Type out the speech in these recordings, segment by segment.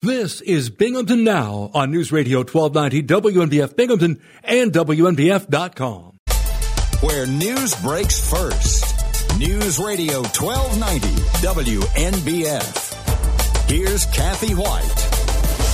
This is Binghamton Now on News Radio 1290 WNBF Binghamton and WNBF.com. Where news breaks first. News Radio 1290 WNBF. Here's Kathy White.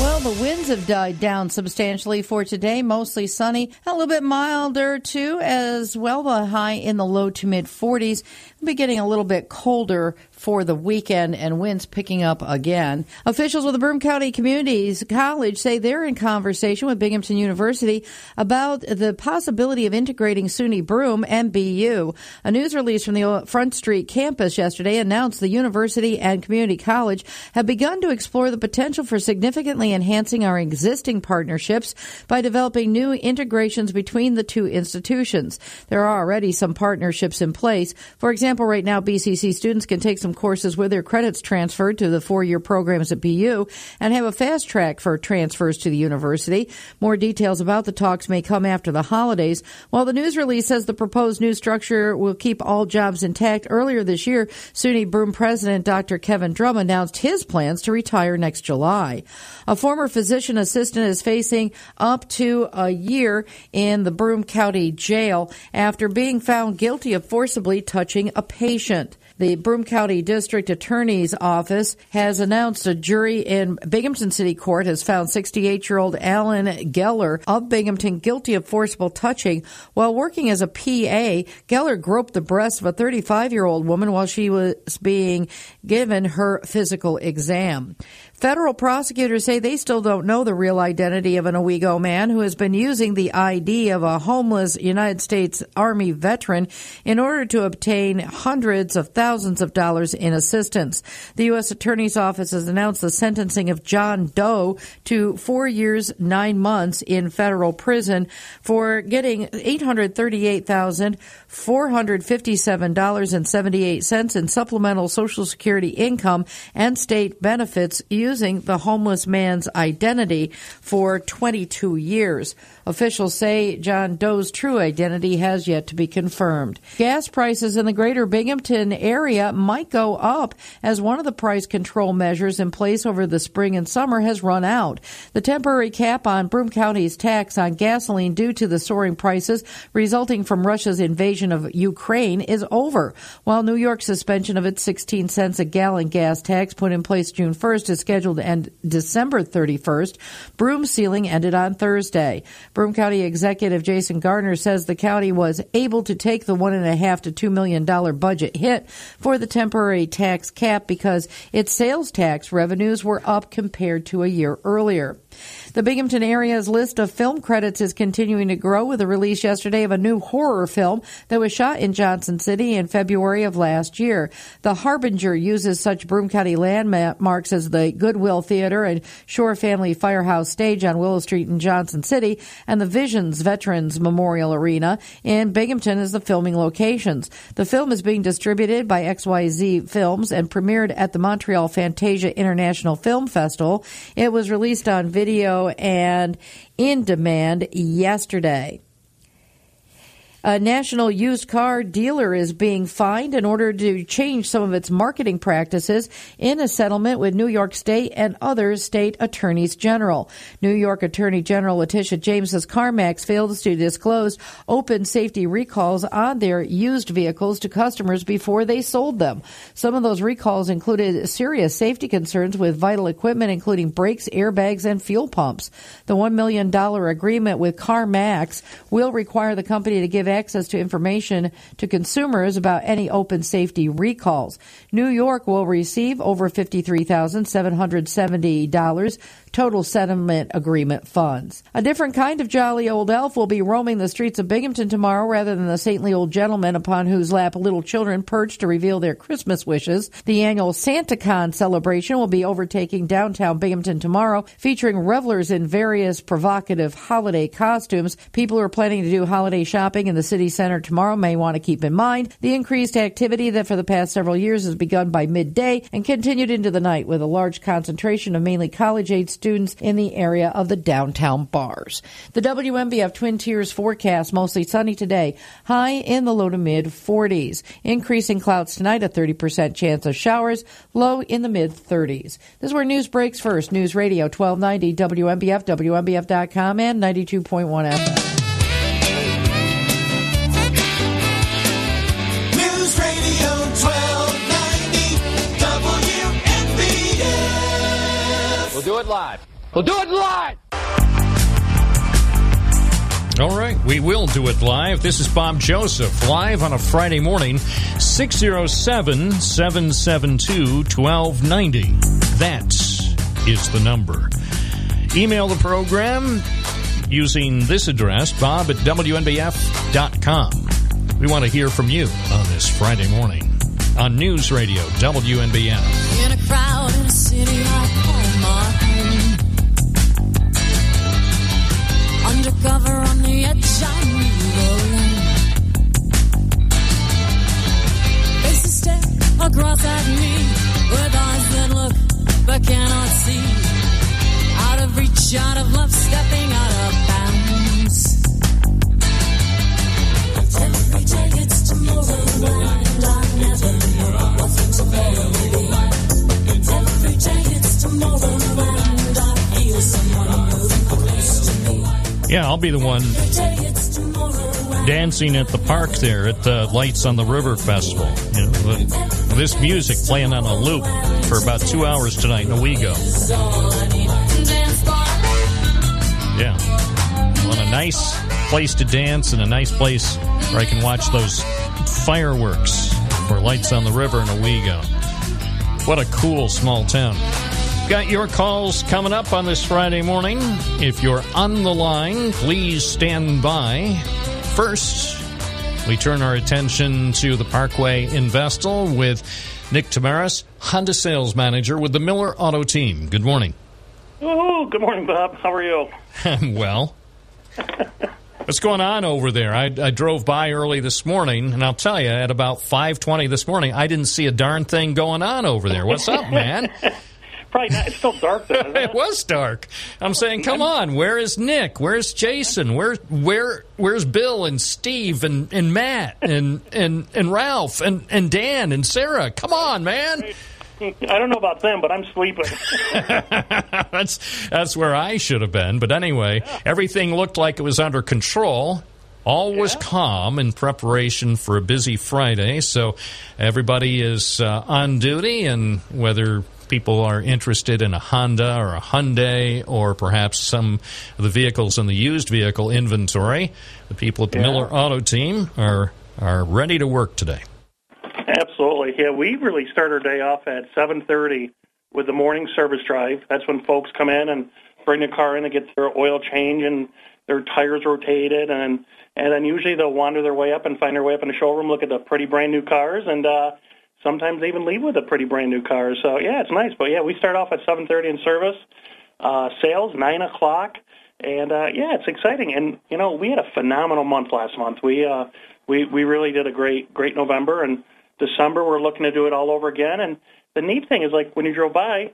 Well, the winds have died down substantially for today. Mostly sunny, a little bit milder too, as well. The high in the low to mid 40s. We'll be getting a little bit colder for the weekend and winds picking up again. Officials with the Broome County Communities College say they're in conversation with Binghamton University about the possibility of integrating SUNY Broome and BU. A news release from the Front Street campus yesterday announced the university and community college have begun to explore the potential for significantly enhancing our existing partnerships by developing new integrations between the two institutions. There are already some partnerships in place. For example, right now BCC students can take some courses with their credits transferred to the four year programs at BU and have a fast track for transfers to the university. More details about the talks may come after the holidays. While the news release says the proposed new structure will keep all jobs intact, earlier this year, SUNY Broome president Dr. Kevin Drumm announced his plans to retire next July. A former physician assistant is facing up to a year in the Broome County Jail after being found guilty of forcibly touching a patient. The Broome County District Attorney's Office has announced a jury in Binghamton City Court has found 68 year old Alan Geller of Binghamton guilty of forcible touching. While working as a PA, Geller groped the breast of a 35 year old woman while she was being given her physical exam. Federal prosecutors say they still don't know the real identity of an Owego man who has been using the ID of a homeless United States Army veteran in order to obtain hundreds of thousands of dollars in assistance. The U.S. Attorney's Office has announced the sentencing of John Doe to four years, nine months in federal prison for getting $838,457.78 in supplemental Social Security income and state benefits using the homeless man's identity for 22 years. Officials say John Doe's true identity has yet to be confirmed. Gas prices in the greater Binghamton area might go up as one of the price control measures in place over the spring and summer has run out. The temporary cap on Broome County's tax on gasoline due to the soaring prices resulting from Russia's invasion of Ukraine is over, while New York's suspension of its 16 cents a gallon gas tax put in place June 1st is scheduled to end December 31st. Broome's ceiling ended on Thursday. Broome County Executive Jason Garnar says the county was able to take the one and a half to two million dollar budget hit for the temporary tax cap because its sales tax revenues were up compared to a year earlier. The Binghamton area's list of film credits is continuing to grow with the release yesterday of a new horror film that was shot in Johnson City in February of last year. The Harbinger uses such Broome County landmarks as the Goodwill Theater and Schorr Family Firehouse Stage on Willow Street in Johnson City and the Visions Veterans Memorial Arena in Binghamton as the filming locations. The film is being distributed by XYZ Films and premiered at the Montreal Fantasia International Film Festival. It was released on and in demand yesterday. A national used car dealer is being fined in order to change some of its marketing practices in a settlement with New York State and other state attorneys general. New York Attorney General Letitia James says CarMax failed to disclose open safety recalls on their used vehicles to customers before they sold them. Some of those recalls included serious safety concerns with vital equipment, including brakes, airbags, and fuel pumps. The $1 million agreement with CarMax will require the company to give access to information to consumers about any open safety recalls. New York will receive over $53,770 total settlement agreement funds. A different kind of jolly old elf will be roaming the streets of Binghamton tomorrow rather than the saintly old gentleman upon whose lap little children perch to reveal their Christmas wishes. The annual SantaCon celebration will be overtaking downtown Binghamton tomorrow, featuring revelers in various provocative holiday costumes. People who are planning to do holiday shopping in the city center tomorrow may want to keep in mind the increased activity that for the past several years has begun by midday and continued into the night with a large concentration of mainly college age students in the area of the downtown bars. The WNBF Twin Tiers forecast mostly sunny today, high in the low to mid 40s. Increasing clouds tonight, a 30% chance of showers, low in the mid 30s. This is where news breaks first. News Radio 1290 WNBF, WNBF.com, and 92.1 FM. Do it live. We'll do it live. All right, we will do it live. This is Bob Joseph, live on a Friday morning, 607 772 1290. That is the number. Email the program using this address, bob at WNBF.com. We want to hear from you on this Friday morning on News Radio WNBF. Undercover on the edge, I move alone. Faces stare across at me with eyes that look but cannot see. Out of reach, out of love, stepping out of bounds. Every day it's tomorrow, and I never know what's be. Every day it's tomorrow, and I feel someone Yeah, I'll be the one dancing at the park there at the Lights on the River Festival. You know, this music playing on a loop for about two hours tonight in Owego. Yeah. Well, a nice place to dance and a nice place where I can watch those fireworks for Lights on the River in Owego. What a cool small town. Got your calls coming up on this Friday morning. If you're on the line, please stand by. First, we turn our attention to the Parkway in Vestal with Nick Tamaris, Honda sales manager with the Miller Auto Team. Good morning. Oh, good morning, Bob. How are you? well, what's going on over there? I, I drove by early this morning, and I'll tell you, at about five twenty this morning, I didn't see a darn thing going on over there. What's up, man? Probably not. It's still dark though. It? it was dark. I'm saying, come on, where is Nick? Where's Jason? Where where where's Bill and Steve and, and Matt and, and and Ralph and, and Dan and Sarah? Come on, man. I don't know about them, but I'm sleeping. that's that's where I should have been. But anyway, everything looked like it was under control. All was Yeah. calm in preparation for a busy Friday. So everybody is uh, on duty, and whether people are interested in a Honda or a Hyundai or perhaps some of the vehicles in the used vehicle inventory, the people at the Yeah. Miller Auto Team are are ready to work today. Absolutely. Yeah, we really start our day off at 7:30 with the morning service drive. That's when folks come in and bring the car in and get their oil change and their tires rotated and and then usually they'll wander their way up and find their way up in the showroom, look at the pretty brand new cars and uh sometimes they even leave with a pretty brand new car. So yeah, it's nice. But yeah, we start off at 7:30 in service. Uh sales 9 o'clock. And uh yeah, it's exciting. And you know, we had a phenomenal month last month. We uh we we really did a great great November and December we're looking to do it all over again. And the neat thing is like when you drove by,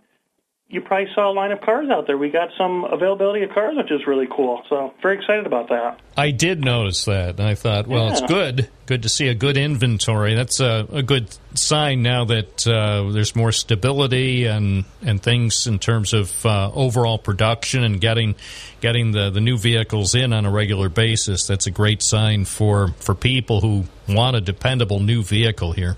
you probably saw a line of cars out there. We got some availability of cars, which is really cool. So very excited about that. I did notice that, and I thought, well, it's good. Good to see a good inventory. That's a, a good sign now that uh, there's more stability and and things in terms of uh, overall production and getting getting the, the new vehicles in on a regular basis. That's a great sign for for people who want a dependable new vehicle here.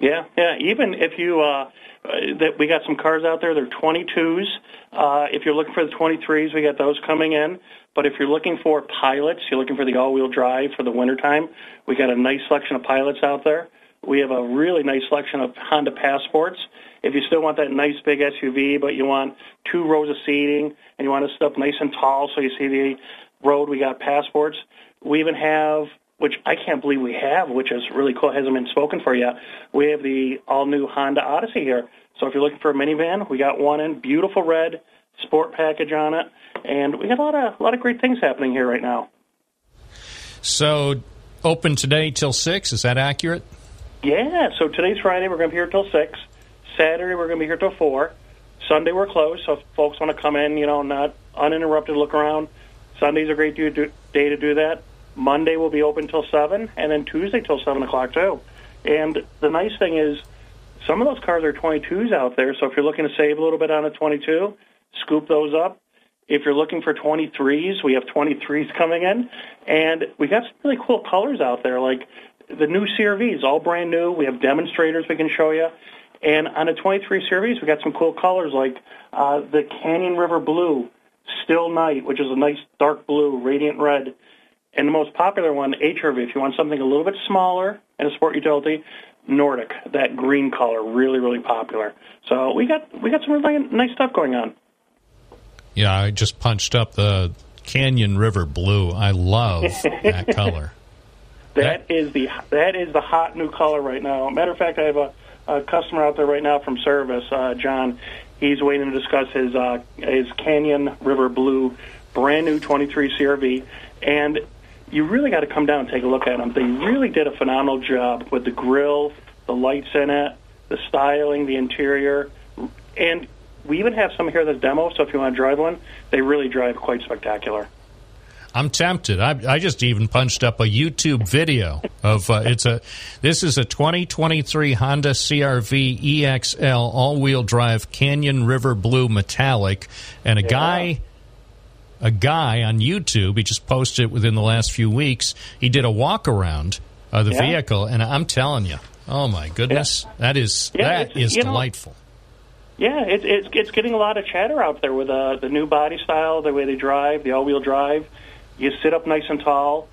Yeah, yeah. Even if you uh, uh, that we got some cars out there, they're 22s. Uh, if you're looking for the 23s, we got those coming in. But if you're looking for pilots, you're looking for the all-wheel drive for the wintertime, we got a nice selection of pilots out there. We have a really nice selection of Honda Passports. If you still want that nice big SUV, but you want two rows of seating and you want to sit up nice and tall so you see the road, we got Passports. We even have which I can't believe we have, which is really cool, hasn't been spoken for yet. We have the all-new Honda Odyssey here. So if you're looking for a minivan, we got one in, beautiful red, sport package on it, and we got a lot of a lot of great things happening here right now. So open today till 6. Is that accurate? Yeah, so today's Friday. We're going to be here till 6. Saturday, we're going to be here till 4. Sunday, we're closed, so if folks want to come in, you know, not uninterrupted, look around. Sunday's a great day to do that. Monday will be open till 7, and then Tuesday till 7 o'clock, too. And the nice thing is, some of those cars are 22s out there, so if you're looking to save a little bit on a 22, scoop those up. If you're looking for 23s, we have 23s coming in, and we got some really cool colors out there, like the new CRVs, all brand new. We have demonstrators we can show you. And on the 23 CRVs, we got some cool colors like uh, the Canyon River Blue, Still Night, which is a nice dark blue, radiant red. And the most popular one, HRV, if you want something a little bit smaller and a sport utility, Nordic, that green color, really, really popular. So we got we got some really nice stuff going on. Yeah, I just punched up the Canyon River Blue. I love that color. That is the that is the hot new color right now. Matter of fact, I have a, a customer out there right now from service, uh, John. He's waiting to discuss his uh, his Canyon River Blue, brand new 23 CRV, and you really got to come down and take a look at them. They really did a phenomenal job with the grill, the lights in it, the styling, the interior, and we even have some here that's demo. So if you want to drive one, they really drive quite spectacular. I'm tempted. I, I just even punched up a YouTube video of uh, it's a this is a 2023 Honda CRV EXL all-wheel drive Canyon River Blue metallic, and a guy a guy on YouTube he just posted it within the last few weeks. He did a walk around of the Yeah. vehicle, and I'm telling you, oh my goodness, that is Yeah, that is you know- delightful. Yeah, it's it's it's getting a lot of chatter out there with uh, the new body style, the way they drive, the all-wheel drive. You sit up nice and tall.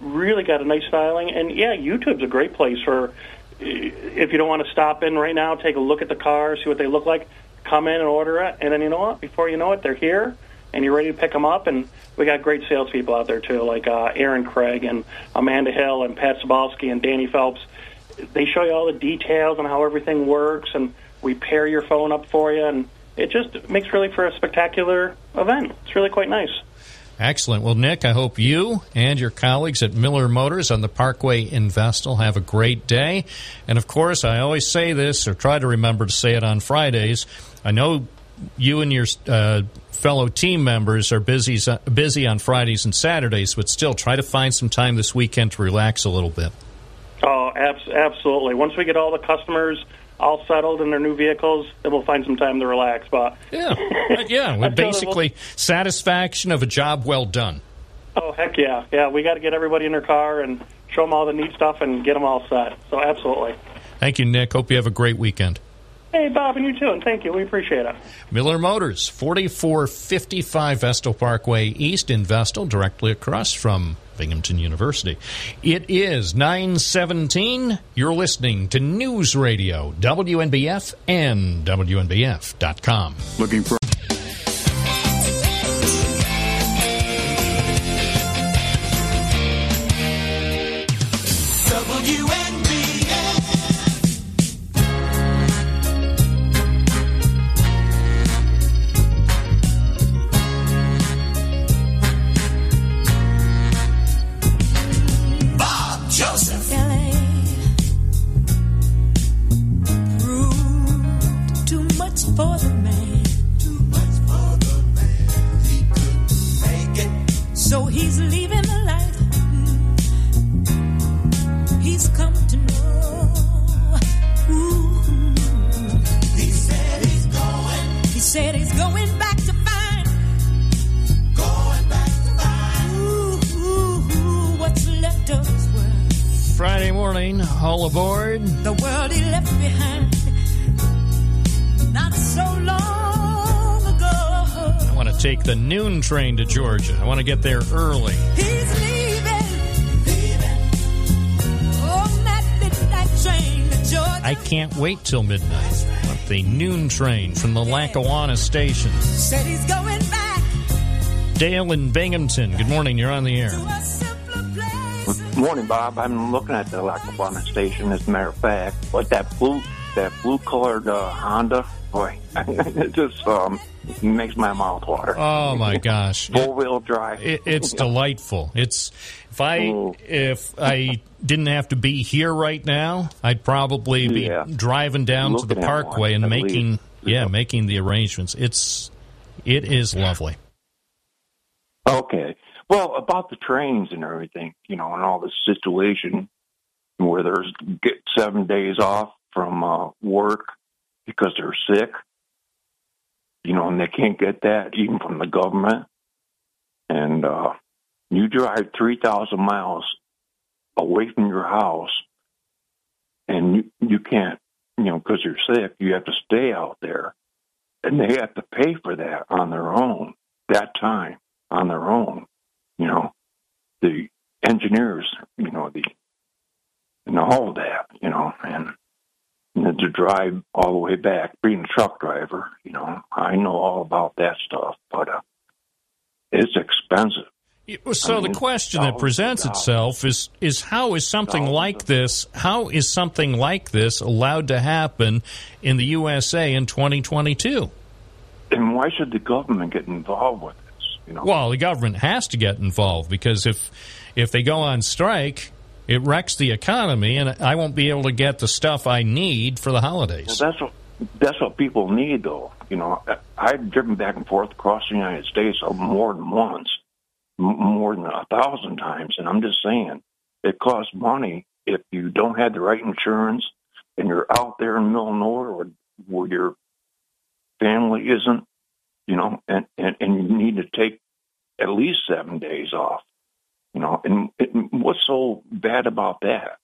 Really got a nice styling, and yeah, YouTube's a great place for if you don't want to stop in right now, take a look at the car, see what they look like, come in and order it, and then you know what? Before you know it, they're here, and you're ready to pick them up. And we got great salespeople out there too, like uh, Aaron Craig and Amanda Hill and Pat Sabalski and Danny Phelps they show you all the details on how everything works, and we pair your phone up for you, and it just makes really for a spectacular event. It's really quite nice. Excellent. Well, Nick, I hope you and your colleagues at Miller Motors on the Parkway in Vestal have a great day. And of course, I always say this, or try to remember to say it on Fridays. I know you and your uh, fellow team members are busy busy on Fridays and Saturdays, but still try to find some time this weekend to relax a little bit. Oh, abs- absolutely. Once we get all the customers all settled in their new vehicles, then we'll find some time to relax. But Yeah, yeah. With basically satisfaction of a job well done. oh heck yeah, yeah, we got to get everybody in their car and show them all the neat stuff and get them all set. So absolutely. Thank you, Nick. Hope you have a great weekend. Hey Bob, and you too, and thank you. We appreciate it. Miller Motors, 4455 Vestal Parkway East in Vestal, directly across from Binghamton University. It is 917. You're listening to News Radio, WNBF and WNBF.com. Looking for train to Georgia. I want to get there early. He's leaving, leaving on that midnight train to Georgia. I can't wait till midnight. I want the noon train from the Lackawanna station. Said he's going back Dale in Binghamton. Good morning. You're on the air. to a simpler place. Morning, Bob. I'm looking at the Lackawanna station, as a matter of fact. But that blue that blue colored uh, Honda, boy, it just um, makes my mouth water. Oh my gosh. Four wheel drive. It, it's delightful. It's if I if I didn't have to be here right now, I'd probably be Yeah. driving down to the parkway one, and making least. yeah, making the arrangements. It's it is lovely. Okay. Well, about the trains and everything, you know, and all this situation where there's get seven days off from uh, work because they're sick, you know, and they can't get that even from the government. And uh, you drive 3,000 miles away from your house and you, you can't, you know, because you're sick, you have to stay out there. And they have to pay for that on their own, that time on their own. You know, the engineers, you know, the and all that, you know, and, and to drive all the way back, being a truck driver, you know, I know all about that stuff, but uh, it's expensive. So I the question that presents itself is is how is something like this how is something like this allowed to happen in the USA in 2022? And why should the government get involved with this? You know, Well, the government has to get involved because if if they go on strike, it wrecks the economy, and I won't be able to get the stuff I need for the Well, holidays. that's what that's what people need, though. You know, I've driven back and forth across the United States more than once, more than a thousand times, and I'm just saying it costs money if you don't have the right insurance and you're out there in the middle of nowhere where, where your family isn't. You know, and, and and you need to take at least seven days off. You know, and, and what's so bad about that?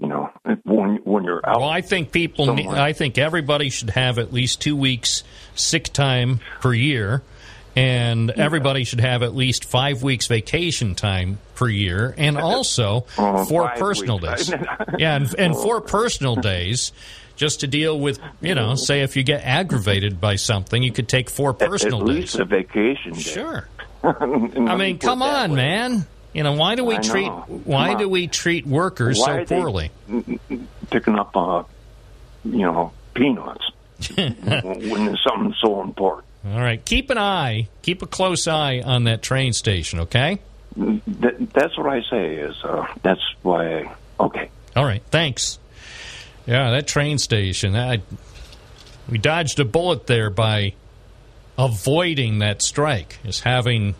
You know, when when you're out. Well, I think people. Need. I think everybody should have at least two weeks sick time per year, and everybody should have at least five weeks vacation time per year, and also Oh, four personal weeks. days. yeah, and, and four oh. personal days. Just to deal with, you know, say if you get aggravated by something, you could take four personal at least days. a vacation day. Sure. I mean, come on, way. man. You know, why do we I treat know. why do we treat workers Why so poorly? Picking up, uh, you know, peanuts when there's something so important. All right, keep an eye, keep a close eye on that train station, okay? That, that's what I say. Is uh, that's why. I, okay. All right, thanks. Yeah, that train station. I, we dodged a bullet there by avoiding that strike. Is having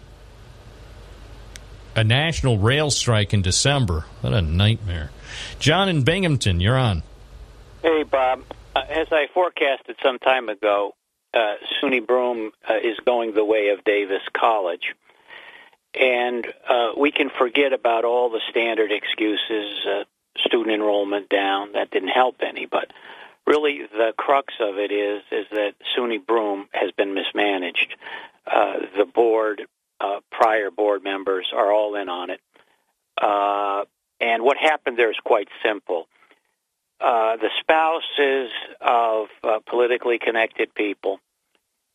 a national rail strike in December. What a nightmare. John in Binghamton, you're on. Hey, Bob. Uh, as I forecasted some time ago, uh, SUNY Broome uh, is going the way of Davis College. And uh, we can forget about all the standard excuses, uh, student enrollment down, that didn't help any. But really, the crux of it is is that SUNY Broome has been mismanaged. Uh, the board, uh, prior board members are all in on it. Uh, and what happened there is quite simple uh, the spouses of uh, politically connected people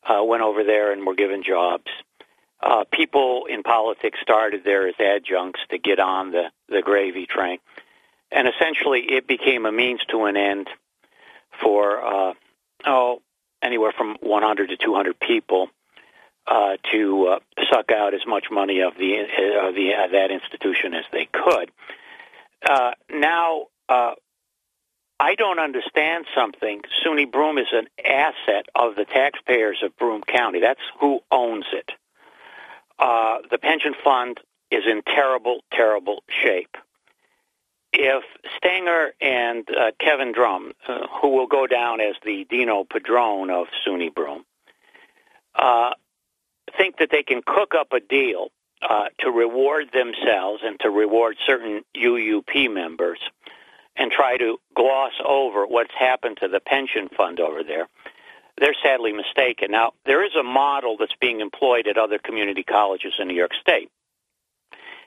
uh, went over there and were given jobs. People in politics started there as adjuncts to get on the, the gravy train. And essentially, it became a means to an end for, uh, oh, anywhere from 100 to 200 people uh, to uh, suck out as much money of the, uh, the uh, that institution as they could. Uh, now, uh, I don't understand something. SUNY Broome is an asset of the taxpayers of Broome County. That's who owns it. Uh, the pension fund is in terrible, terrible shape. If Stanger and uh, Kevin Drumm, uh, who will go down as the Dino Padrone of SUNY Broome, uh, think that they can cook up a deal uh, to reward themselves and to reward certain UUP members and try to gloss over what's happened to the pension fund over there, they're sadly mistaken. Now, there is a model that's being employed at other community colleges in New York State,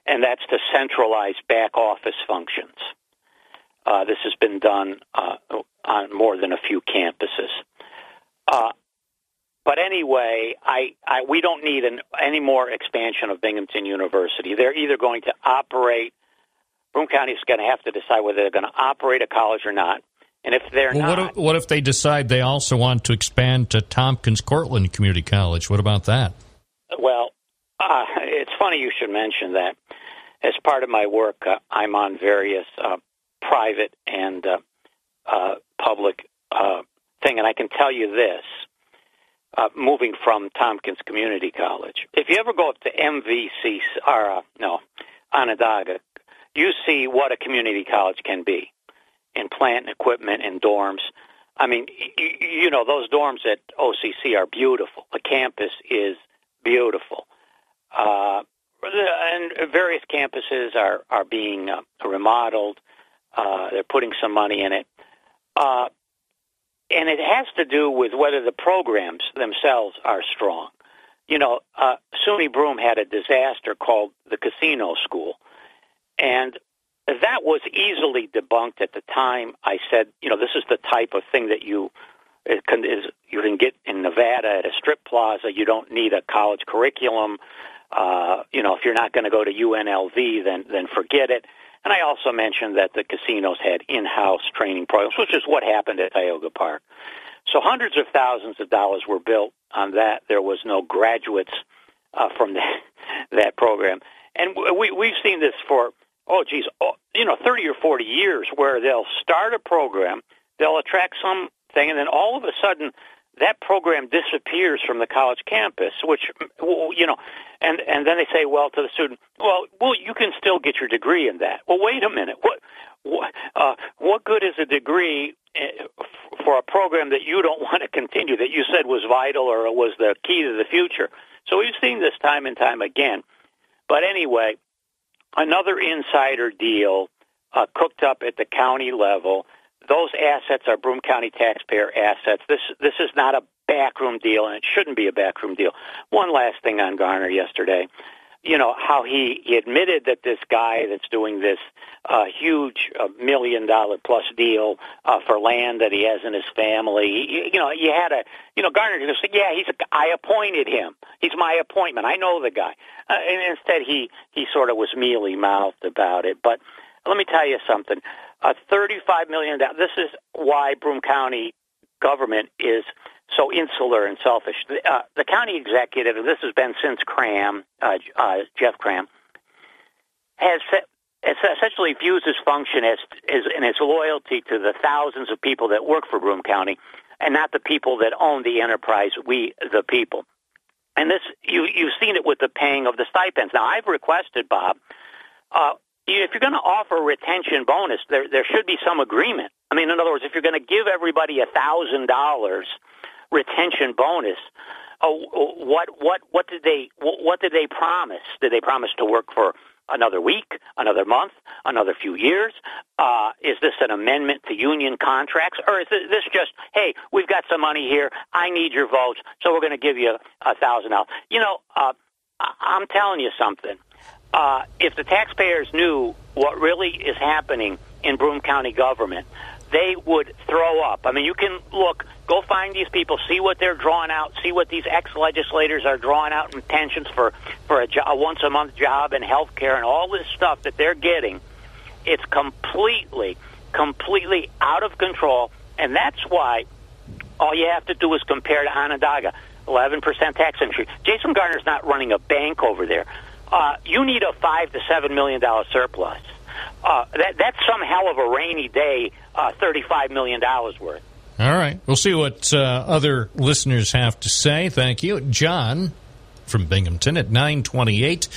and that's to centralize back office functions. Uh, this has been done uh, on more than a few campuses. Uh, but anyway, I, I we don't need an, any more expansion of Binghamton University. They're either going to operate. Broome County is going to have to decide whether they're going to operate a college or not, And if they're Well, what not, if, what if they decide they also want to expand to Tompkins Cortland Community College? What about that? Well, uh, it's funny you should mention that. As part of my work, uh, I'm on various uh, private and uh, uh, public uh, thing, and I can tell you this. Uh, moving from Tompkins Community College, if you ever go up to MVC or uh, no Onondaga, you see what a community college can be in plant and equipment and dorms. I mean, you, know, those dorms at OCC are beautiful. The campus is beautiful. Uh, and various campuses are, are being uh, remodeled. Uh, they're putting some money in it. Uh, and it has to do with whether the programs themselves are strong. You know, uh, SUNY Broome had a disaster called the Casino School. And that was easily debunked at the time. I said, you know, this is the type of thing that you it can, is you can get in Nevada at a strip plaza. You don't need a college curriculum. You know, if you're not going to go to UNLV, then then forget it. And I also mentioned that the casinos had in-house training programs, which is what happened at Tioga Park. So hundreds of thousands of dollars were built on that. There was no graduates uh, from that that program, and we we've seen this for oh geez, oh, you know, thirty or forty years, where they'll start a program, they'll attract some thing, and then all of a sudden that program disappears from the college campus, which you know, and and then they say, well, to the student, well, well, you can still get your degree in that. Well, wait a minute, what what uh, what good is a degree eh, for a program that you don't want to continue that you said was vital or was the key to the future? So we've seen this time and time again. But anyway, another insider deal uh, cooked up at the county level those assets are Broome County taxpayer assets. This this is not a backroom deal, and it shouldn't be a backroom deal. One last thing on Garnar yesterday. You know how he, he admitted that this guy that's doing this uh, huge uh, million dollar plus deal uh, for land that he has in his family. He, you know, you had a you know Garnar just said, yeah, he's a, I appointed him. He's my appointment. I know the guy. Uh, and instead, he he sort of was mealy mouthed about it. But let me tell you something. Uh, $35 million. This is why Broome County government is so insular and selfish. The, uh, the county executive, and this has been since Kraham, uh, uh, Jeff Kraham, has, has essentially views his function as, as and his loyalty to the thousands of people that work for Broome County, and not the people that own the enterprise. We, the people. And this, you, you've seen it with the paying of the stipends. Now, I've requested, Bob, uh, if you're going to offer a retention bonus, there there should be some agreement. I mean, in other words, if you're going to give everybody a thousand dollars retention bonus, oh, what what what did they what did they promise? Did they promise to work for another week, another month, another few years? Uh, is this an amendment to union contracts, or is this just hey, we've got some money here, I need your votes, so we're going to give you a thousand dollars? You know, uh, I'm telling you something uh, if the taxpayers knew what really is happening in Broome County government, they would throw up. I mean, you can look, go find these people, see what they're drawing out, see what these ex-legislators are drawing out in pensions for for a, jo- a once a month job and health care and all this stuff that they're getting. It's completely, completely out of control, and that's why all you have to do is compare to Onondaga. 11% tax increase. Jason Garnar's not running a bank over there uh, you need a five to seven million dollar surplus. Uh, that, that's some hell of a rainy day, uh, thirty-five million dollars worth. All right, we'll see what uh, other listeners have to say. Thank you, John from Binghamton at nine twenty-eight.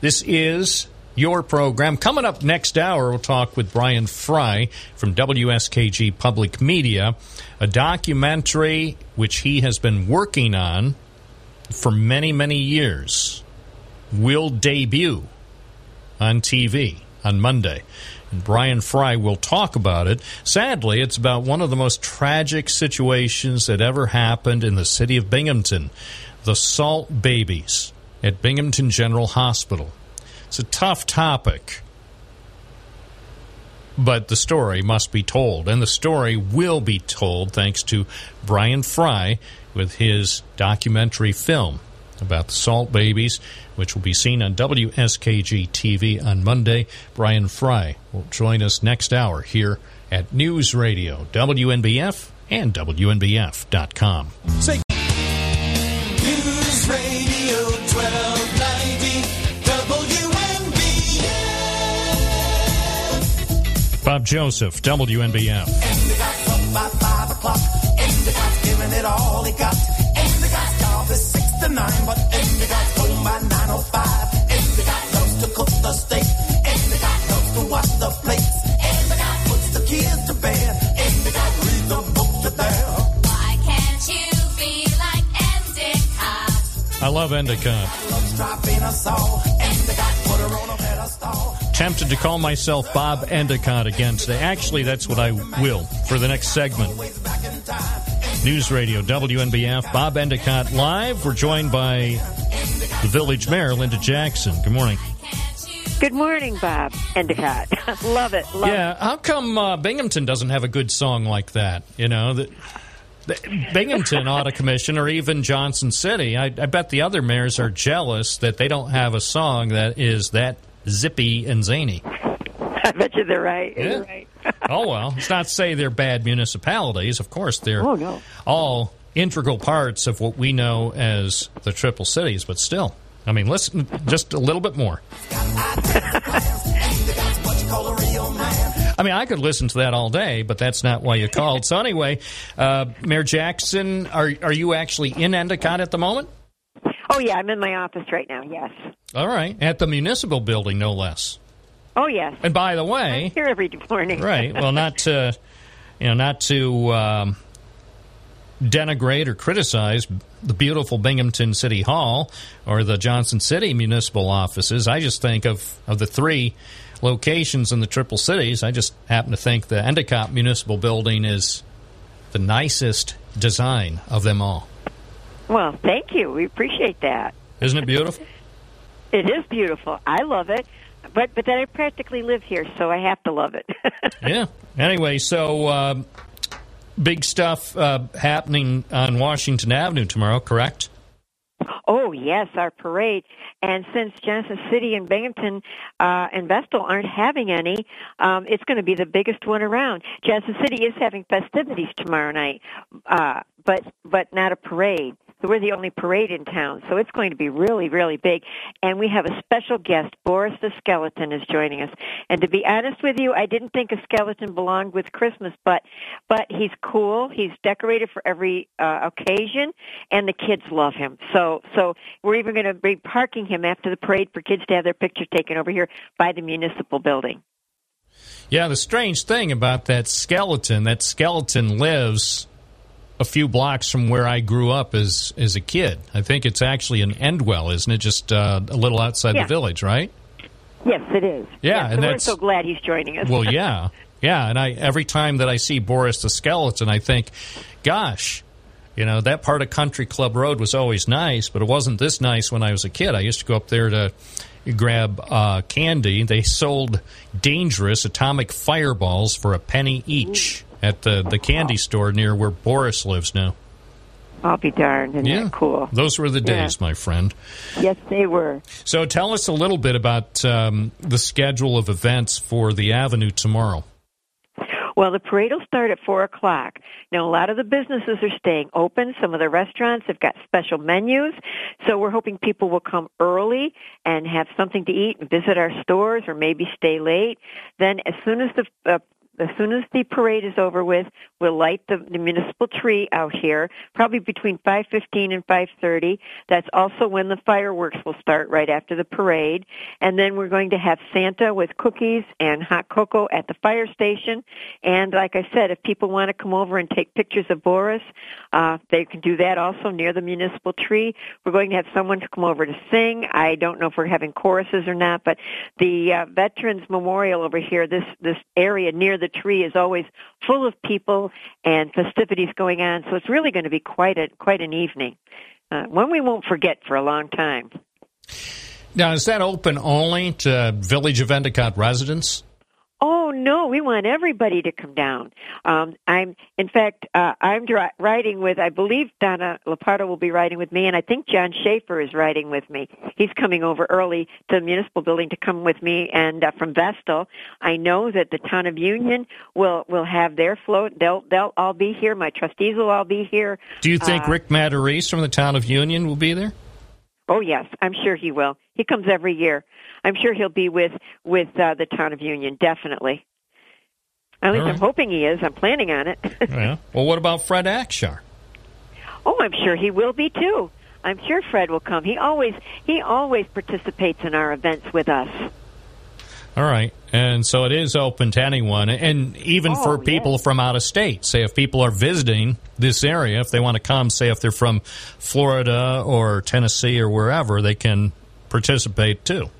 This is your program. Coming up next hour, we'll talk with Brian Fry from WSKG Public Media, a documentary which he has been working on for many, many years will debut on TV on Monday. And Brian Fry will talk about it. Sadly, it's about one of the most tragic situations that ever happened in the city of Binghamton the salt babies at Binghamton General Hospital. It's a tough topic, but the story must be told. And the story will be told thanks to Brian Fry with his documentary film about the salt babies which will be seen on WSKG TV on Monday. Brian Fry will join us next hour here at News Radio, WNBF, and WNBF.com. Say- News Radio 1290, WNBF. Bob Joseph, WNBF. And by 5 o'clock, and giving it all got, and at 6 to 9, but and home by 9. I love Endicott. Loves dropping a saw. Endicott put her on a pedestal. Tempted to call myself Bob Endicott again today. Actually, that's what I will for the next segment. News Radio, WNBF, Bob Endicott live. We're joined by the village mayor, Linda Jackson. Good morning. Good morning, Bob Endicott. love it. Love Yeah, how come uh, Binghamton doesn't have a good song like that? You know, the, Binghamton ought to commission, or even Johnson City. I, I bet the other mayors are jealous that they don't have a song that is that zippy and zany. I bet you they're right. Yeah. You're right. Oh well, it's not to say they're bad municipalities. Of course, they're Oh, no. all integral parts of what we know as the Triple Cities. But still, I mean, listen just a little bit more. I mean, I could listen to that all day, but that's not why you called. So anyway, uh, Mayor Jackson, are are you actually in Endicott at the moment? Oh, yeah, I'm in my office right now, yes. All right, at the municipal building, no less. Oh, yes. And by the way, Here every morning. right? Well, not to you know, not to um, denigrate or criticize the beautiful Binghamton City Hall or the Johnson City municipal offices. I just think of of the three locations in the Triple Cities. I just happen to think the Endicott Municipal Building is the nicest design of them all. Well, thank you. We appreciate that. Isn't it beautiful? It is beautiful. I love it. But but then I practically live here, so I have to love it. yeah. Anyway, so um big stuff uh, happening on Washington Avenue tomorrow, correct? Oh yes, our parade. And since Johnson City and Binghamton uh, and Vestal aren't having any, um, it's going to be the biggest one around. Johnson City is having festivities tomorrow night, uh, but but not a parade. We're the only parade in town, so it's going to be really, really big. And we have a special guest, Boris the Skeleton, is joining us. And to be honest with you, I didn't think a skeleton belonged with Christmas, but but he's cool. He's decorated for every uh, occasion, and the kids love him. So so we're even going to be parking him after the parade for kids to have their pictures taken over here by the municipal building. Yeah, the strange thing about that skeleton, that skeleton lives a few blocks from where I grew up as as a kid. I think it's actually in Endwell, isn't it? Just uh, a little outside Yeah. the village, right? Yes, it is. Yeah, so and we're so glad he's joining us. Well, yeah, yeah. And I every time that I see Boris the skeleton, I think, gosh. You know, that part of Country Club Road was always nice, but it wasn't this nice when I was a kid. I used to go up there to grab uh, candy. They sold dangerous atomic fireballs for a penny each at the, the candy store near where Boris lives now. I'll be darned. Isn't yeah, cool? Those were the Yeah. days, my friend. Yes, they were. So tell us a little bit about um, the schedule of events for the Avenue tomorrow. Well, the parade will start at four o'clock. Now, a lot of the businesses are staying open. Some of the restaurants have got special menus, so we're hoping people will come early and have something to eat and visit our stores, or maybe stay late. Then, as soon as the uh, as soon as the parade is over with, we'll light the, the municipal tree out here, probably between 5:15 and 5:30. That's also when the fireworks will start right after the parade, and then we're going to have Santa with cookies and hot cocoa at the fire station. And like I said, if people want to come over and take pictures of Boris, uh, they can do that also near the municipal tree. We're going to have someone to come over to sing. I don't know if we're having choruses or not, but the uh, Veterans Memorial over here, this this area near the tree is always full of people and festivities going on. So it's really going to be quite a quite an evening, uh, one we won't forget for a long time. Now, is that open only to Village of Endicott residents? Oh no, we want everybody to come down. Um, I'm, in fact, uh, I'm dri- riding with. I believe Donna Lupardo will be riding with me, and I think John Schaefer is riding with me. He's coming over early to the municipal building to come with me, and uh, from Vestal, I know that the town of Union will will have their float. They'll they'll all be here. My trustees will all be here. Do you think Uh, Rick Materese from the town of Union will be there? Oh yes, I'm sure he will. He comes every year. I'm sure he'll be with with uh, the town of Union. Definitely. At least All I'm hoping he is. I'm planning on it. yeah. Well, what about Fred Akshar? oh, I'm sure he will be too. I'm sure Fred will come. He always he always participates in our events with us. All right. And so it is open to anyone, and even Oh, for people from out of state. Say if people are visiting this area, if they want to come, say if they're from Florida or Tennessee or wherever, they can participate too.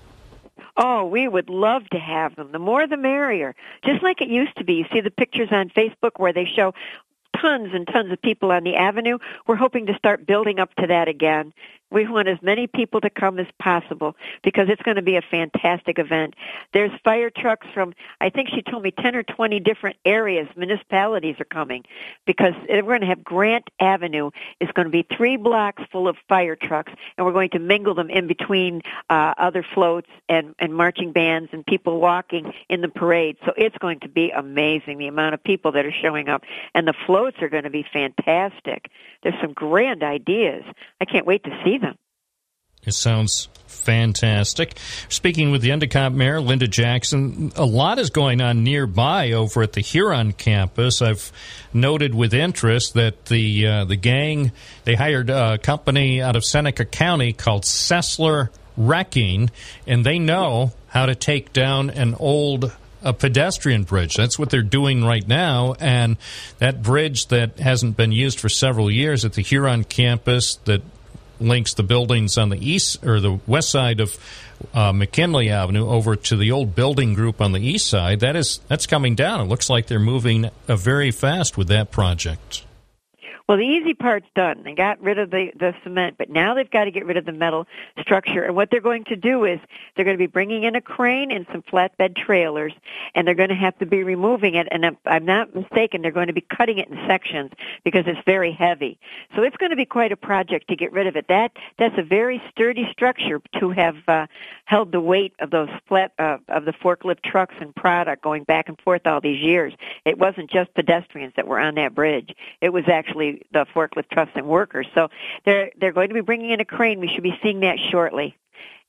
Oh, we would love to have them. The more the merrier. Just like it used to be. You see the pictures on Facebook where they show tons and tons of people on the avenue. We're hoping to start building up to that again. We want as many people to come as possible because it's going to be a fantastic event. There's fire trucks from, I think she told me 10 or 20 different areas, municipalities are coming because we're going to have Grant Avenue is going to be three blocks full of fire trucks and we're going to mingle them in between uh, other floats and, and marching bands and people walking in the parade. So it's going to be amazing the amount of people that are showing up and the floats are going to be fantastic. There's some grand ideas. I can't wait to see. It sounds fantastic. Speaking with the Endicott Mayor, Linda Jackson, a lot is going on nearby over at the Huron campus. I've noted with interest that the uh, the gang they hired a company out of Seneca County called Sessler Wrecking, and they know how to take down an old a pedestrian bridge. That's what they're doing right now. And that bridge that hasn't been used for several years at the Huron campus that links the buildings on the east or the west side of uh, McKinley Avenue over to the old building group on the east side. That is that's coming down. It looks like they're moving uh, very fast with that project. Well, the easy part's done. They got rid of the, the cement, but now they've got to get rid of the metal structure. And what they're going to do is they're going to be bringing in a crane and some flatbed trailers, and they're going to have to be removing it. And if I'm not mistaken, they're going to be cutting it in sections because it's very heavy. So it's going to be quite a project to get rid of it. That that's a very sturdy structure to have uh, held the weight of those flat uh, of the forklift trucks and product going back and forth all these years. It wasn't just pedestrians that were on that bridge. It was actually the forklift trucks and workers. So they're they're going to be bringing in a crane. We should be seeing that shortly,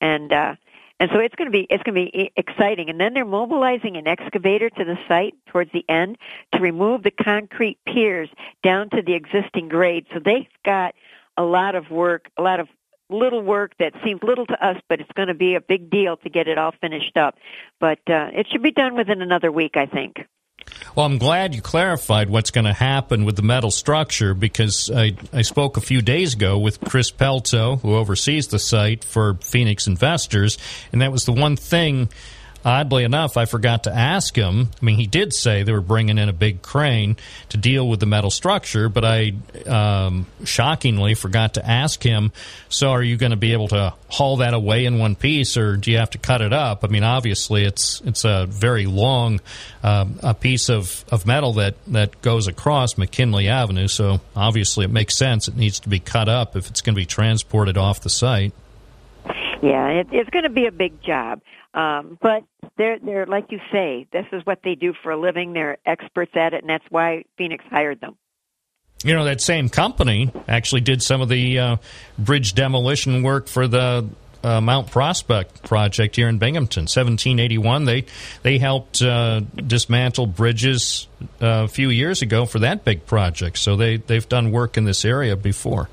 and uh, and so it's going to be it's going to be exciting. And then they're mobilizing an excavator to the site towards the end to remove the concrete piers down to the existing grade. So they've got a lot of work, a lot of little work that seems little to us, but it's going to be a big deal to get it all finished up. But uh, it should be done within another week, I think. Well, I'm glad you clarified what's going to happen with the metal structure because I, I spoke a few days ago with Chris Pelto, who oversees the site for Phoenix investors, and that was the one thing. Oddly enough, I forgot to ask him. I mean, he did say they were bringing in a big crane to deal with the metal structure, but I um, shockingly forgot to ask him. So, are you going to be able to haul that away in one piece, or do you have to cut it up? I mean, obviously, it's it's a very long um, a piece of, of metal that, that goes across McKinley Avenue. So, obviously, it makes sense. It needs to be cut up if it's going to be transported off the site. Yeah, it, it's going to be a big job. Um, but they're they're like you say, this is what they do for a living. They're experts at it, and that's why Phoenix hired them. You know, that same company actually did some of the uh, bridge demolition work for the uh, Mount Prospect project here in Binghamton. 1781, they they helped uh, dismantle bridges uh, a few years ago for that big project. So they they've done work in this area before.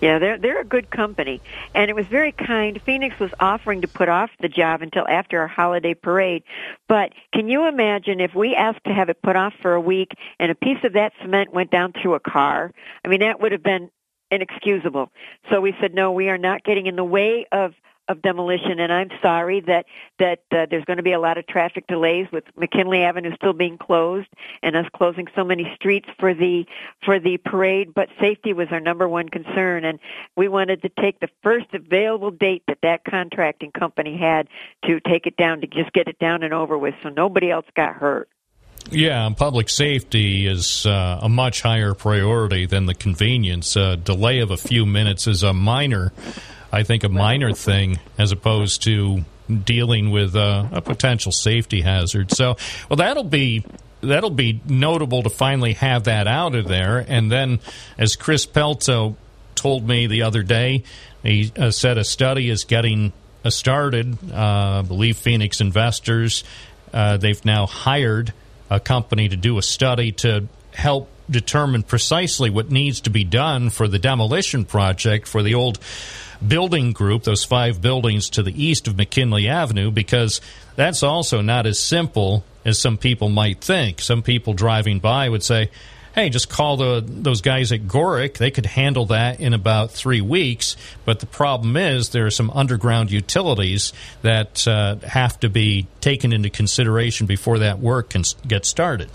Yeah, they're they're a good company, and it was very kind. Phoenix was offering to put off the job until after our holiday parade, but can you imagine if we asked to have it put off for a week and a piece of that cement went down through a car? I mean, that would have been inexcusable. So we said, no, we are not getting in the way of of demolition, and I'm sorry that that uh, there's going to be a lot of traffic delays with McKinley Avenue still being closed and us closing so many streets for the for the parade. But safety was our number one concern, and we wanted to take the first available date that that contracting company had to take it down to just get it down and over with, so nobody else got hurt. Yeah, public safety is uh, a much higher priority than the convenience. A delay of a few minutes is a minor, I think, a minor thing as opposed to dealing with uh, a potential safety hazard. So, well, that'll be that'll be notable to finally have that out of there. And then, as Chris Pelto told me the other day, he uh, said a study is getting uh, started. Uh, I believe Phoenix investors. Uh, they've now hired a company to do a study to help determine precisely what needs to be done for the demolition project for the old building group, those five buildings to the east of McKinley Avenue, because that's also not as simple as some people might think. Some people driving by would say, hey, just call the, those guys at Gorick. They could handle that in about three weeks. But the problem is there are some underground utilities that uh, have to be taken into consideration before that work can get started.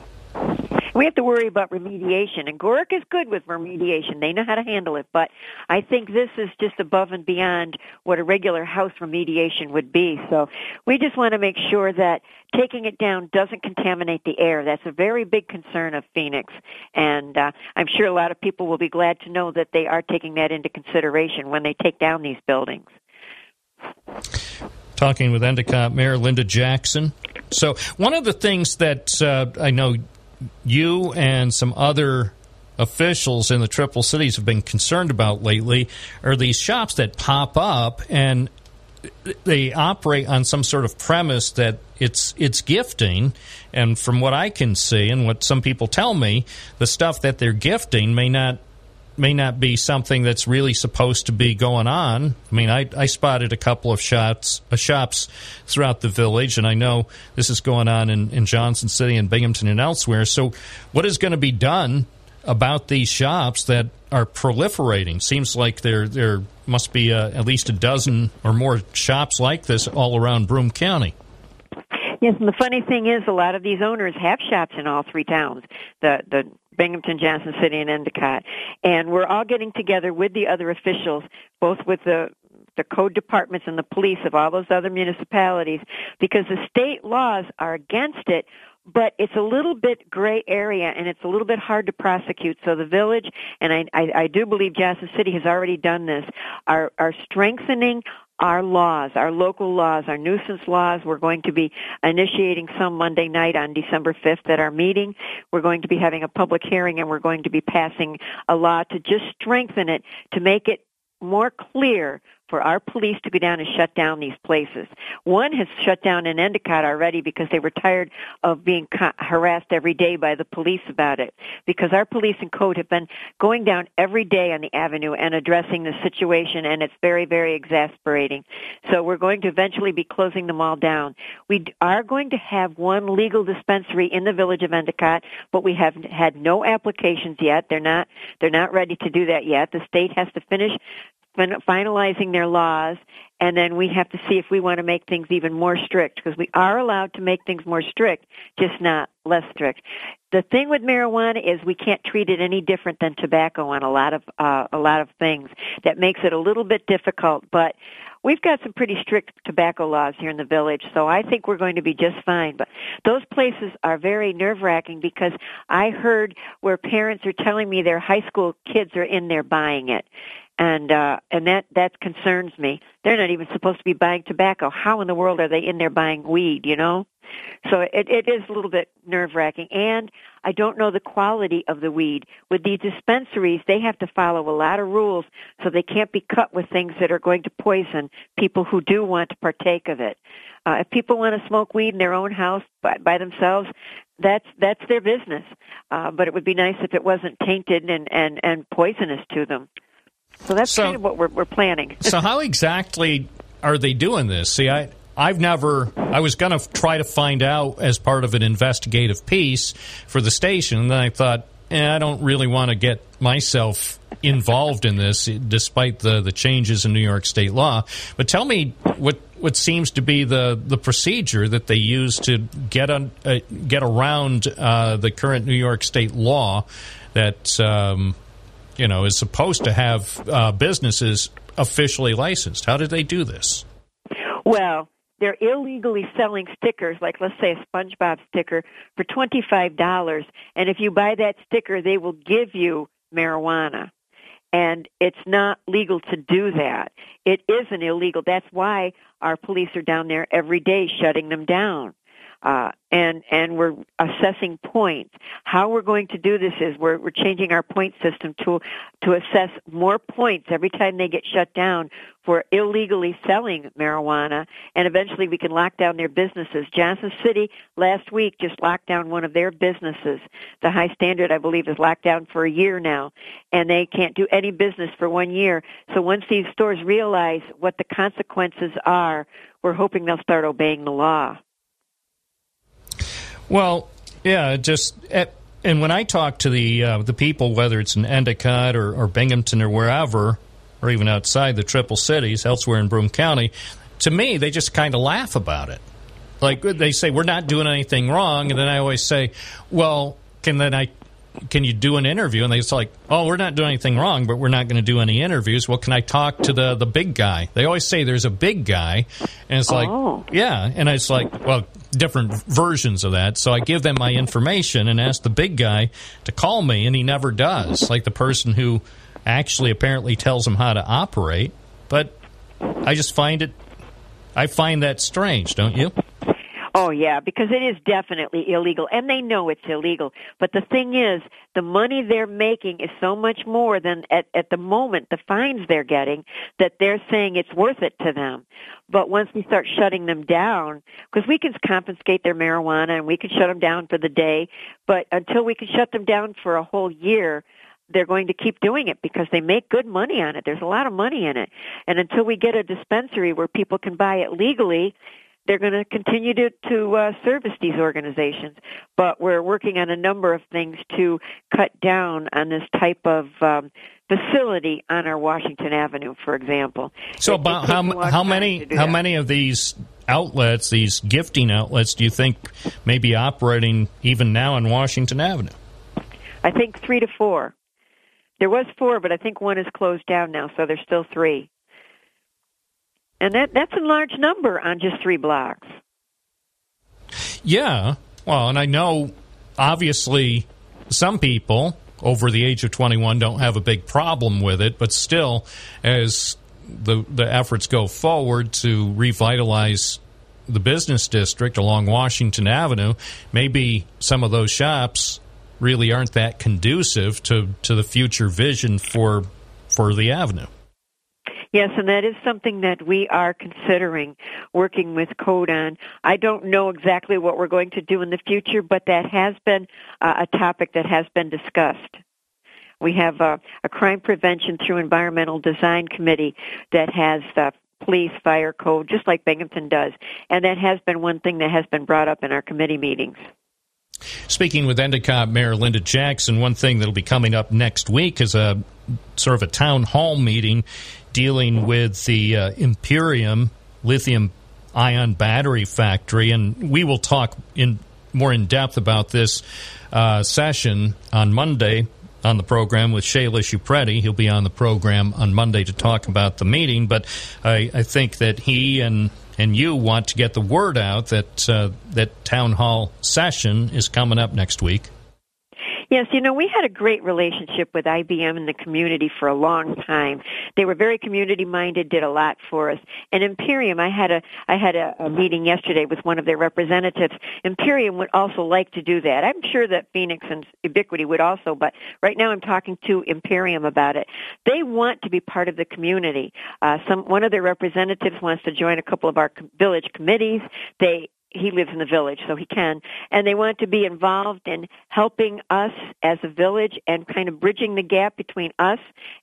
We have to worry about remediation, and Gorick is good with remediation. They know how to handle it, but I think this is just above and beyond what a regular house remediation would be. So we just want to make sure that taking it down doesn't contaminate the air. That's a very big concern of Phoenix, and uh, I'm sure a lot of people will be glad to know that they are taking that into consideration when they take down these buildings. talking with Endicott Mayor Linda Jackson. So, one of the things that uh, I know you and some other officials in the Triple Cities have been concerned about lately are these shops that pop up and they operate on some sort of premise that it's it's gifting. And from what I can see and what some people tell me the stuff that they're gifting may not may not be something that's really supposed to be going on. I mean, I, I spotted a couple of shots, uh, shops throughout the village, and I know this is going on in, in Johnson City and Binghamton and elsewhere. So, what is going to be done about these shops that are proliferating? Seems like there there must be uh, at least a dozen or more shops like this all around Broome County. Yes, and the funny thing is, a lot of these owners have shops in all three towns. The the Binghamton, Johnson City, and Endicott, and we're all getting together with the other officials, both with the the code departments and the police of all those other municipalities, because the state laws are against it. But it's a little bit gray area, and it's a little bit hard to prosecute. So the village, and I, I, I do believe Johnson City has already done this, are are strengthening our laws, our local laws, our nuisance laws. We're going to be initiating some Monday night on December 5th at our meeting. We're going to be having a public hearing and we're going to be passing a law to just strengthen it to make it more clear for our police to go down and shut down these places. One has shut down in Endicott already because they were tired of being co- harassed every day by the police about it. Because our police and code have been going down every day on the avenue and addressing the situation and it's very, very exasperating. So we're going to eventually be closing them all down. We are going to have one legal dispensary in the village of Endicott, but we have had no applications yet. They're not, they're not ready to do that yet. The state has to finish fin- finalizing their laws, and then we have to see if we want to make things even more strict because we are allowed to make things more strict, just not less strict. The thing with marijuana is we can't treat it any different than tobacco on a lot of uh, a lot of things. That makes it a little bit difficult, but we've got some pretty strict tobacco laws here in the village, so I think we're going to be just fine. But those places are very nerve wracking because I heard where parents are telling me their high school kids are in there buying it and uh and that that concerns me. They're not even supposed to be buying tobacco. How in the world are they in there buying weed you know? So it it is a little bit nerve wracking and i don't know the quality of the weed. With these dispensaries they have to follow a lot of rules so they can't be cut with things that are going to poison people who do want to partake of it. Uh, if people want to smoke weed in their own house by, by themselves that's that's their business. Uh, but it would be nice if it wasn't tainted and and and poisonous to them so that's So- kind of what we're, we're planning. so how exactly are they doing this? See, I I've never. I was going to try to find out as part of an investigative piece for the station, and then I thought, eh, I don't really want to get myself involved in this, despite the, the changes in New York state law. But tell me what what seems to be the, the procedure that they use to get on uh, get around uh, the current New York state law that um, you know is supposed to have uh, businesses officially licensed. How did they do this? Well, they're illegally selling stickers, like let's say a SpongeBob sticker, for $25. And if you buy that sticker, they will give you marijuana. And it's not legal to do that. It isn't illegal. That's why our police are down there every day shutting them down. Uh, and and we're assessing points. How we're going to do this is we're we're changing our point system to to assess more points every time they get shut down for illegally selling marijuana, and eventually we can lock down their businesses. Johnson City last week just locked down one of their businesses. The High Standard, I believe, is locked down for a year now, and they can't do any business for one year. So once these stores realize what the consequences are, we're hoping they'll start obeying the law. Well, yeah, just at, and when I talk to the uh, the people, whether it's in Endicott or, or Binghamton or wherever, or even outside the triple cities, elsewhere in Broome County, to me they just kind of laugh about it. Like they say, we're not doing anything wrong, and then I always say, well, can then I can you do an interview? And they say like, oh, we're not doing anything wrong, but we're not going to do any interviews. Well, can I talk to the the big guy? They always say there's a big guy, and it's like, Oh. yeah, and it's like, well, different versions of that. So I give them my information and ask the big guy to call me, and he never does. Like the person who actually apparently tells him how to operate, but I just find it. I find that strange, don't you? Oh yeah, because it is definitely illegal and they know it's illegal. But the thing is, the money they're making is so much more than at, at the moment the fines they're getting that they're saying it's worth it to them. But once we start shutting them down, because we can confiscate their marijuana and we can shut them down for the day, but until we can shut them down for a whole year, they're going to keep doing it because they make good money on it. There's a lot of money in it. And until we get a dispensary where people can buy it legally, they're going to continue to, to uh, service these organizations. But we're working on a number of things to cut down on this type of um, facility on our Washington Avenue, for example. So It- it how a lot of how many how that. many of these outlets, these gifting outlets, do you think may be operating even now on Washington Avenue? I think three to four. There was four, but I think one is closed down now, so there's still three. And that that's a large number on just three blocks. Yeah. Well, and I know obviously some people over the age of 21 don't have a big problem with it, but still, as the the efforts go forward to revitalize the business district along Washington Avenue, maybe some of those shops really aren't that conducive to, to the future vision for for the avenue. Yes, and that is something that we are considering working with Code on. I don't know exactly what we're going to do in the future, but that has been uh, a topic that has been discussed. We have a, a crime prevention through environmental design committee that has uh, police, fire code, just like Binghamton does, and that has been one thing that has been brought up in our committee meetings. Speaking with Endicott Mayor Linda Jackson, one thing that'll be coming up next week is a sort of a town hall meeting dealing with the uh, Imperium lithium ion battery factory, and we will talk in more in depth about this uh, session on Monday on the program with Shayla Shupreti. He'll be on the program on Monday to talk about the meeting, but I, I think that he and and you want to get the word out that uh, that town hall session is coming up next week. Yes, you know, we had a great relationship with IBM in the community for a long time. They were very community minded, did a lot for us. And Imperium, I had a I had a, a meeting yesterday with one of their representatives. Imperium would also like to do that. I'm sure that Phoenix and Ubiquity would also, but right now I'm talking to Imperium about it. They want to be part of the community. Uh, some one of their representatives wants to join a couple of our village committees. They he lives in the village, so he can. And they want to be involved in helping us as a village and kind of bridging the gap between us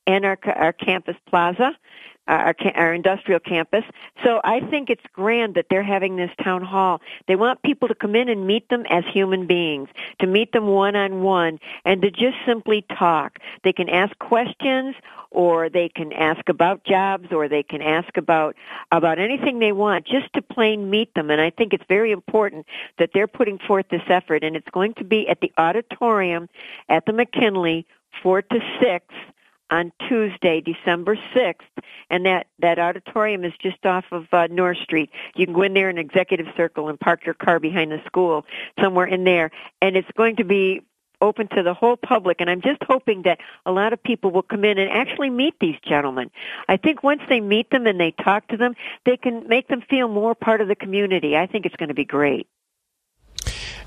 and our, our campus plaza. Our, our industrial campus. So I think it's grand that they're having this town hall. They want people to come in and meet them as human beings, to meet them one on one, and to just simply talk. They can ask questions, or they can ask about jobs, or they can ask about about anything they want, just to plain meet them. And I think it's very important that they're putting forth this effort, and it's going to be at the auditorium at the McKinley, four to six on Tuesday, December 6th, and that, that auditorium is just off of uh, North Street. You can go in there in Executive Circle and park your car behind the school, somewhere in there, and it's going to be open to the whole public and I'm just hoping that a lot of people will come in and actually meet these gentlemen. I think once they meet them and they talk to them, they can make them feel more part of the community. I think it's going to be great.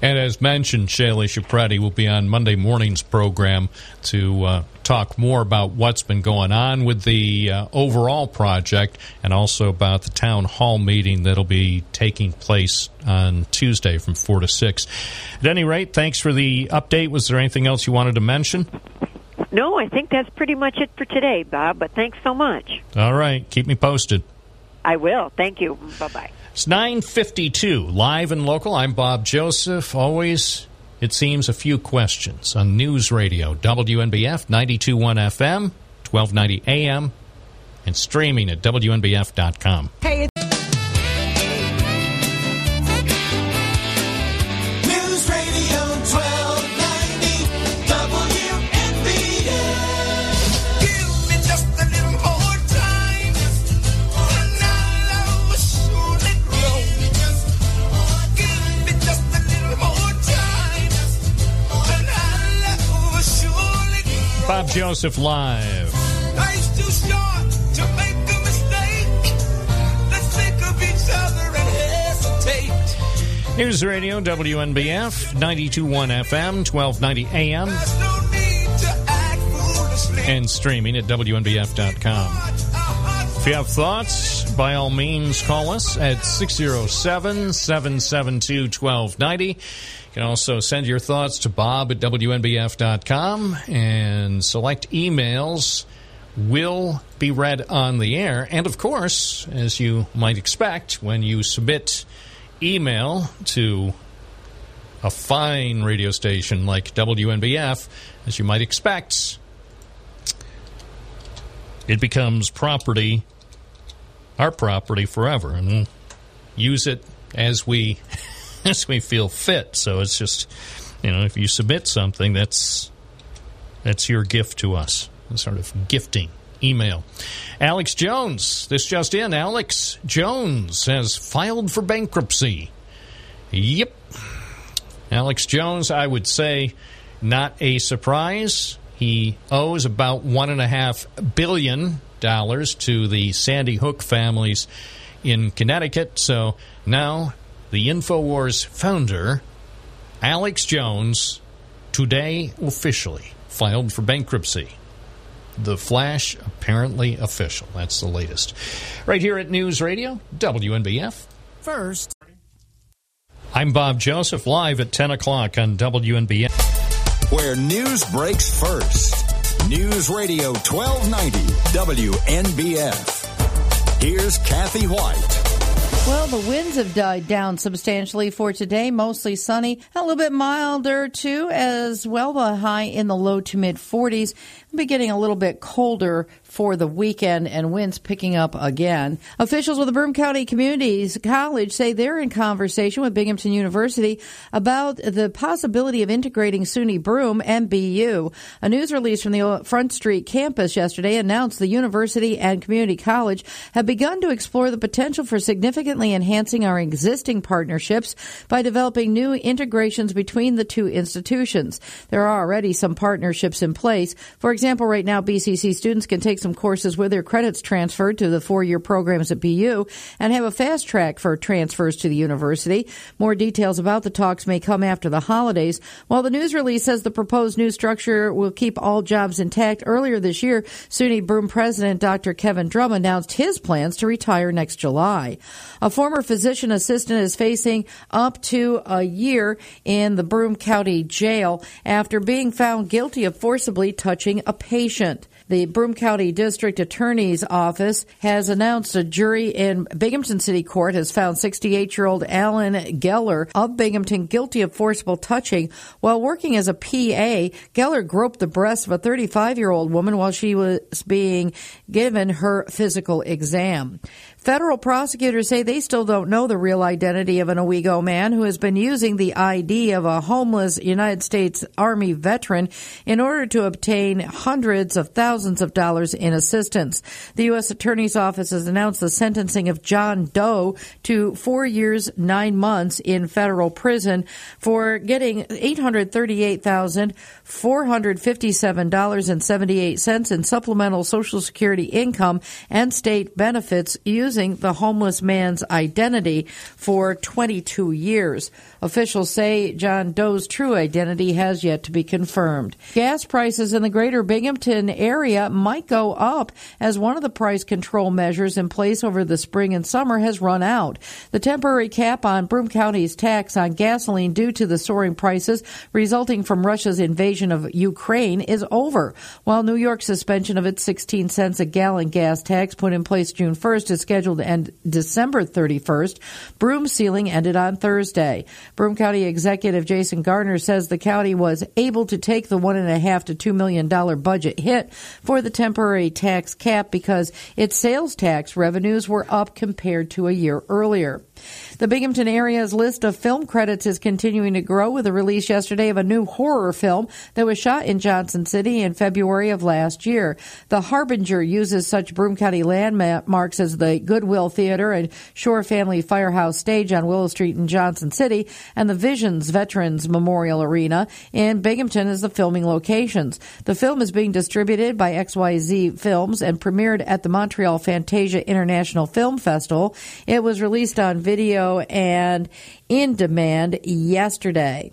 And as mentioned, Shaylee Shapretti will be on Monday morning's program to uh, talk more about what's been going on with the uh, overall project and also about the town hall meeting that'll be taking place on Tuesday from 4 to 6. At any rate, thanks for the update. Was there anything else you wanted to mention? No, I think that's pretty much it for today, Bob, but thanks so much. All right, keep me posted. I will. Thank you. Bye bye. It's 952, live and local. I'm Bob Joseph. Always, it seems, a few questions on News Radio, WNBF 92.1 FM, 1290 AM, and streaming at WNBF.com. Hey, and hesitate. News Radio, WNBF 92.1 FM, 1290 AM, no need to act and streaming at WNBF.com. If you have thoughts, by all means, call us at 607 772 1290. Can also send your thoughts to bob at WNBF.com, and select emails will be read on the air. And of course, as you might expect, when you submit email to a fine radio station like WNBF, as you might expect, it becomes property, our property forever, and we'll use it as we as we feel fit. So it's just, you know, if you submit something, that's that's your gift to us, sort of gifting email. Alex Jones, this just in. Alex Jones has filed for bankruptcy. Yep. Alex Jones, I would say, not a surprise. He owes about one and a half billion dollars to the Sandy Hook families in Connecticut. So now the InfoWars founder, Alex Jones, today officially filed for bankruptcy. The Flash apparently official. That's the latest. Right here at News Radio, WNBF. First, I'm Bob Joseph, live at 10 o'clock on WNBF. Where news breaks first. News Radio 1290 WNBF. Here's Kathy White. Well, the winds have died down substantially for today. Mostly sunny, a little bit milder too, as well. The high in the low to mid 40s. It'll be getting a little bit colder for the weekend, and winds picking up again. Officials with the Broome County Communities College say they're in conversation with Binghamton University about the possibility of integrating SUNY Broome and BU. A news release from the Front Street campus yesterday announced the university and community college have begun to explore the potential for significantly enhancing our existing partnerships by developing new integrations between the two institutions. There are already some partnerships in place. For example, right now BCC students can take some courses with their credits transferred to the four-year programs at BU and have a fast track for transfers to the university. More details about the talks may come after the holidays. While the news release says the proposed new structure will keep all jobs intact, earlier this year, SUNY Broome president Dr. Kevin Drumm announced his plans to retire next July. A former physician assistant is facing up to a year in the Broome County Jail after being found guilty of forcibly touching a patient. The Broome County District Attorney's Office has announced a jury in Binghamton City Court has found 68 year old Alan Geller of Binghamton guilty of forcible touching. While working as a PA, Geller groped the breast of a 35 year old woman while she was being given her physical exam. Federal prosecutors say they still don't know the real identity of an Owego man who has been using the ID of a homeless United States Army veteran in order to obtain hundreds of thousands of dollars in assistance. The U.S. Attorney's Office has announced the sentencing of John Doe to four years, nine months in federal prison for getting $838,457.78 in supplemental Social Security income and state benefits using the homeless man's identity for 22 years. Officials say John Doe's true identity has yet to be confirmed. Gas prices in the greater Binghamton area might go up as one of the price control measures in place over the spring and summer has run out. The temporary cap on Broome County's tax on gasoline due to the soaring prices resulting from Russia's invasion of Ukraine is over, while New York's suspension of its 16 cents a gallon gas tax put in place June 1st is scheduled to end December 31st. Broome's ceiling ended on Thursday. Broome County Executive Jason Garnar says the county was able to take the one and a half to two million dollar budget hit for the temporary tax cap because its sales tax revenues were up compared to a year earlier. The Binghamton area's list of film credits is continuing to grow with the release yesterday of a new horror film that was shot in Johnson City in February of last year. The Harbinger uses such Broome County landmarks as the Goodwill Theater and Schorr Family Firehouse Stage on Willow Street in Johnson City and the Visions Veterans Memorial Arena in Binghamton as the filming locations. The film is being distributed by XYZ Films and premiered at the Montreal Fantasia International Film Festival. It was released on video and in demand yesterday.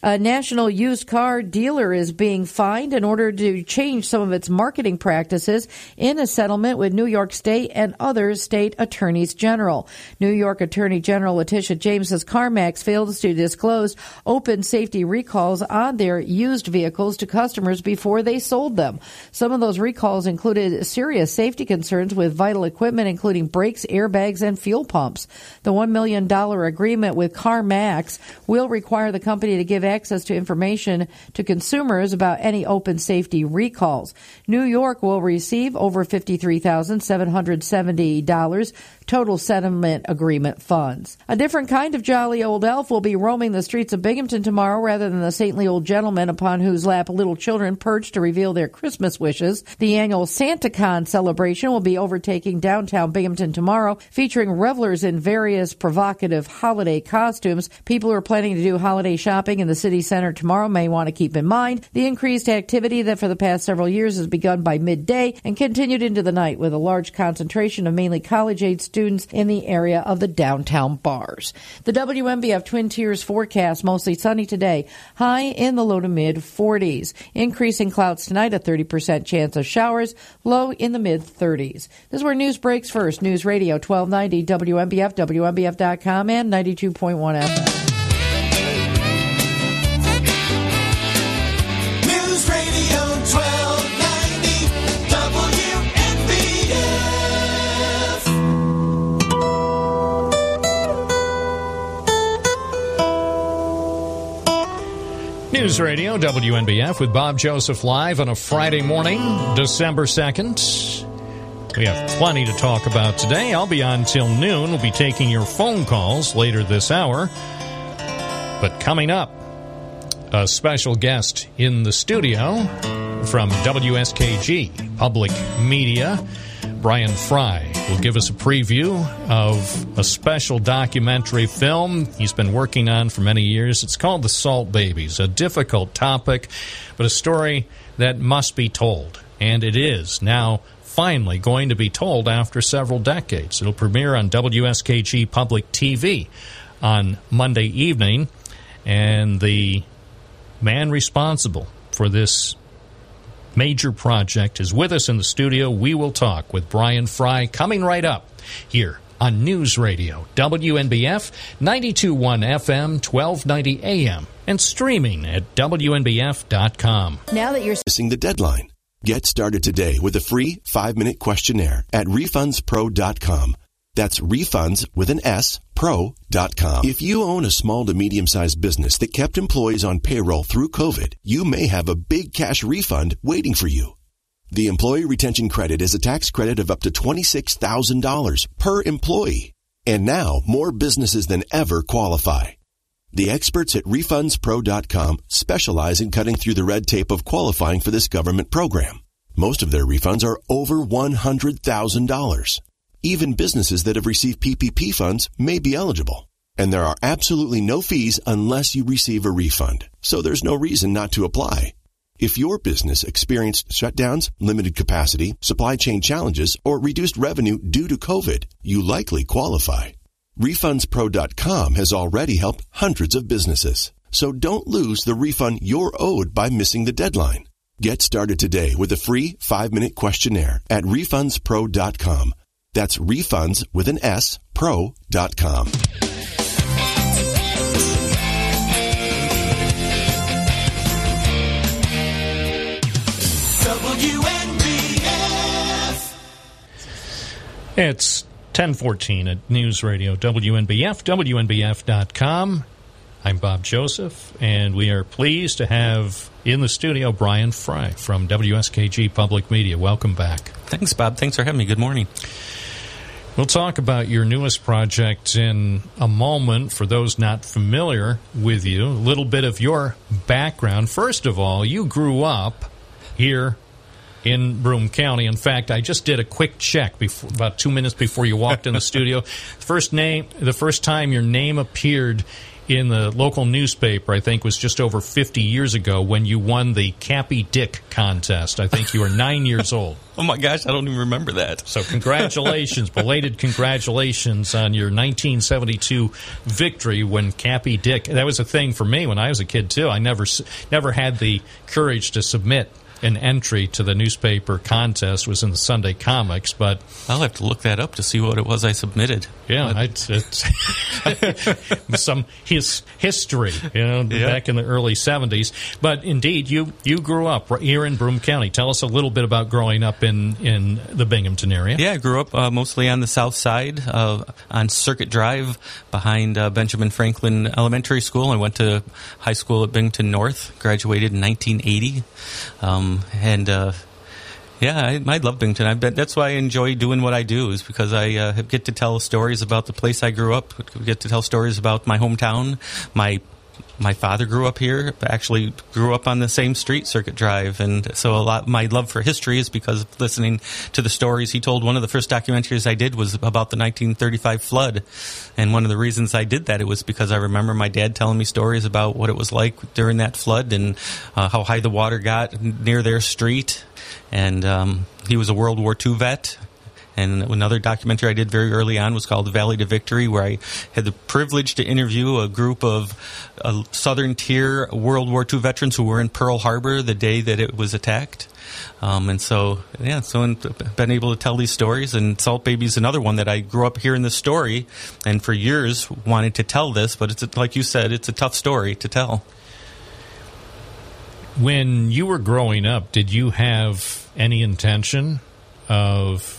A national used car dealer is being fined in order to change some of its marketing practices in a settlement with New York State and other state attorneys general. New York Attorney General Letitia James says CarMax fails to disclose open safety recalls on their used vehicles to customers before they sold them. Some of those recalls included serious safety concerns with vital equipment, including brakes, airbags, and fuel pumps. The $1 million agreement with CarMax will require the company to give access to information to consumers about any open safety recalls. New York will receive over $53,770 total settlement agreement funds. A different kind of jolly old elf will be roaming the streets of Binghamton tomorrow rather than the saintly old gentleman upon whose lap little children perch to reveal their Christmas wishes. The annual SantaCon celebration will be overtaking downtown Binghamton tomorrow, featuring revelers in various provocative holiday costumes. People who are planning to do holiday shopping in the city center tomorrow may want to keep in mind the increased activity that for the past several years has begun by midday and continued into the night with a large concentration of mainly college age students in the area of the downtown bars. The WNBF Twin Tiers forecast mostly sunny today, high in the low to mid 40s. Increasing clouds tonight, a 30% chance of showers, low in the mid 30s. This is where news breaks first. News Radio 1290 WNBF, WNBF.com, and 92.1 FM. News Radio WNBF with Bob Joseph live on a Friday morning, December 2nd. We have plenty to talk about today. I'll be on till noon. We'll be taking your phone calls later this hour. But coming up, a special guest in the studio from WSKG Public Media. Brian Frey will give us a preview of a special documentary film he's been working on for many years. It's called The Salt Babies, a difficult topic, but a story that must be told. And it is now finally going to be told after several decades. It'll premiere on WSKG Public TV on Monday evening, and the man responsible for this major project is with us in the studio. We will talk with Brian Frey coming right up here on News Radio, WNBF 921 FM, 1290 AM, and streaming at WNBF.com. Now that you're missing the deadline. Get started today with a free five minute questionnaire at refundspro.com. That's refunds with an S, pro.com. If you own a small to medium sized business that kept employees on payroll through COVID, you may have a big cash refund waiting for you. The Employee Retention Credit is a tax credit of up to $26,000 per employee. And now more businesses than ever qualify. The experts at refundspro.com specialize in cutting through the red tape of qualifying for this government program. Most of their refunds are over $100,000. Even businesses that have received PPP funds may be eligible. And there are absolutely no fees unless you receive a refund. So there's no reason not to apply. If your business experienced shutdowns, limited capacity, supply chain challenges, or reduced revenue due to COVID, you likely qualify. RefundsPro.com has already helped hundreds of businesses. So don't lose the refund you're owed by missing the deadline. Get started today with a free five minute questionnaire at RefundsPro.com. That's refunds with an S, pro.com. It's 1014 at News Radio WNBF, WNBF.com. I'm Bob Joseph, and we are pleased to have in the studio Brian Frey from WSKG Public Media. Welcome back. Thanks, Bob. Thanks for having me. Good morning. We'll talk about your newest project in a moment. For those not familiar with you, a little bit of your background. First of all, you grew up here in Broome County. In fact, I just did a quick check before, about two minutes before you walked in the studio. First name, the first time your name appeared in the local newspaper, I think, was just over 50 years ago when you won the Cappy Dick contest. I think you were nine years old. Oh my gosh, I don't even remember that. So congratulations, belated congratulations on your 1972 victory when Cappy Dick. That was a thing for me when I was a kid too. I never never had the courage to submit an entry to the newspaper contest. Was in the Sunday Comics, but I'll have to look that up to see what it was I submitted. yeah, it's, it's some his history, you know, Yeah. back in the early '70s. But indeed, you you grew up here in Broome County. Tell us a little bit about growing up in in the Binghamton area. Yeah, I grew up uh, mostly on the south side, uh, on Circuit Drive, behind uh, Benjamin Franklin Elementary School. I went to high school at Binghamton North. Graduated in 1980, um, and uh, yeah, I, I love Binghamton. I bet that's why I enjoy doing what I do is because I uh, get to tell stories about the place I grew up. Get to tell stories about my hometown, my my father grew up here actually grew up on the same street circuit drive. And so a lot my love for history is because of listening to the stories he told. One of the first documentaries i did was about the 1935 flood. And one of the reasons i did that it was because i remember my dad telling me stories about what it was like during that flood and uh, how high the water got near their street. And um, he was a world war ii vet and another documentary I did very early on was called Valley to Victory, where I had the privilege to interview a group of uh, Southern Tier World War II veterans who were in Pearl Harbor the day that it was attacked. Um, and so, yeah, so I've been able to tell these stories. And Salt Baby is another one that I grew up hearing the story, and for years wanted to tell this. But it's like you said, it's a tough story to tell. When you were growing up, did you have any intention of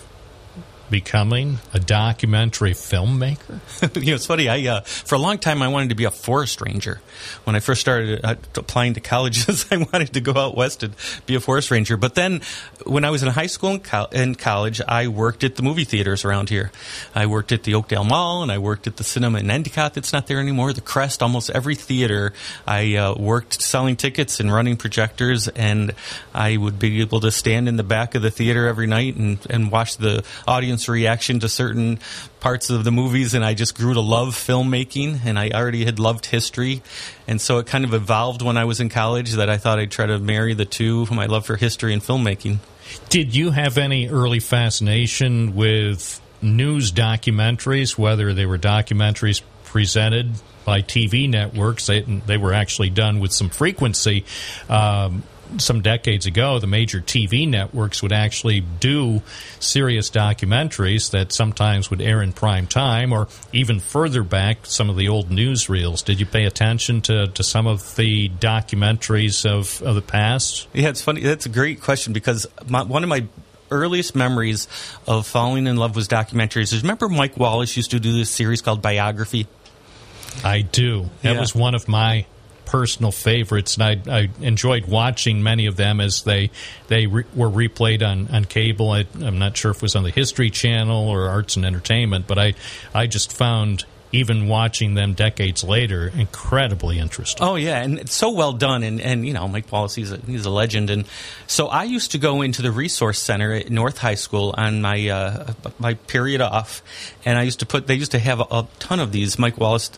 becoming a documentary filmmaker? you know, it's funny. I uh, for a long time I wanted to be a forest ranger. When I first started uh, applying to colleges, I wanted to go out west and be a forest ranger. But then, when I was in high school and, col- and college, I worked at the movie theaters around here. I worked at the Oakdale Mall, and I worked at the cinema in Endicott that's not there anymore. The Crest, almost every theater. I uh, worked selling tickets and running projectors, and I would be able to stand in the back of the theater every night and, and watch the audience reaction to certain parts of the movies and I just grew to love filmmaking and I already had loved history and so it kind of evolved when I was in college that I thought I'd try to marry the two my love for history and filmmaking. Did you have any early fascination with news documentaries, whether they were documentaries presented by TV networks? They, they were actually done with some frequency. Um, some decades ago, the major TV networks would actually do serious documentaries that sometimes would air in prime time, or even further back, some of the old newsreels. Did you pay attention to, to some of the documentaries of, of the past? Yeah, it's funny. That's a great question because my, one of my earliest memories of falling in love with documentaries is remember Mike Wallace used to do this series called Biography? I do. That Yeah. was one of my personal favorites, and I, I enjoyed watching many of them as they they re- were replayed on on cable. I, I'm not sure if it was on the History Channel or Arts and Entertainment, but I I just found even watching them decades later incredibly interesting. Oh yeah, and it's so well done, and, and you know Mike Wallace, he's a, he's a legend, and so I used to go into the resource center at North High School on my uh, my period off, and I used to put they used to have a, a ton of these Mike Wallace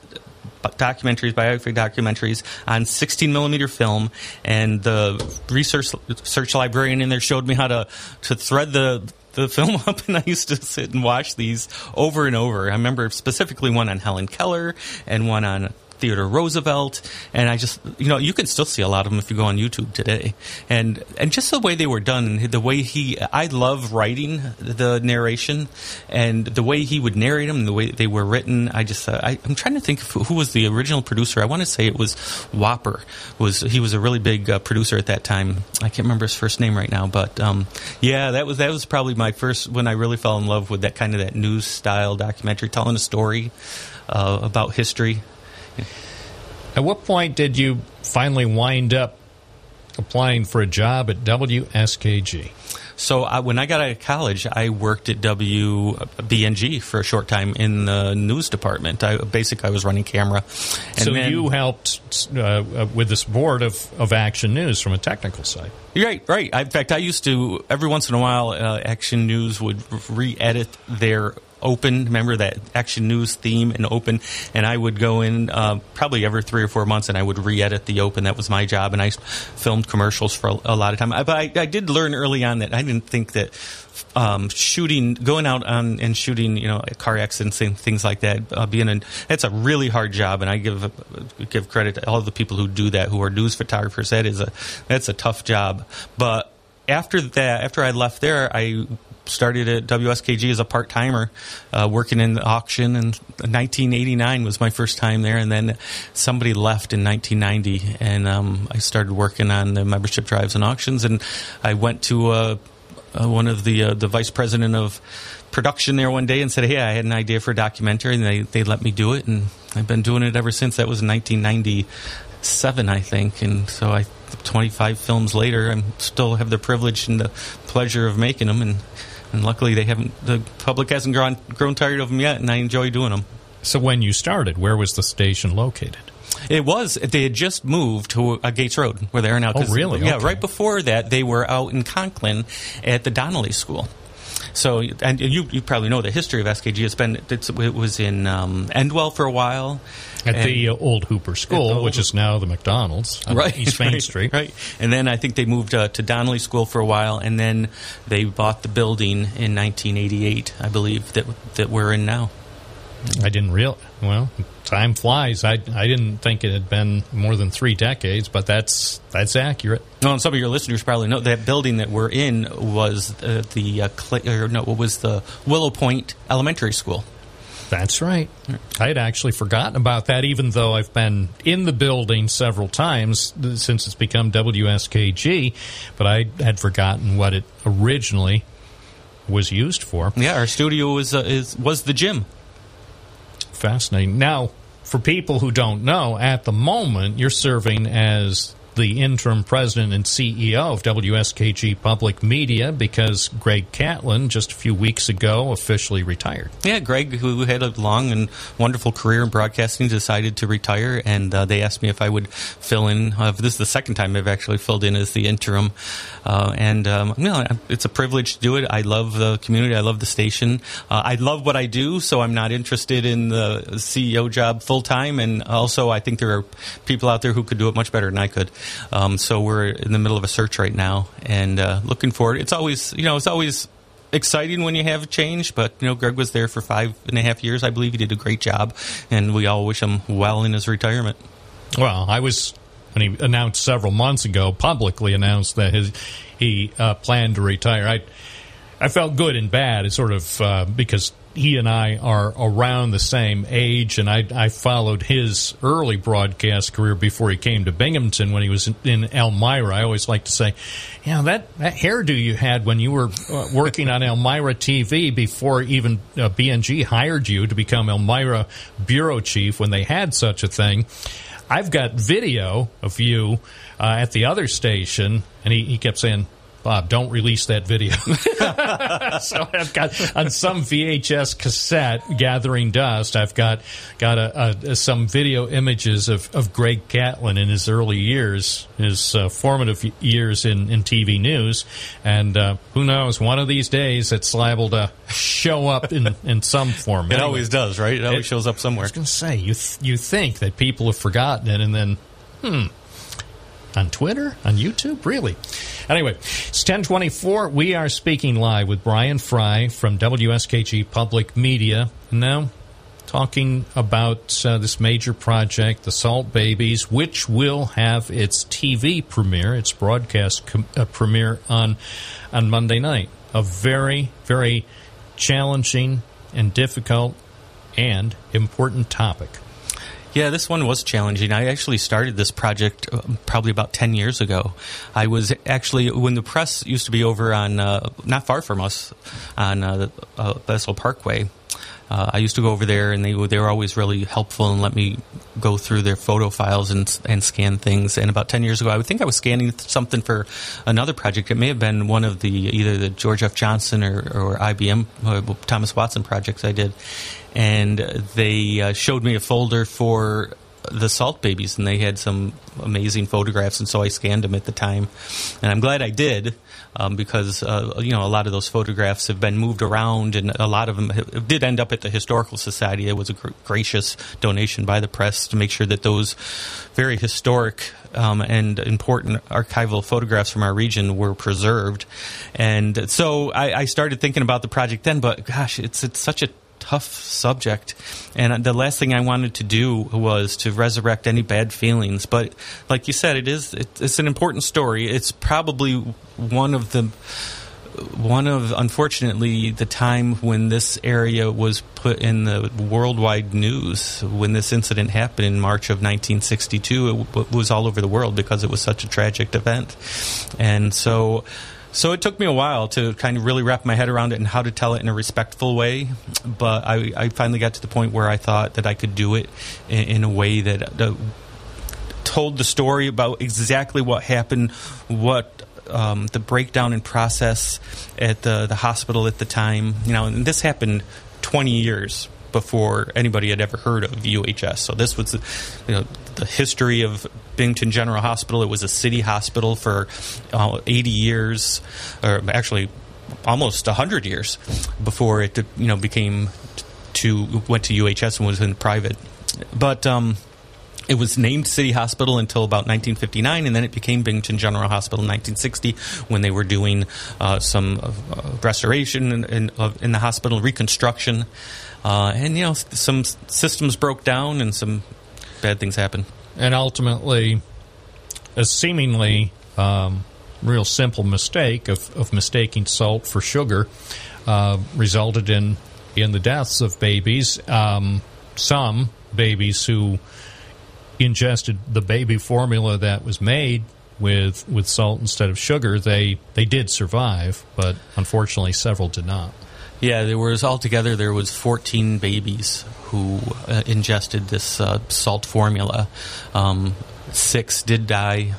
documentaries, biography documentaries on 16 millimeter film, and the research research librarian in there showed me how to to thread the the film up, and I used to sit and watch these over and over. I remember specifically one on Helen Keller and one on Theodore Roosevelt, and I just you know you can still see a lot of them if you go on YouTube today, and and just the way they were done, the way he I love writing the narration, and the way he would narrate them, the way they were written. I just uh, I, I'm trying to think who was the original producer. I want to say it was Wolper. Was he was a really big uh, producer at that time? I can't remember his first name right now, but um, yeah, that was that was probably my first when I really fell in love with that kind of that news style documentary, telling a story uh, about history. At what point did you finally wind up applying for a job at WSKG? So I, when I got out of college, I worked at WBNG for a short time in the news department. I basically I was running camera. And so then- you helped uh, uh, with this board of, of Action News from a technical side. Right, right. I, in fact, I used to every once in a while, uh, Action News would re-edit their open. Remember that Action News theme and open, and I would go in uh, probably every three or four months, and I would re-edit the open. That was my job, and I filmed commercials for a, lot of time. I, but I, I did learn early on that I didn't think that. Um, shooting, going out on and shooting, you know, car accidents and things like that, uh, being a that's a really hard job, and I give give credit to all the people who do that, who are news photographers. That is a that's a tough job. But after that, after I left there, I started at WSKG as a part timer, uh, working in the auction. And 1989 was my first time there, and then somebody left in 1990, and um, I started working on the membership drives and auctions. And I went to uh, uh, one of the uh, the vice president of production there one day and said, "Hey, I had an idea for a documentary," and they they let me do it, and I've been doing it ever since. That was in 1997, I think, and so I 25 films later, I still have the privilege and the pleasure of making them, and and luckily they haven't the public hasn't grown grown tired of them yet, and I enjoy doing them. So when you started, where was the station located? It was. They had just moved to uh, Gates Road, where they are now. Oh, really? Yeah. Okay. Right before that, they were out in Conklin at the Donnelly School. So, and you you probably know the history of SKG. It's been it's, it was in um, Endwell for a while. At the uh, old Hooper School, the which is now the McDonald's on right, East Main right, Street. Right, and then I think they moved uh, to Donnelly School for a while, and then they bought the building in 1988, I believe that that we're in now. I didn't real well. Time flies. I I didn't think it had been more than three decades, but that's that's accurate. No, and some of your listeners probably know that building that we're in was uh, the uh, Clay, or no, what was the Willow Point Elementary School. That's right. I had actually forgotten about that, even though I've been in the building several times since it's become WSKG. But I had forgotten what it originally was used for. Yeah, our studio was uh, is was the gym. Fascinating. Now, for people who don't know, at the moment you're serving as the interim president and CEO of WSKG Public Media because Greg Catlin just a few weeks ago officially retired. Yeah, Greg, who had a long and wonderful career in broadcasting, decided to retire, and uh, they asked me if I would fill in. Uh, this is the second time I've actually filled in as the interim, uh, and um, you know, it's a privilege to do it. I love the community. I love the station. Uh, I love what I do, so I'm not interested in the CEO job full time. And also, I think there are people out there who could do it much better than I could. Um, so we're in the middle of a search right now, and uh, looking forward. It's always, you know, it's always exciting when you have a change, but you know, Greg was there for five and a half years. I believe he did a great job, and we all wish him well in his retirement. Well, I was when he announced several months ago, publicly announced that his he uh, planned to retire. I I felt good and bad. Sort of uh, because he and I are around the same age, and I, I followed his early broadcast career before he came to Binghamton when he was in, in Elmira. I always like to say, you know, that, that hairdo you had when you were uh, working on Elmira TV before even uh, BNG hired you to become Elmira bureau chief when they had such a thing. I've got video of you uh, at the other station, and he, he kept saying, Bob, don't release that video. so I've got on some VHS cassette gathering dust. I've got got a, a, some video images of, of Greg Catlin in his early years, his uh, formative years in, in TV news, and uh, who knows, one of these days it's liable to show up in, in some form. It Anyway, always does, right? It always shows up somewhere. I was going to say you th- you think that people have forgotten it, and then hmm on Twitter, on YouTube? Really? Anyway, it's 1024. We are speaking live with Brian Frey from WSKG Public Media. Now, talking about uh, this major project, the Salt Babies, which will have its TV premiere, its broadcast com- uh, premiere on, on Monday night. A very, very challenging and difficult and important topic. Yeah, this one was challenging. I actually started this project uh, probably about 10 years ago. I was actually, when the press used to be over on, uh, not far from us, on uh, uh, Vestal Parkway, uh, I used to go over there, and they they were always really helpful and let me go through their photo files and and scan things. And about ten years ago, I think I was scanning something for another project. It may have been one of the either the George F. Johnson or, or IBM uh, Thomas Watson projects I did, and they uh, showed me a folder for the salt babies and they had some amazing photographs and so i scanned them at the time. And i'm glad i did um, because uh, you know a lot of those photographs have been moved around and a lot of them ha- did end up at the historical society. It was a gr- gracious donation by the press to make sure that those very historic um, and important archival photographs from our region were preserved. And so I, I started thinking about the project then but gosh it's it's such a tough subject. And the last thing i wanted to do was to resurrect any bad feelings. But like you said it is it, it's an important story. It's probably one of the one of unfortunately the time when this area was put in the worldwide news. When this incident happened in March of 1962 it was all over the world because it was such a tragic event. And so so it took me a while to kind of really wrap my head around it and how to tell it in a respectful way. But I, I finally got to the point where I thought that I could do it in, in a way that told the story about exactly what happened, what um, the breakdown in process at the, the hospital at the time. You know, and this happened 20 years before anybody had ever heard of UHS. So this was, you know, the history of Binghamton General Hospital. It was a city hospital for uh, 80 years, or actually almost 100 years before it, you know, became to went to UHS and was in private. But um, it was named City Hospital until about 1959, and then it became Binghamton General Hospital in 1960 when they were doing uh, some uh, restoration in, in, of- in the hospital, reconstruction, uh, and you know some systems broke down and some bad things happened. and ultimately a seemingly um, real simple mistake of, of mistaking salt for sugar uh, resulted in in the deaths of babies. Um, some babies who ingested the baby formula that was made with with salt instead of sugar, they they did survive, but unfortunately, several did not. Yeah, there was altogether there was 14 babies who uh, ingested this uh, salt formula. Um, six did die,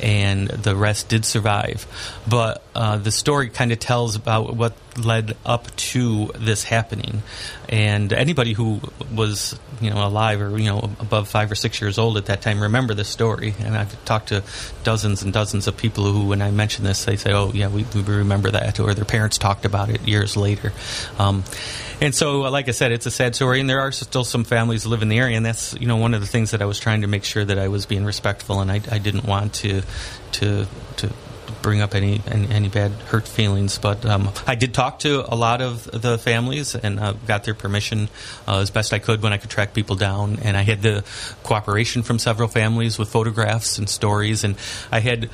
and the rest did survive. But uh, the story kind of tells about what led up to this happening, and anybody who was you know alive or you know above five or six years old at that time remember this story. And I've talked to dozens and dozens of people who, when I mention this, they say, "Oh yeah, we, we remember that," or their parents talked about it years later. Um, and so, like I said, it's a sad story, and there are still some families live in the area, and that's you know one of the things that I was trying to make sure that I was being respectful, and I, I didn't want to to to bring up any, any any bad hurt feelings. But um, I did talk to a lot of the families and uh, got their permission uh, as best I could when I could track people down. And I had the cooperation from several families with photographs and stories. And I had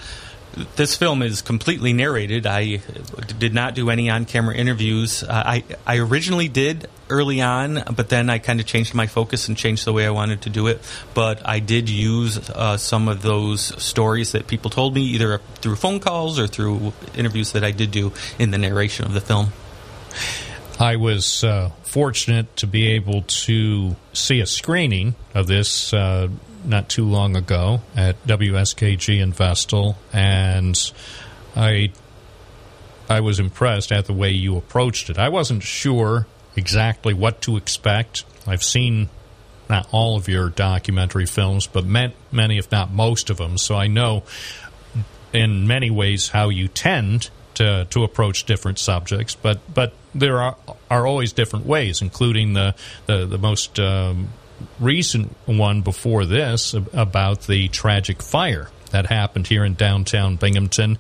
this film is completely narrated. I did not do any on-camera interviews. Uh, I I originally did early on, but then I kind of changed my focus and changed the way I wanted to do it. But I did use uh, some of those stories that people told me either through phone calls or through interviews that I did do in the narration of the film. I was uh, fortunate to be able to see a screening of this uh, not too long ago at WSKG in Vestal, and I I was impressed at the way you approached it. I wasn't sure exactly what to expect. I've seen not all of your documentary films, but ma- many, if not most of them, so I know in many ways how you tend to to approach different subjects, but but there are are always different ways, including the the, the most um, recent one before this about the tragic fire that happened here in downtown Binghamton,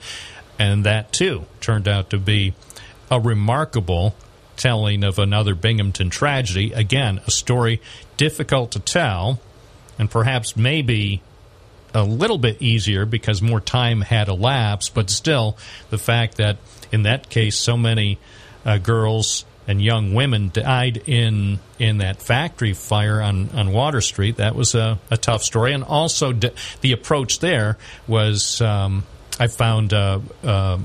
and that too turned out to be a remarkable telling of another Binghamton tragedy. Again, a story difficult to tell, and perhaps maybe a little bit easier because more time had elapsed, but still, the fact that in that case, so many uh, girls and young women died in in that factory fire on, on Water Street. That was a, a tough story, and also d- the approach there was. Um, I found a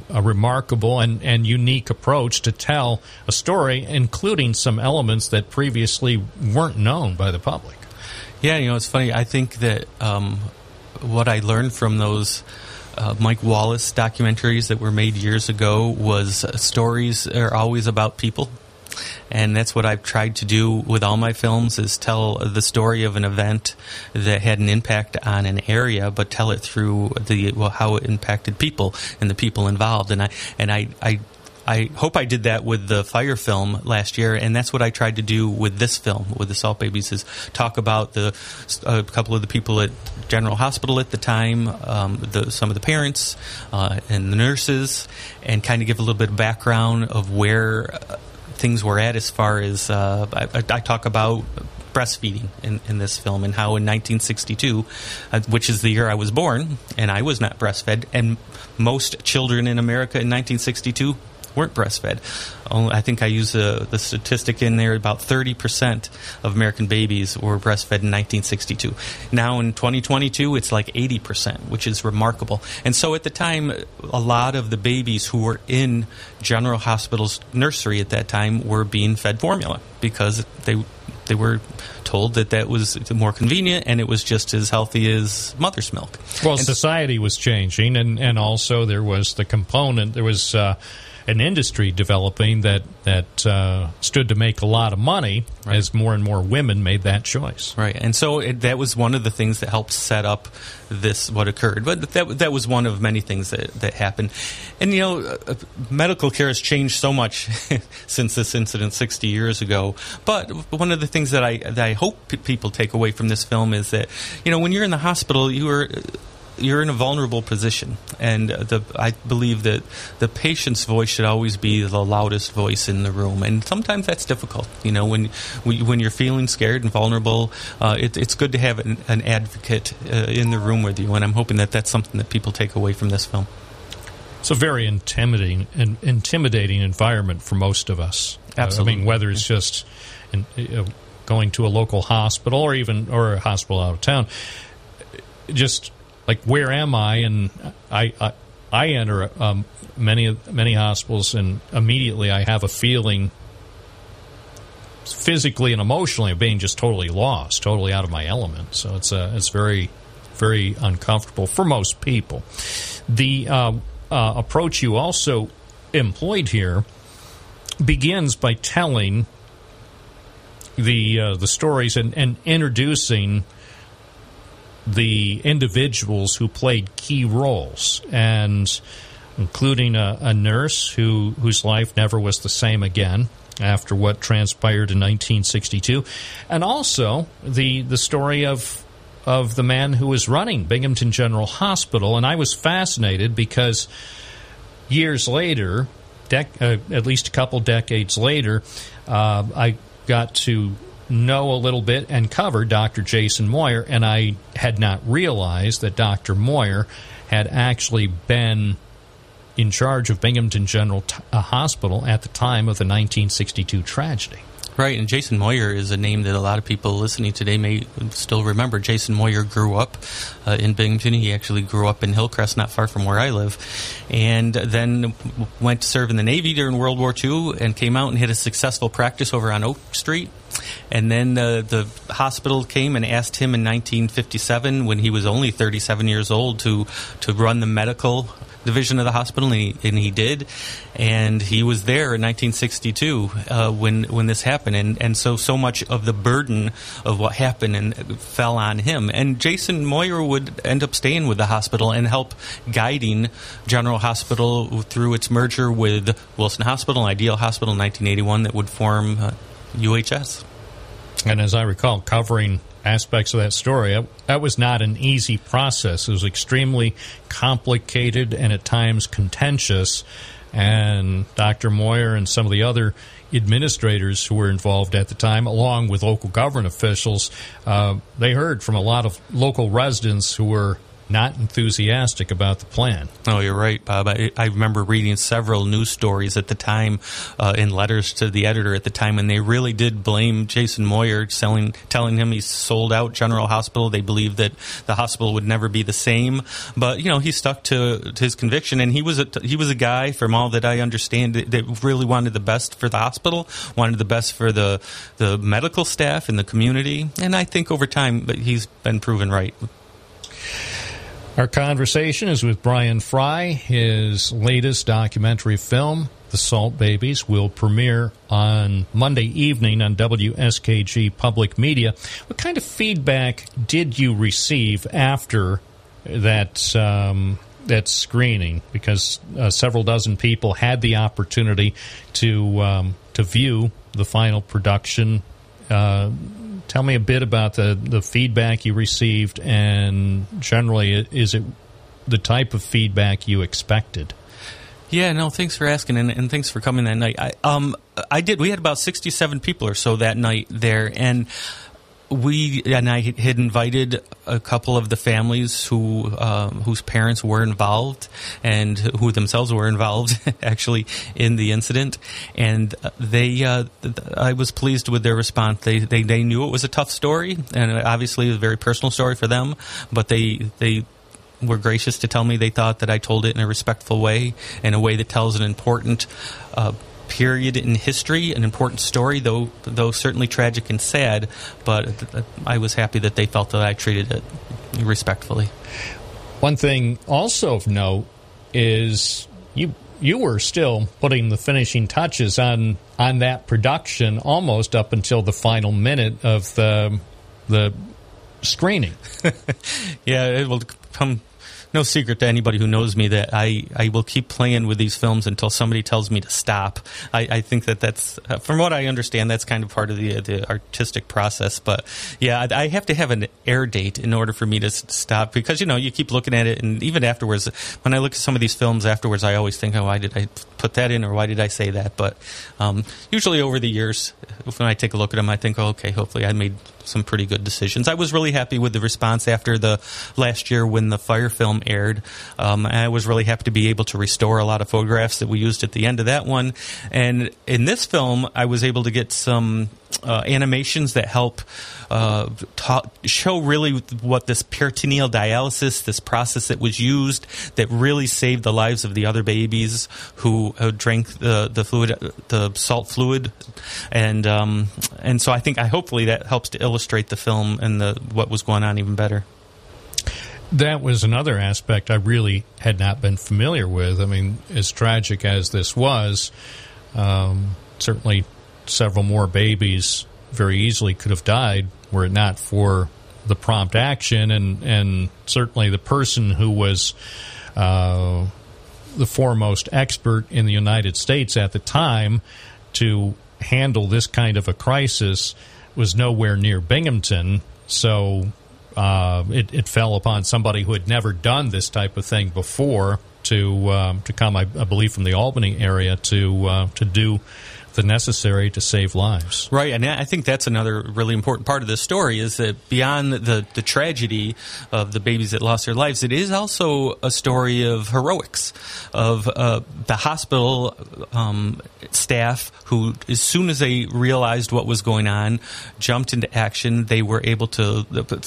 remarkable and, and unique approach to tell a story, including some elements that previously weren't known by the public. Yeah, you know, it's funny. I think that um, what I learned from those uh, Mike Wallace documentaries that were made years ago was uh, stories are always about people. And that's what I've tried to do with all my films is tell the story of an event that had an impact on an area, but tell it through the well, how it impacted people and the people involved. And I and I, I I hope I did that with the fire film last year, and that's what I tried to do with this film, with the Salt Babies, is talk about the a couple of the people at General Hospital at the time, um, the, some of the parents uh, and the nurses, and kind of give a little bit of background of where things we're at as far as uh, I, I talk about breastfeeding in, in this film and how in 1962, uh, which is the year I was born, and I was not breastfed, and most children in America in 1962 weren't breastfed. Only, I think I use the, the statistic in there about 30% of American babies were breastfed in 1962. Now in 2022, it's like 80%, which is remarkable. And so at the time, a lot of the babies who were in General Hospital's nursery at that time were being fed formula because they they were told that that was more convenient and it was just as healthy as mother's milk. Well, society was changing, and, and also there was the component. There was uh, an industry developing that that uh, stood to make a lot of money as more and more women made that choice. Right, and so it, that was one of the things that helped set up this what occurred. But that that was one of many things that that happened. And you know, uh, medical care has changed so much since this incident 60 years ago. But one of the things that I that I hope p- people take away from this film is that you know when you're in the hospital, you are you're in a vulnerable position, and the, I believe that the patient's voice should always be the loudest voice in the room, and sometimes that's difficult. You know, when when you're feeling scared and vulnerable, uh, it, it's good to have an, an advocate uh, in the room with you, and I'm hoping that that's something that people take away from this film. It's a very intimidating and intimidating environment for most of us. Uh, Absolutely. I mean, whether it's just in, uh, going to a local hospital or even or a hospital out of town, just like where am I? And I I, I enter um, many many hospitals and immediately I have a feeling physically and emotionally of being just totally lost, totally out of my element. So it's uh, it's very very uncomfortable for most people. The uh, uh, approach you also employed here begins by telling the uh, the stories and, and introducing the individuals who played key roles and including a, a nurse who whose life never was the same again after what transpired in 1962 and also the the story of of the man who was running Binghamton General Hospital and I was fascinated because years later, dec- uh, at least a couple decades later, uh, I got to know a little bit and cover Dr. Jason Moyer, and I had not realized that Dr. Moyer had actually been in charge of Binghamton General t- uh, Hospital at the time of the 1962 tragedy. Right, and Jason Moyer is a name that a lot of people listening today may still remember. Jason Moyer grew up uh, in Binghamton. He actually grew up in Hillcrest, not far from where I live, and then went to serve in the Navy during World War II and came out and had a successful practice over on Oak Street. And then uh, the hospital came and asked him in 1957, when he was only 37 years old, to to run the medical division of the hospital, and he, and he did. And he was there in 1962 uh, when when this happened, and and so so much of the burden of what happened and fell on him. And Jason Moyer would end up staying with the hospital and help guiding General Hospital through its merger with Wilson Hospital Ideal Hospital in 1981 that would form uh, UHS. And as I recall, covering aspects of that story, that, was not an easy process. It was extremely complicated and at times contentious. And Dr. Moyer and some of the other administrators who were involved at the time, along with local government officials, uh, they heard from a lot of local residents who were not enthusiastic about the plan. Oh, you're right, Bob. I, I remember reading several news stories at the time uh, in letters to the editor at the time, and they really did blame Jason Moyer, selling, telling him he sold out General Hospital. They believed that the hospital would never be the same. But you know, he stuck to, to his conviction, and he was a he was a guy, from all that I understand, that, really wanted the best for the hospital, wanted the best for the the medical staff and the community. And I think over time, but he's been proven right. Our conversation is with Brian Frey. His latest documentary film, The Salt Babies, will premiere on Monday evening on WSKG Public Media. What kind of feedback did you receive after that? Um, that screening, because uh, several dozen people had the opportunity to um, to view the final production. Uh, tell me a bit about the, the feedback you received, and generally, is it the type of feedback you expected? Yeah, no, thanks for asking, and, and thanks for coming that night. I, um, I did. We had about sixty-seven people or so that night there, and we and I had invited a couple of the families who um, whose parents were involved and who themselves were involved actually in the incident, and they uh, I was pleased with their response. They, they they knew it was a tough story and obviously a very personal story for them, but they they were gracious to tell me they thought that I told it in a respectful way, in a way that tells an important uh, period in history, an important story, though though certainly tragic and sad. But I was happy that they felt that I treated it respectfully. One thing also of note is you you were still putting the finishing touches on on that production almost up until the final minute of the the screening. yeah, it will come no secret to anybody who knows me that I, I will keep playing with these films until somebody tells me to stop. I, I think that that's, uh, from what I understand, that's kind of part of the the artistic process. But yeah, I, I have to have an air date in order for me to stop because, you know, you keep looking at it. And even afterwards, when I look at some of these films afterwards, I always think, oh, why did I put that in or why did I say that? But um, usually over the years, when I take a look at them, I think, oh, okay, hopefully I made some pretty good decisions. I was really happy with the response after the last year when the fire film aired. Um, I was really happy to be able to restore a lot of photographs that we used at the end of that one. And in this film, I was able to get some uh, animations that help uh, ta- show really what this peritoneal dialysis, this process that was used that really saved the lives of the other babies who uh, drank the the fluid, the salt fluid, and um, and so I think I hopefully that helps to illustrate the film and the what was going on even better. That was another aspect I really had not been familiar with. I mean, as tragic as this was, um, certainly several more babies very easily could have died were it not for the prompt action and, and certainly the person who was uh, the foremost expert in the United States at the time to handle this kind of a crisis was nowhere near Binghamton. So uh, it, it fell upon somebody who had never done this type of thing before to um, to come, I, I believe, from the Albany area to uh, to do the necessary to save lives. Right, and I think that's another really important part of this story is that beyond the, the tragedy of the babies that lost their lives, it is also a story of heroics, of uh, the hospital um, staff who, as soon as they realized what was going on, jumped into action. They were able to,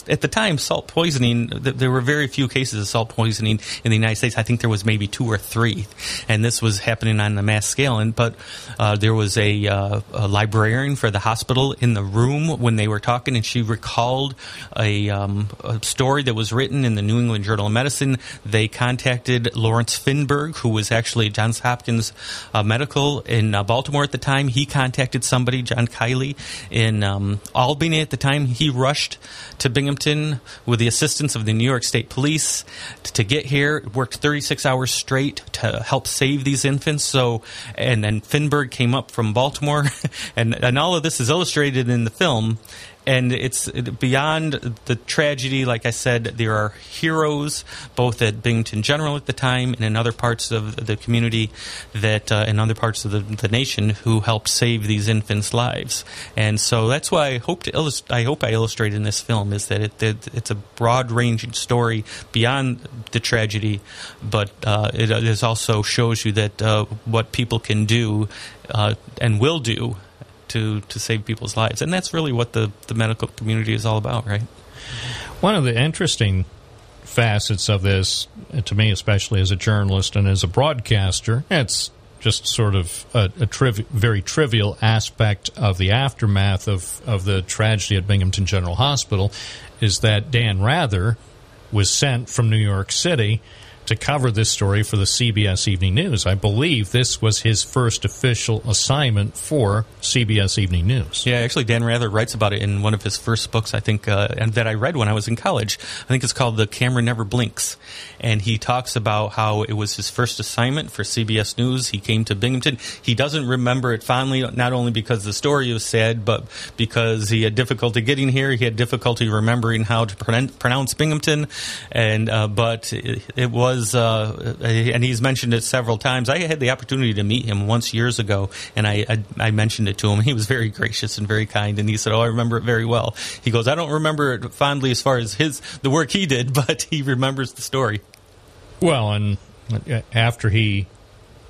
at the time, salt poisoning, there were very few cases of salt poisoning in the United States. I think there was maybe two or three, and this was happening on a mass scale. And but uh, there was a, uh, a librarian for the hospital in the room when they were talking, and she recalled a, um, a story that was written in the New England Journal of Medicine. They contacted Lawrence Finberg, who was actually Johns Hopkins uh, Medical in uh, Baltimore at the time. He contacted somebody, John Kiley, in um, Albany at the time. He rushed to Binghamton with the assistance of the New York State Police to, to get here. Worked 36 hours straight to help save these infants. So, and then Finberg came up from Baltimore, and and all of this is illustrated in the film. And it's beyond the tragedy. Like I said, there are heroes both at Binghamton General at the time and in other parts of the community that, uh, in other parts of the, the nation, who helped save these infants' lives. And so that's why I hope to illust- I hope I illustrate in this film is that it, it, it's a broad ranging story beyond the tragedy, but uh, it is also shows you that uh, what people can do uh, and will do to to save people's lives, and that's really what the the medical community is all about, right? One of the interesting facets of this, uh, to me, especially as a journalist and as a broadcaster, it's just sort of a, a triv- very trivial aspect of the aftermath of, of the tragedy at Binghamton General Hospital, is that Dan Rather was sent from New York City to cover this story for the CBS Evening News. I believe this was his first official assignment for CBS Evening News. Yeah, actually, Dan Rather writes about it in one of his first books, I think, uh, and that I read when I was in college. I think it's called The Camera Never Blinks. And he talks about how it was his first assignment for CBS News. He came to Binghamton. He doesn't remember it fondly, not only because the story was sad, but because he had difficulty getting here. He had difficulty remembering how to pronounce Binghamton. And, uh, but it, it was, uh, and he's mentioned it several times. I had the opportunity to meet him once years ago, and I, I, I mentioned it to him. He was very gracious and very kind, and he said, "Oh, I remember it very well." He goes, "I don't remember it fondly as far as his the work he did, but he remembers the story." Well, and after he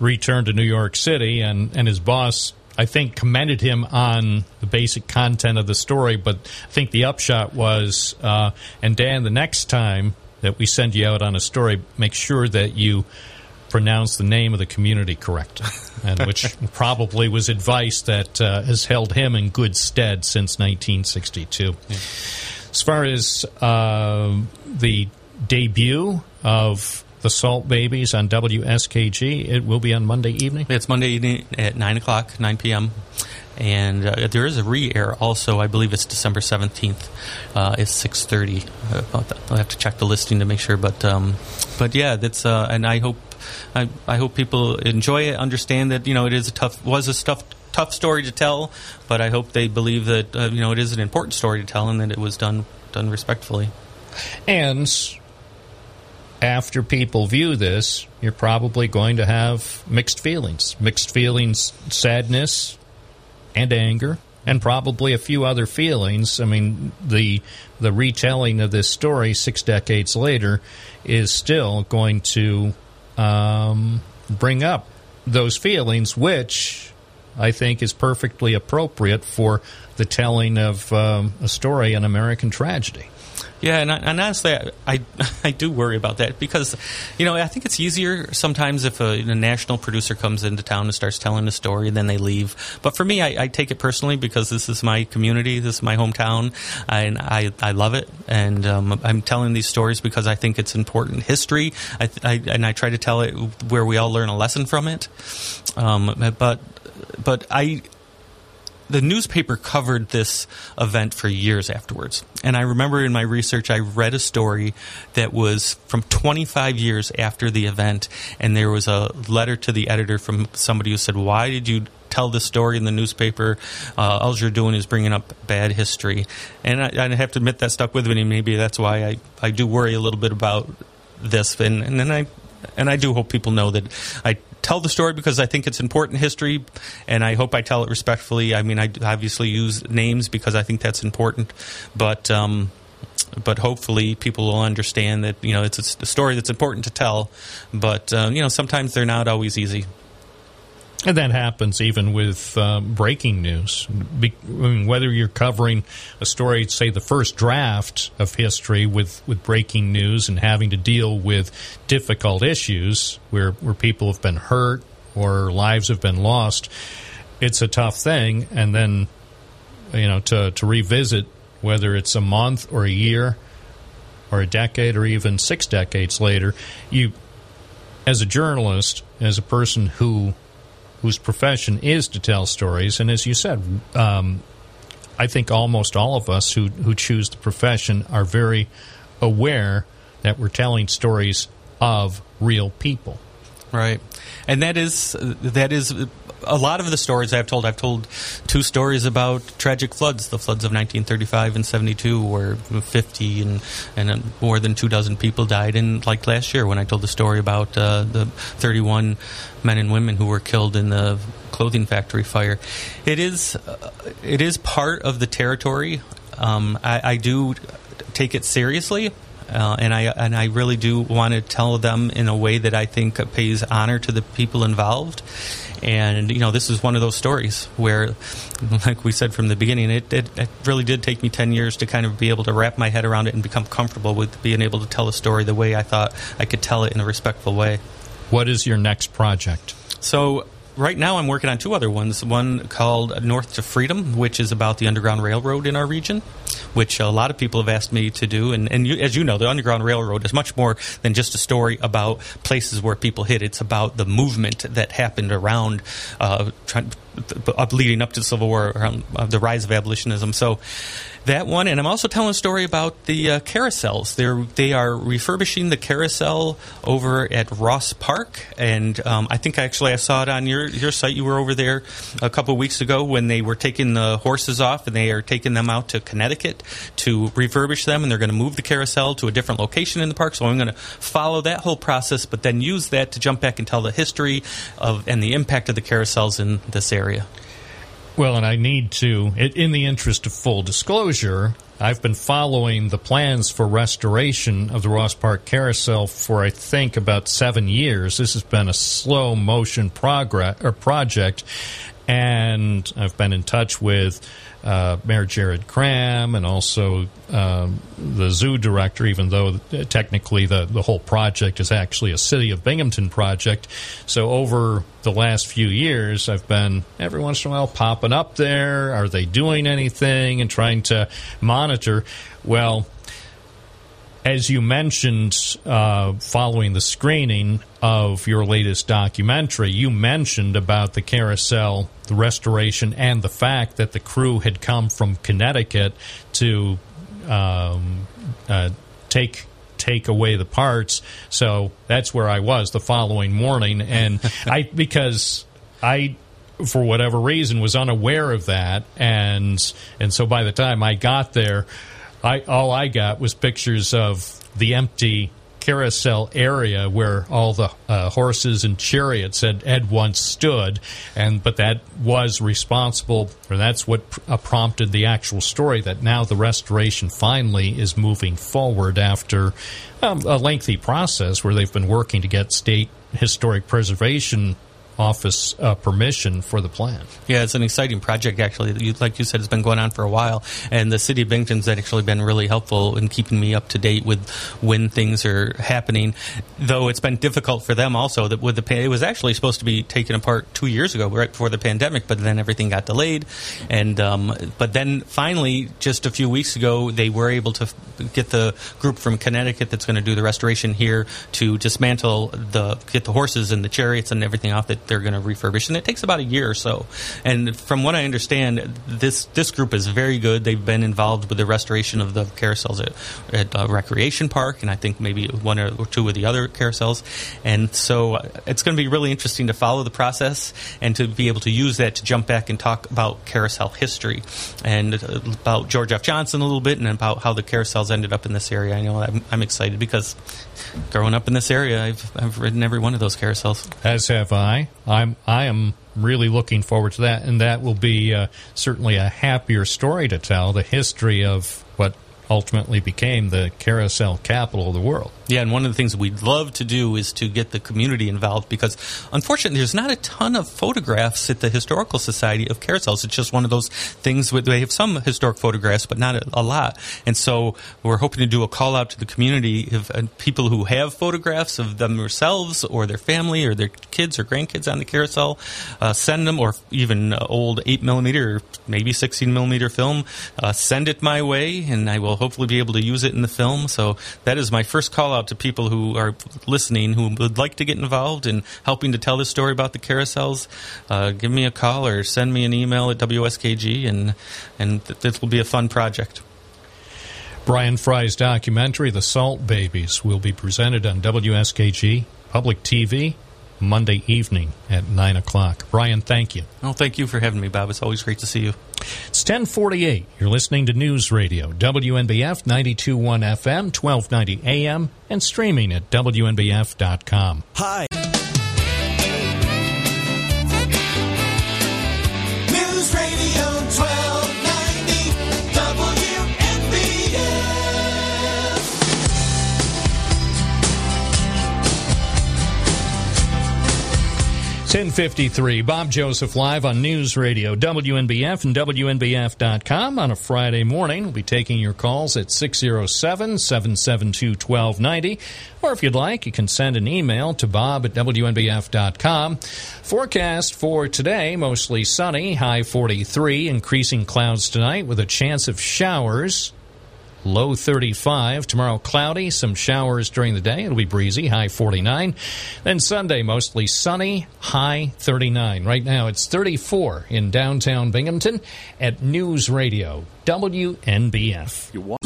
returned to New York City, and, and his boss, I think, commended him on the basic content of the story, but I think the upshot was, uh, and Dan, the next time that we send you out on a story, make sure that you pronounce the name of the community correct, and which probably was advice that uh, has held him in good stead since 1962. As far as uh, the debut of the Salt Babies on WSKG, it will be on Monday evening. It's Monday evening at nine o'clock, nine p.m. And uh, there is a re-air also. I believe it's December seventeenth. Uh, it's six thirty. I'll have to check the listing to make sure, but um, but yeah, that's uh, and I hope I, I hope people enjoy it. Understand that you know it is a tough was a tough tough story to tell, but I hope they believe that uh, you know it is an important story to tell and that it was done done respectfully. And after people view this, you're probably going to have mixed feelings. Mixed feelings, sadness and anger, and probably a few other feelings. I mean, the the retelling of this story six decades later is still going to um, bring up those feelings, which I think is perfectly appropriate for the telling of um, a story, an American tragedy. Yeah, and, and honestly, I, I I do worry about that because, you know, I think it's easier sometimes if a, a national producer comes into town and starts telling a story and then they leave. But for me, I, I take it personally because this is my community, this is my hometown, and I I love it, and um, I'm telling these stories because I think it's important history. I, I and I try to tell it where we all learn a lesson from it. Um, but but I the newspaper covered this event for years afterwards. And I remember in my research, I read a story that was from 25 years after the event, and there was a letter to the editor from somebody who said, Why did you tell this story in the newspaper? Uh, all you're doing is bringing up bad history. And I, I have to admit that stuck with me. Maybe that's why I, I do worry a little bit about this. And, and then I and I do hope people know that I tell the story because I think it's important history, and I hope I tell it respectfully. I mean, I obviously use names because I think that's important, but. Um, but hopefully people will understand that you know it's a story that's important to tell, but uh, you know sometimes they're not always easy. And that happens even with um, breaking news. Be- I mean, whether you're covering a story, say the first draft of history with, with breaking news and having to deal with difficult issues where, where people have been hurt or lives have been lost, it's a tough thing. And then, you know, to, to revisit whether it's a month or a year or a decade or even six decades later, you, as a journalist, as a person who whose profession is to tell stories. And as you said, um, I think almost all of us who, who choose the profession are very aware that we're telling stories of real people. Right, and that is that is a lot of the stories I've told. I've told two stories about tragic floods, the floods of 1935 and 72, where 50 and and more than two dozen people died. And like last year, when I told the story about uh, the 31 men and women who were killed in the clothing factory fire, it is uh, it is part of the territory. Um, I, I do take it seriously. Uh, and I and I really do want to tell them in a way that I think pays honor to the people involved. And you know, this is one of those stories where, like we said from the beginning, it, it, it really did take me ten years to kind of be able to wrap my head around it and become comfortable with being able to tell a story the way I thought I could tell it in a respectful way. What is your next project? So right now I'm working on two other ones. One called North to Freedom, which is about the Underground Railroad in our region, which a lot of people have asked me to do. And, and you, as you know, the Underground Railroad is much more than just a story about places where people hid. It's about the movement that happened around, uh, trying, up leading up to the Civil War, around uh, the rise of abolitionism. So that one, and I'm also telling a story about the uh, carousels. They're they are refurbishing the carousel over at Ross Park, and um, I think actually I saw it on your your site. You were over there a couple weeks ago when they were taking the horses off, and they are taking them out to Connecticut to refurbish them, and they're going to move the carousel to a different location in the park. So I'm going to follow that whole process, but then use that to jump back and tell the history of and the impact of the carousels in this area. Well, and I need to, in the interest of full disclosure, I've been following the plans for restoration of the Ross Park Carousel for I think about seven years. This has been a slow motion progress or project, and I've been in touch with uh, Mayor Jared Kraham and also um, the zoo director, even though technically the, the whole project is actually a City of Binghamton project. So over the last few years, I've been every once in a while popping up there. Are they doing anything and trying to monitor? Well, as you mentioned uh, following the screening of your latest documentary, you mentioned about the carousel, the restoration, and the fact that the crew had come from Connecticut to um, uh, take take away the parts. So that's where I was the following morning, and I because I for whatever reason was unaware of that, and and so by the time I got there. I all I got was pictures of the empty carousel area where all the uh, horses and chariots had, had once stood, and but that was responsible, or that's what pr- uh, prompted the actual story. That now the restoration finally is moving forward after um, a lengthy process where they've been working to get state historic preservation office uh, permission for the plan. Yeah, it's an exciting project, actually. Like you said, it's been going on for a while, and the city of Binghamton's actually been really helpful in keeping me up to date with when things are happening. Though it's been difficult for them also. That with the it was actually supposed to be taken apart two years ago, right before the pandemic, but then everything got delayed, and um, but then finally, just a few weeks ago, they were able to get the group from Connecticut that's going to do the restoration here to dismantle the get the horses and the chariots and everything off that they're going to refurbish, and it takes about a year or so. And from what I understand, this this group is very good. They've been involved with the restoration of the carousels at, at uh, Recreation Park, and I think maybe one or two of the other carousels. And so uh, it's going to be really interesting to follow the process and to be able to use that to jump back and talk about carousel history and uh, about George F. Johnson a little bit and about how the carousels ended up in this area. I know I'm, I'm excited because growing up in this area, I've, I've ridden every one of those carousels. As have I. I'm I am really looking forward to that, and that will be uh, certainly a happier story to tell. The history of what ultimately became the carousel capital of the world. Yeah, and one of the things we'd love to do is to get the community involved because, unfortunately, there's not a ton of photographs at the Historical Society of carousels. It's just one of those things where they have some historic photographs, but not a, a lot. And so we're hoping to do a call out to the community of uh, people who have photographs of themselves or their family or their kids or grandkids on the carousel. Uh, send them, or even uh, old 8 millimeter maybe 16 millimeter film. Uh, send it my way, and I will hopefully be able to use it in the film. So that is my first call out to people who are listening who would like to get involved in helping to tell this story about the carousels. Uh, give me a call or send me an email at WSKG, and and th- this will be a fun project. Brian Frey's documentary, The Salt Babies, will be presented on WSKG Public TV Monday evening at 9 o'clock. Brian, thank you. Oh, thank you for having me, Bob. It's always great to see you. It's 1048. You're listening to News Radio, WNBF 921 FM, 1290 AM, and streaming at WNBF.com. Hi. 1053, Bob Joseph live on News Radio, WNBF and WNBF.com on a Friday morning. We'll be taking your calls at 607 772 1290. Or if you'd like, you can send an email to bob at WNBF.com. Forecast for today mostly sunny, high 43, increasing clouds tonight with a chance of showers. Low 35. Tomorrow, cloudy, some showers during the day. It'll be breezy, high 49. Then Sunday, mostly sunny, high 39. Right now, it's 34 in downtown Binghamton at News Radio, WNBF.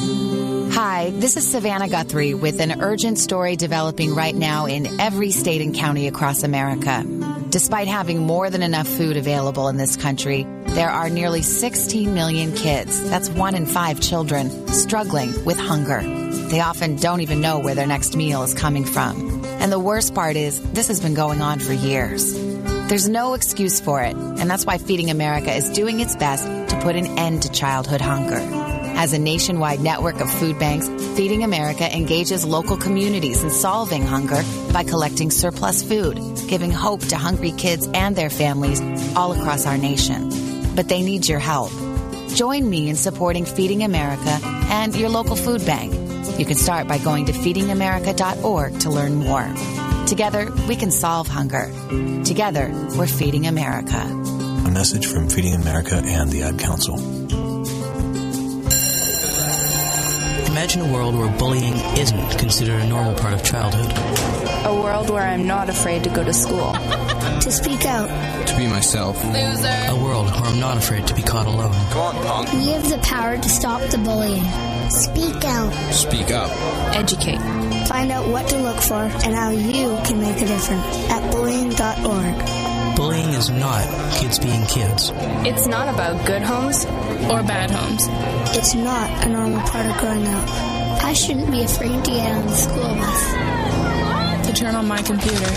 Hi, this is Savannah Guthrie with an urgent story developing right now in every state and county across America. Despite having more than enough food available in this country, there are nearly 16 million kids, that's one in five children, struggling with hunger. They often don't even know where their next meal is coming from. And the worst part is, this has been going on for years. There's no excuse for it, and that's why Feeding America is doing its best to put an end to childhood hunger. As a nationwide network of food banks, Feeding America engages local communities in solving hunger by collecting surplus food, giving hope to hungry kids and their families all across our nation. But they need your help. Join me in supporting Feeding America and your local food bank. You can start by going to feedingamerica.org to learn more. Together, we can solve hunger. Together, we're Feeding America. A message from Feeding America and the Ad Council. Imagine a world where bullying isn't considered a normal part of childhood. A world where I'm not afraid to go to school. To speak out. To be myself. A world where I'm not afraid to be caught alone. Come on, punk. We have the power to stop the bullying. Speak out. Speak up. Educate. Find out what to look for and how you can make a difference at bullying.org. Bullying is not kids being kids. It's not about good homes or bad homes. It's not a normal part of growing up. I shouldn't be afraid to get on the school bus. To turn on my computer.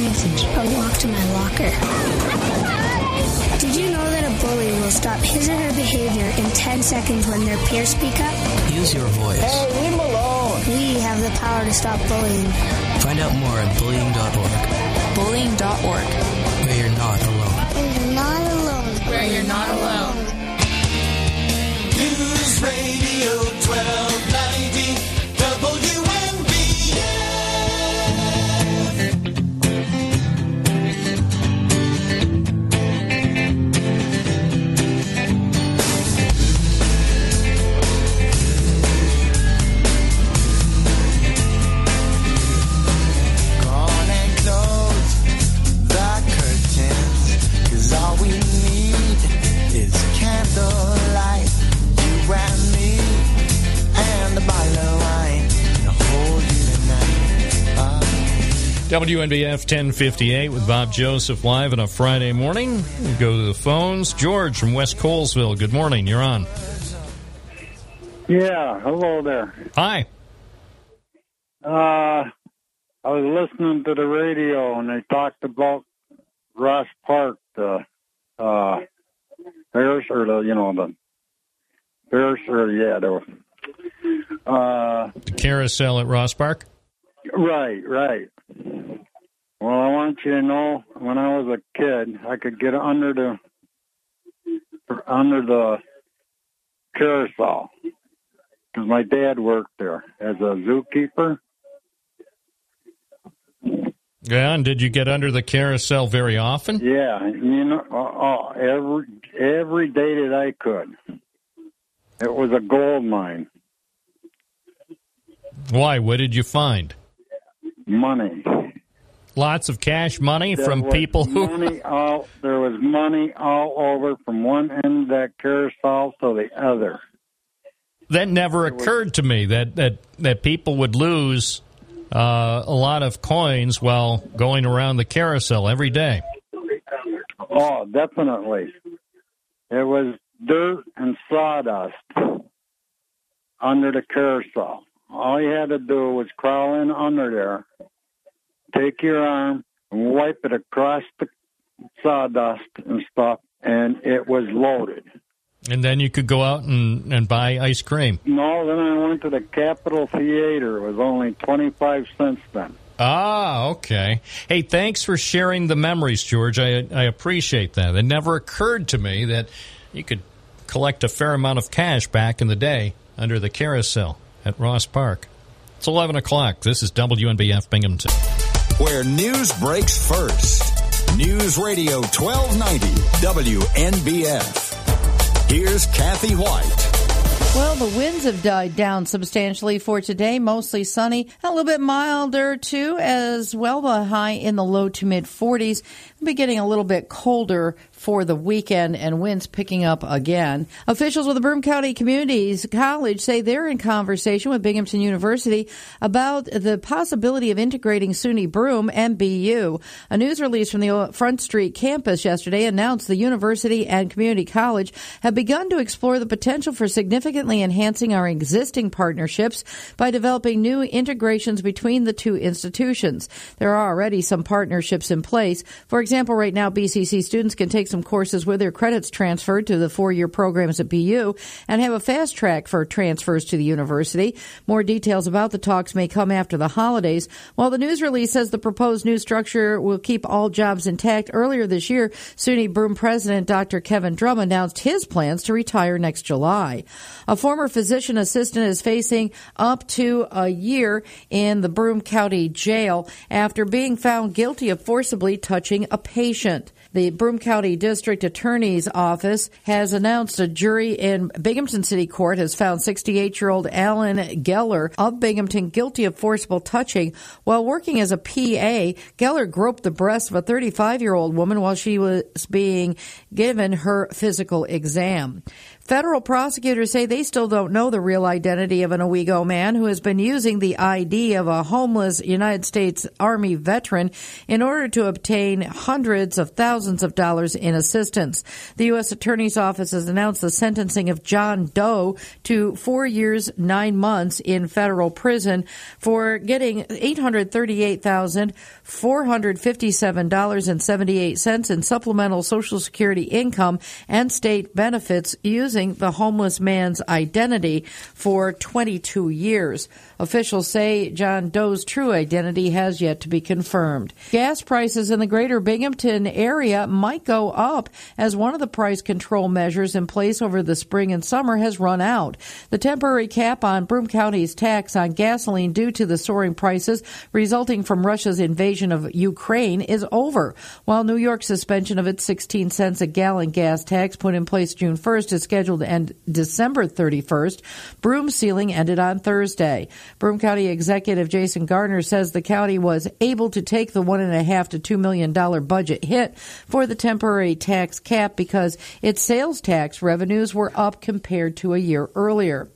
Message. Or walk to my locker. Did you know that a bully will stop his or her behavior in 10 seconds when their peers speak up? Use your voice. Hey, leave him alone. We have the power to stop bullying. Find out more at bullying.org. Bullying.org. Where you're not alone. Where you're not alone. Where you're not alone. News Radio 1290 WNBF 1058 with Bob Joseph live on a Friday morning. We go to the phones. George from West Colesville. Good morning. You're on. Yeah, hello there. Hi. Uh, I was listening to the radio and they talked about Ross Park, the uh, Bears, or the you know the Bears, or yeah, the uh, The carousel at Ross Park. right, right. Well, I want you to know, when I was a kid, I could get under the under the carousel because my dad worked there as a zookeeper. Yeah, and did you get under the carousel very often? Yeah, you know, uh, uh, every every day that I could. It was a gold mine, Why? What did you find? Money. Lots of cash money There from people who. money all there was money all over from one end of that carousel to the other. That never occurred to me that that that people would lose uh, a lot of coins while going around the carousel every day. Oh, definitely. It was dirt and sawdust under the carousel. All you had to do was crawl in under there, take your arm and wipe it across the sawdust and stuff, and it was loaded. And then you could go out and, and buy ice cream. No, then I went to the Capitol Theater. It was only 25 cents then. Ah, okay. Hey, thanks for sharing the memories, George. I I appreciate that. It never occurred to me that you could collect a fair amount of cash back in the day under the carousel at Ross Park. It's 11 o'clock. This is WNBF Binghamton. Where news breaks first. News Radio 1290 WNBF. Here's Kathy White. Well, the winds have died down substantially for today, mostly sunny, a little bit milder too, as well. The high in the low to mid 40s. We'll be getting a little bit colder for the weekend and winds picking up again. Officials with the Broome County Communities College say they're in conversation with Binghamton University about the possibility of integrating SUNY Broome and BU. A news release from the Front Street campus yesterday announced the university and community college have begun to explore the potential for significantly enhancing our existing partnerships by developing new integrations between the two institutions. There are already some partnerships in place. For example, right now BCC students can take some courses with their credits transferred to the four-year programs at BU and have a fast track for transfers to the university. More details about the talks may come after the holidays. While the news release says the proposed new structure will keep all jobs intact, earlier this year, SUNY Broome president Dr. Kevin Drumm announced his plans to retire next July. A former physician assistant is facing up to a year in the Broome County Jail after being found guilty of forcibly touching a patient. The Broome County District Attorney's Office has announced a jury in Binghamton City Court has found 68 year old Alan Geller of Binghamton guilty of forcible touching. While working as a PA, Geller groped the breast of a 35 year old woman while she was being given her physical exam. Federal prosecutors say they still don't know the real identity of an Owego man who has been using the ID of a homeless United States Army veteran in order to obtain hundreds of thousands of dollars in assistance. The U.S. Attorney's Office has announced the sentencing of John Doe to four years, nine months in federal prison for getting $838,457.78 in supplemental Social Security income and state benefits using the homeless man's identity for 22 years. Officials say John Doe's true identity has yet to be confirmed. Gas prices in the greater Binghamton area might go up as one of the price control measures in place over the spring and summer has run out. The temporary cap on Broome County's tax on gasoline due to the soaring prices resulting from Russia's invasion of Ukraine is over, while New York's suspension of its 16 cents a gallon gas tax put in place June 1st is scheduled to end December 31st. Broome ceiling ended on Thursday. Broome County Executive Jason Garnar says the county was able to take the one and a half to two million dollar budget hit for the temporary tax cap because its sales tax revenues were up compared to a year earlier.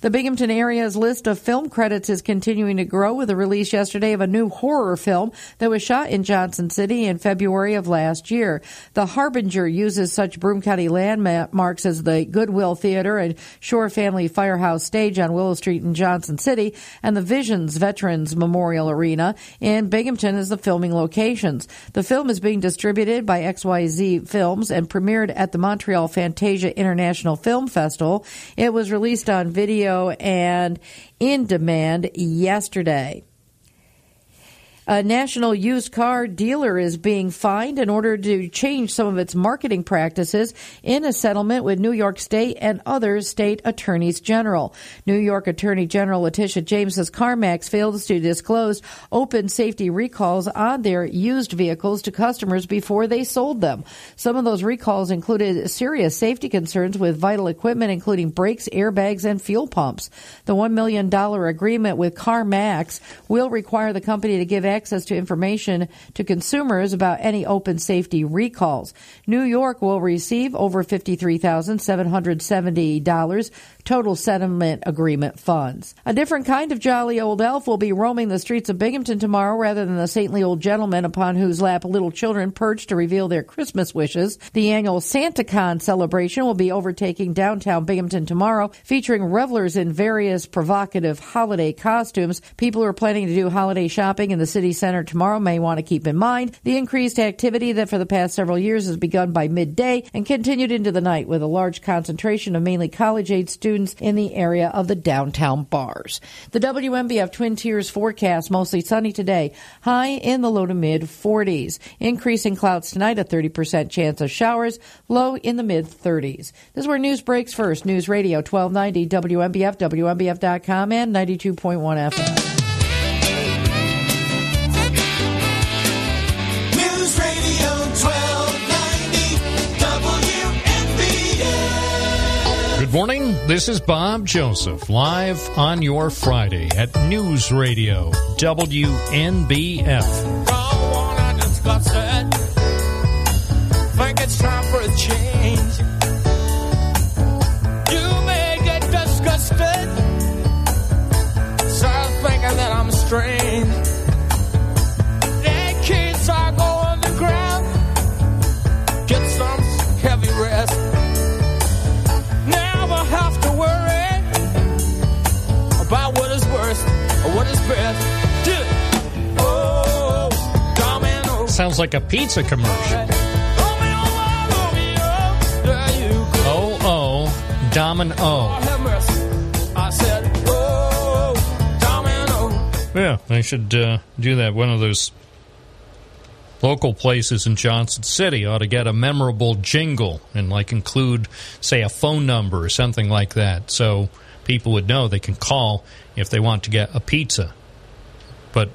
The Binghamton area's list of film credits is continuing to grow with the release yesterday of a new horror film that was shot in Johnson City in February of last year. The Harbinger uses such Broome County landmarks as the Goodwill Theater and Schorr Family Firehouse Stage on Willow Street in Johnson City and the Visions Veterans Memorial Arena in Binghamton as the filming locations. The film is being distributed by XYZ Films and premiered at the Montreal Fantasia International Film Festival. It was released on video and in demand yesterday. A national used car dealer is being fined in order to change some of its marketing practices in a settlement with New York State and other state attorneys general. New York Attorney General Letitia James says CarMax fails to disclose open safety recalls on their used vehicles to customers before they sold them. Some of those recalls included serious safety concerns with vital equipment, including brakes, airbags, and fuel pumps. The $1 million agreement with CarMax will require the company to give access to information to consumers about any open safety recalls. New York will receive over $53,770 total settlement agreement funds. A different kind of jolly old elf will be roaming the streets of Binghamton tomorrow rather than the saintly old gentleman upon whose lap little children perch to reveal their Christmas wishes. The annual SantaCon celebration will be overtaking downtown Binghamton tomorrow, featuring revelers in various provocative holiday costumes. People are planning to do holiday shopping in the city center tomorrow may want to keep in mind the increased activity that for the past several years has begun by midday and continued into the night with a large concentration of mainly college age students in the area of the downtown bars. The WNBF Twin Tiers forecast mostly sunny today, high in the low to mid 40s. Increasing clouds tonight, a 30% chance of showers, low in the mid 30s. This is where news breaks first. News Radio 1290 WNBF, WNBF.com, and 92.1 FM. Good morning. This is Bob Joseph, live on your Friday at News Radio WNBF. Sounds like a pizza commercial. Oh, oh, Domino. Yeah, they should uh, do that. One of those local places in Johnson City ought to get a memorable jingle and like include, say, a phone number or something like that, so people would know they can call if they want to get a pizza. But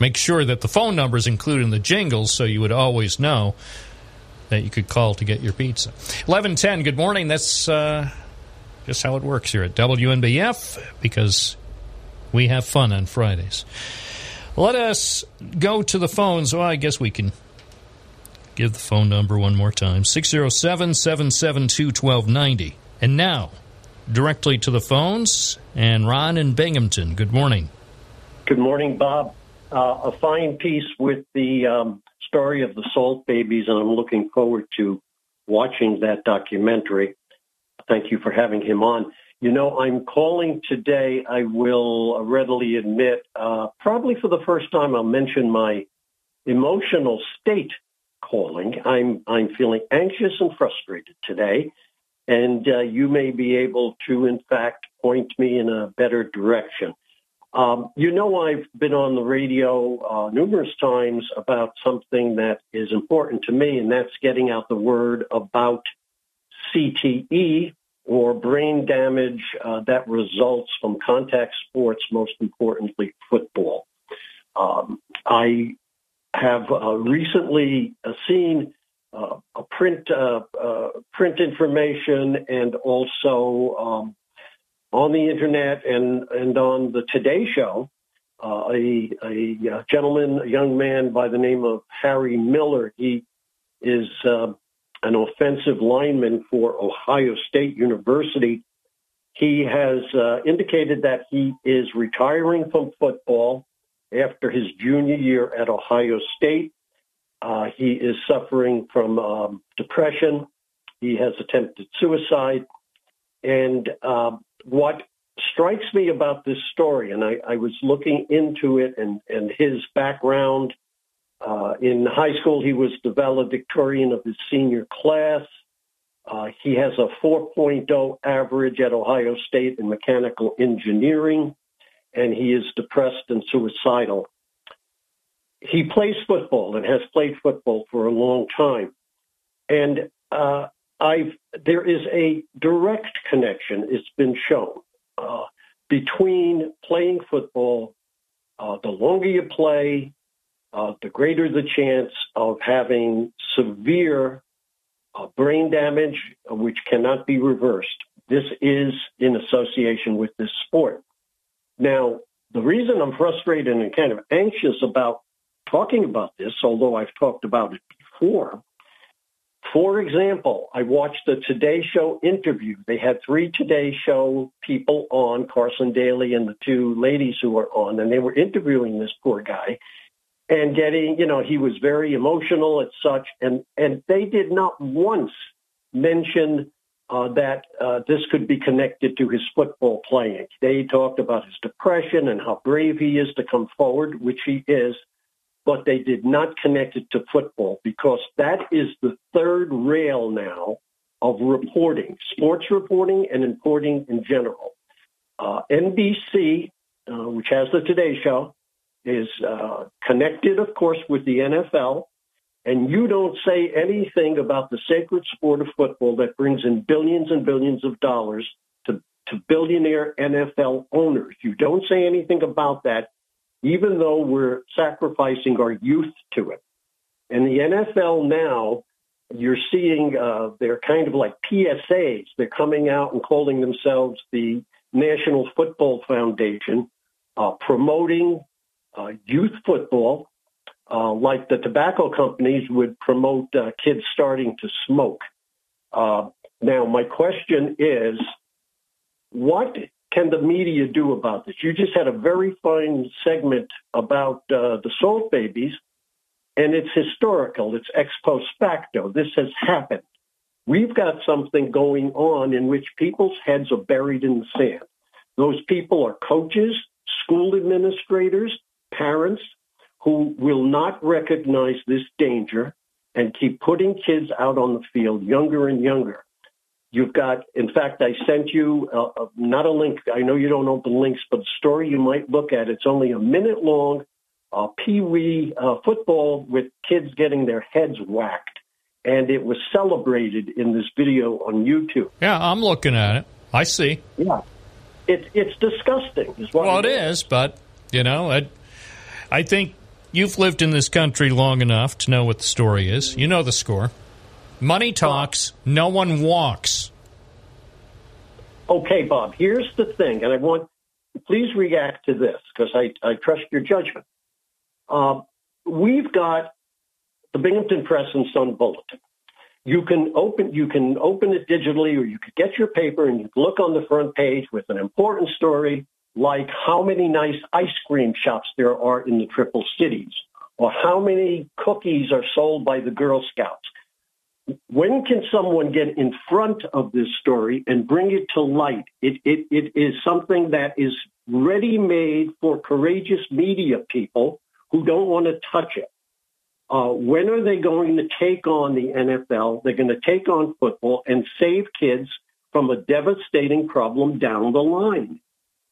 make sure that the phone number is included in the jingles, so you would always know that you could call to get your pizza. Eleven ten. Good morning. That's uh, just how it works here at WNBF because we have fun on Fridays. Let us go to the phones. Well, I guess we can give the phone number one more time 607 772 1290. And now, directly to the phones, and Ron in Binghamton. Good morning. Good morning, Bob. Uh, a fine piece with the um, story of the Salt Babies, and I'm looking forward to watching that documentary. Thank you for having him on. You know, I'm calling today, I will readily admit, uh, probably for the first time, I'll mention my emotional state calling. I'm, I'm feeling anxious and frustrated today, and uh, you may be able to, in fact, point me in a better direction. Um, you know, I've been on the radio uh, numerous times about something that is important to me, and that's getting out the word about CTE or brain damage uh, that results from contact sports, most importantly, football. Um, I have uh, recently uh, seen uh, a print uh, uh, print information and also um, on the internet and and on the Today Show, uh, a, a gentleman, a young man by the name of Harry Miller. He is uh, an offensive lineman for Ohio State University. He has uh, indicated that he is retiring from football after his junior year at Ohio State. Uh, he is suffering from um, depression. He has attempted suicide. And uh, what strikes me about this story, and I, I was looking into it and, and his background. Uh, in high school, he was the valedictorian of his senior class. Uh, he has a 4.0 average at Ohio State in mechanical engineering, and he is depressed and suicidal. He plays football and has played football for a long time. And uh, I've, there is a direct connection, it's been shown, uh, between playing football, uh, the longer you play, uh, the greater the chance of having severe uh, brain damage, which cannot be reversed. This is in association with this sport. Now, the reason I'm frustrated and kind of anxious about talking about this, although I've talked about it before, for example, I watched the Today Show interview. They had three Today Show people on, Carson Daly and the two ladies who were on, and they were interviewing this poor guy and getting, you know, he was very emotional at such, and, and they did not once mention uh, that uh, this could be connected to his football playing. They talked about his depression and how brave he is to come forward, which he is, but they did not connect it to football because that is the third rail now of reporting, sports reporting and reporting in general. Uh, NBC, uh, which has the Today Show, is uh, connected, of course, with the NFL. And you don't say anything about the sacred sport of football that brings in billions and billions of dollars to, to billionaire NFL owners. You don't say anything about that, even though we're sacrificing our youth to it. And the NFL now, you're seeing uh, they're kind of like PSAs. They're coming out and calling themselves the National Football Foundation, uh, promoting uh, youth football, uh, like the tobacco companies would promote uh, kids starting to smoke. Uh, now, my question is, what can the media do about this? You just had a very fine segment about uh, the Salt Babies, and it's historical. It's ex post facto. This has happened. We've got something going on in which people's heads are buried in the sand. Those people are coaches, school administrators, parents who will not recognize this danger and keep putting kids out on the field younger and younger. You've got, in fact, I sent you uh, uh, not a link. I know you don't open links, but a story you might look at. It's only a minute long. Uh, Pee wee uh, football with kids getting their heads whacked, and it was celebrated in this video on YouTube. Yeah, I'm looking at it. I see. Yeah, it, it's disgusting. Is what Well, it it is, but you know, I, I think you've lived in this country long enough to know what the story is. You know the score. Money talks. No one walks. Okay, Bob, here's the thing, and I want please react to this because I, I trust your judgment. Um, we've got the Binghamton Press and Sun Bulletin. You can open you can open it digitally, or you could get your paper and you look on the front page with an important story like how many nice ice cream shops there are in the Triple Cities, or how many cookies are sold by the Girl Scouts when can someone get in front of this story and bring it to light? It, it, it is something that is ready made for courageous media people who don't want to touch it. Uh, when are they going to take on the NFL? They're going to take on football and save kids from a devastating problem down the line.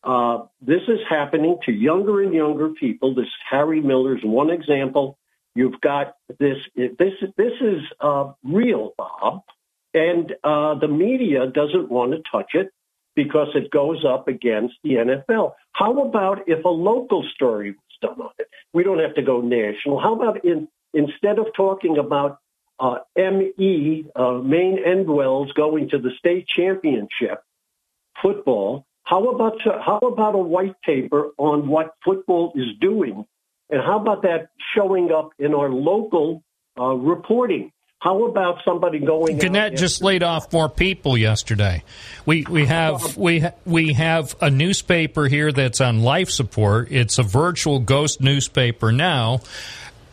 Uh, this is happening to younger and younger people. This Harry Miller's one example. You've got this. This this is uh, real, Bob, and uh, the media doesn't want to touch it because it goes up against the NFL. How about if a local story was done on it? We don't have to go national. How about in instead of talking about uh, ME uh, Maine Endwells going to the state championship football? How about how about a white paper on what football is doing and how about that showing up in our local uh, reporting? How about somebody going? Gannett just laid off more people yesterday. We we have we ha- we have a newspaper here that's on life support. It's a virtual ghost newspaper now.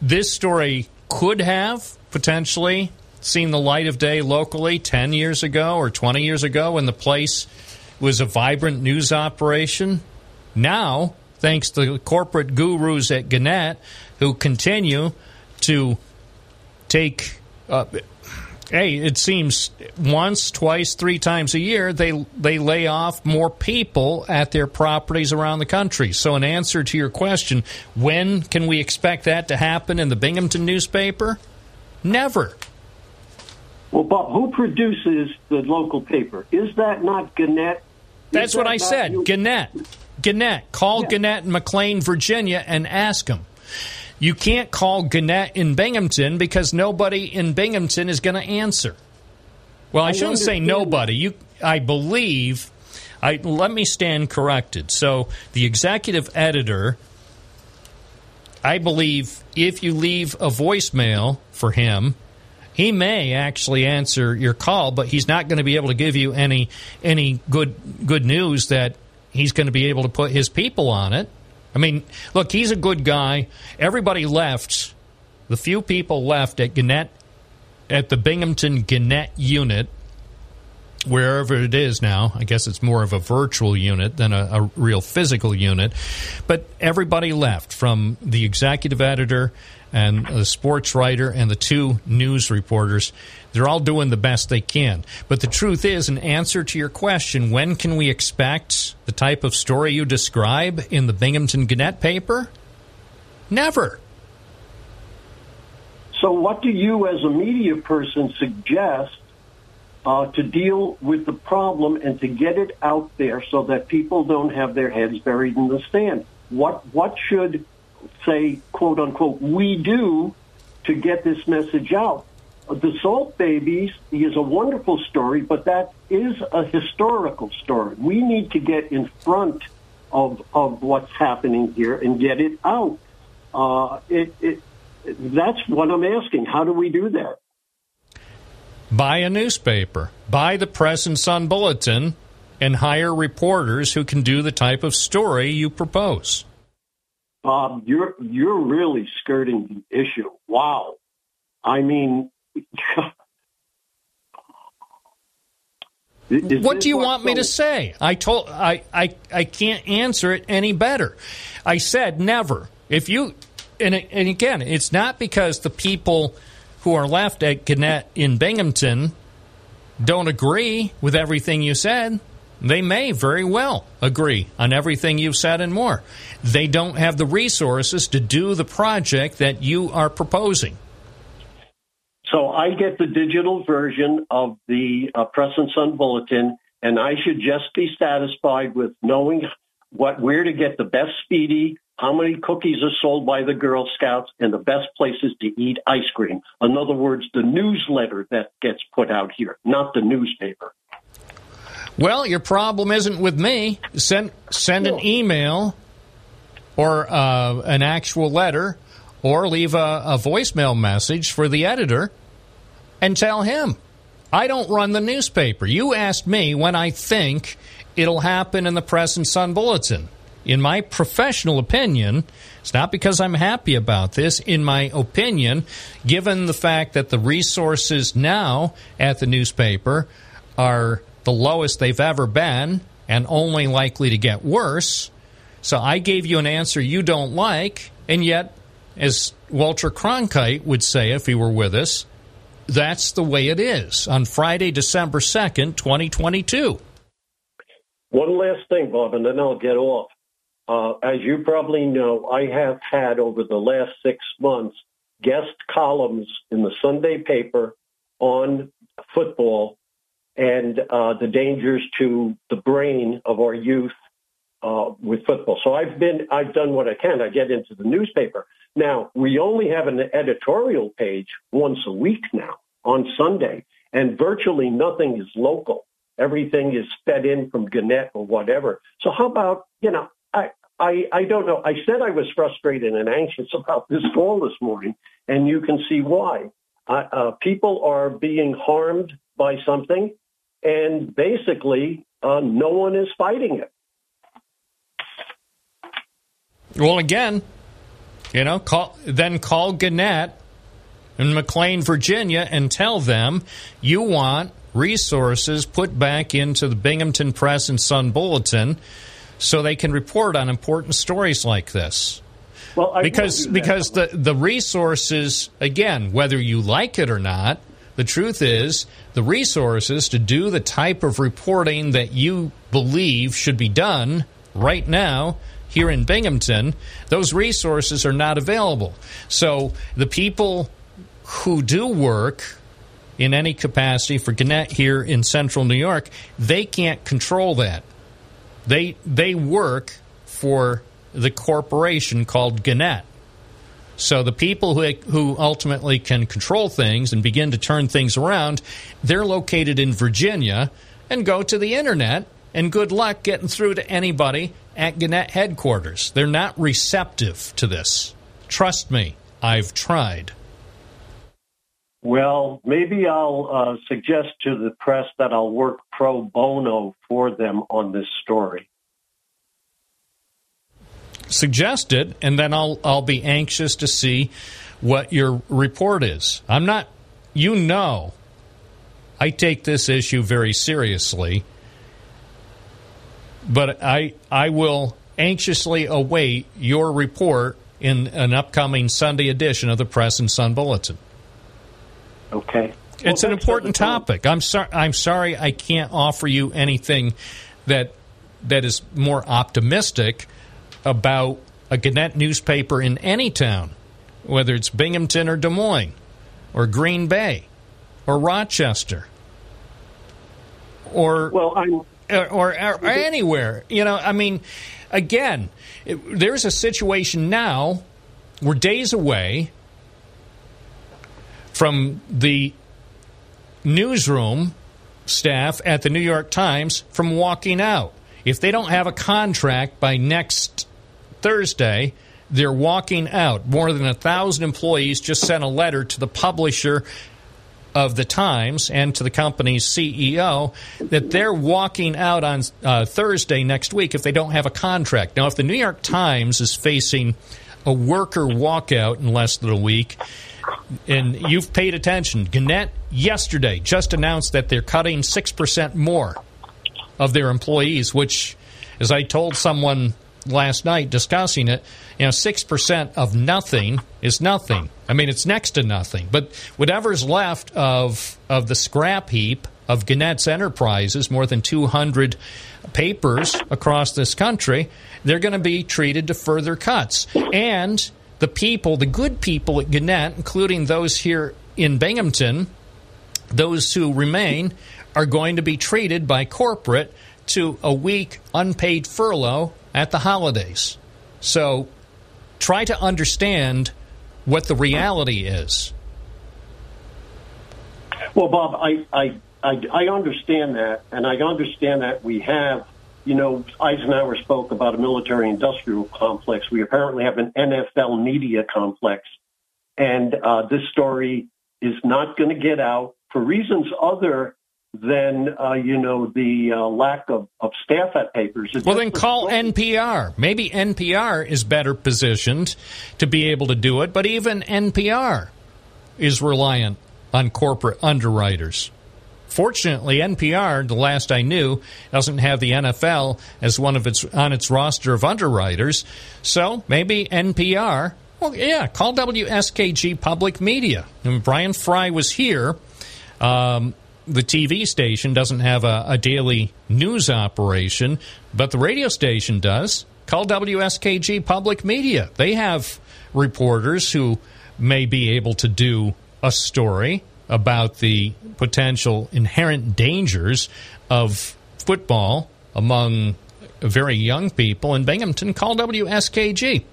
This story could have potentially seen the light of day locally 10 years ago or 20 years ago when the place was a vibrant news operation. Now, thanks to the corporate gurus at Gannett who continue to take uh, hey, it seems once, twice, three times a year they they lay off more people at their properties around the country. So, in answer to your question, when can we expect that to happen in the Binghamton newspaper? Never. Well, Bob, who produces the local paper? Is that not Gannett? That's what I said. you? Gannett. Gannett. Call Gannett in McLean, Virginia, and ask them. You can't call Gannett in Binghamton because nobody in Binghamton is going to answer. Well, I, I shouldn't say nobody. You, I believe. I let me stand corrected. So the executive editor, I believe, if you leave a voicemail for him, he may actually answer your call, but he's not going to be able to give you any any good good news that he's going to be able to put his people on it. I mean, look, he's a good guy. Everybody left. The few people left at Gannett at the Binghamton Gannett unit, wherever it is now. I guess it's more of a virtual unit than a, a real physical unit. But everybody left from the executive editor and the sports writer and the two news reporters. They're all doing the best they can. But the truth is, in answer to your question, when can we expect the type of story you describe in the Binghamton Gannett paper? Never. So, what do you, as a media person, suggest uh, to deal with the problem and to get it out there so that people don't have their heads buried in the sand? What what should say, quote unquote, we do to get this message out? The Salt Babies is a wonderful story, but that is a historical story. We need to get in front of of what's happening here and get it out. Uh, it, it that's what I'm asking. How do we do that? Buy a newspaper, buy the Press and Sun Bulletin, and hire reporters who can do the type of story you propose. Bob, you're you're really skirting the issue. Wow. I mean, Is what do you want me to say? I told I, I I can't answer it any better. I said never. If you and and again, it's not because the people who are left at Gannett in Binghamton don't agree with everything you said. They may very well agree on everything you've said and more. They don't have the resources to do the project that you are proposing. So I get the digital version of the uh, Press and Sun Bulletin, and I should just be satisfied with knowing what where to get the best spiedie, how many cookies are sold by the Girl Scouts, and the best places to eat ice cream. In other words, the newsletter that gets put out here, not the newspaper. Well, your problem isn't with me. Send send an email or uh, an actual letter or leave a, a voicemail message for the editor and tell him I don't run the newspaper. You asked me when I think it'll happen in the Press and Sun Bulletin. In my professional opinion, it's not because I'm happy about this. In my opinion, given the fact that the resources now at the newspaper are the lowest they've ever been and only likely to get worse. So I gave you an answer you don't like, and yet, as Walter Cronkite would say if he were with us, that's the way it is on Friday, December 2nd, 2022. One last thing, Bob, and then I'll get off. Uh, as you probably know, I have had over the last six months guest columns in the Sunday paper on football and uh, the dangers to the brain of our youth uh, with football. So I've been, I've done what I can. I get into the newspaper. Now we only have an editorial page once a week now on Sunday, and virtually nothing is local. Everything is fed in from Gannett or whatever. So how about you know, I I I don't know. I said I was frustrated and anxious about this call this morning, and you can see why. Uh, uh, people are being harmed by something, and basically, uh, no one is fighting it. Well, again, you know, call, then call Gannett in McLean, Virginia, and tell them you want resources put back into the Binghamton Press and Sun Bulletin so they can report on important stories like this. Well, I because will do that. because the the resources again, whether you like it or not, the truth is the resources to do the type of reporting that you believe should be done right now here in Binghamton, those resources are not available. So the people who do work in any capacity for Gannett here in central New York, they can't control that. They they work for the corporation called Gannett. So the people who who ultimately can control things and begin to turn things around, they're located in Virginia and go to the internet and good luck getting through to anybody at Gannett headquarters. They're not receptive to this. Trust me, I've tried. Well, maybe I'll uh, suggest to the press that I'll work pro bono for them on this story. Suggest it, and then I'll I'll be anxious to see what your report is. I'm not, you know, I take this issue very seriously, but I I will anxiously await your report in an upcoming Sunday edition of the Press and Sun Bulletin. Okay. It's an important topic. I'm sorry. I'm sorry. I can't offer you anything that that is more optimistic about a Gannett newspaper in any town, whether it's Binghamton or Des Moines, or Green Bay, or Rochester, or well, I'm or, or, or anywhere. You know, I mean, again, it, there's a situation now. We're days away from the newsroom staff at the New York Times from walking out. If they don't have a contract by next Thursday, they're walking out. More than a thousand employees just sent a letter to the publisher of the Times and to the company's CEO that they're walking out on uh, Thursday next week if they don't have a contract. Now, if the New York Times is facing a worker walkout in less than a week, and you've paid attention, Gannett yesterday just announced that they're cutting 6% more of their employees, which, as I told someone last night discussing it, you know, 6% of nothing is nothing. I mean, it's next to nothing. But whatever's left of, of the scrap heap of Gannett's enterprises, more than 200 papers across this country, they're going to be treated to further cuts. And the people, the good people at Gannett, including those here in Binghamton, those who remain, are going to be treated by corporate to a week unpaid furlough at the holidays. So try to understand what the reality is. Well, Bob, I, I, I, I understand that, and I understand that we have, you know, Eisenhower spoke about a military industrial complex. We apparently have an NFL media complex, and uh, this story is not going to get out for reasons other than, uh, you know, the uh, lack of, of staff at papers. It's Well, then the call NPR. Maybe NPR is better positioned to be able to do it, but even NPR is reliant on corporate underwriters. Fortunately, NPR, the last I knew, doesn't have the NFL as one of its on its roster of underwriters. So maybe NPR. Well, yeah, call WSKG Public Media. And Brian Frey was here. Um, the TV station doesn't have a, a daily news operation, but the radio station does. Call WSKG Public Media. They have reporters who may be able to do a story about the potential inherent dangers of football among very young people in Binghamton. Call WSKG.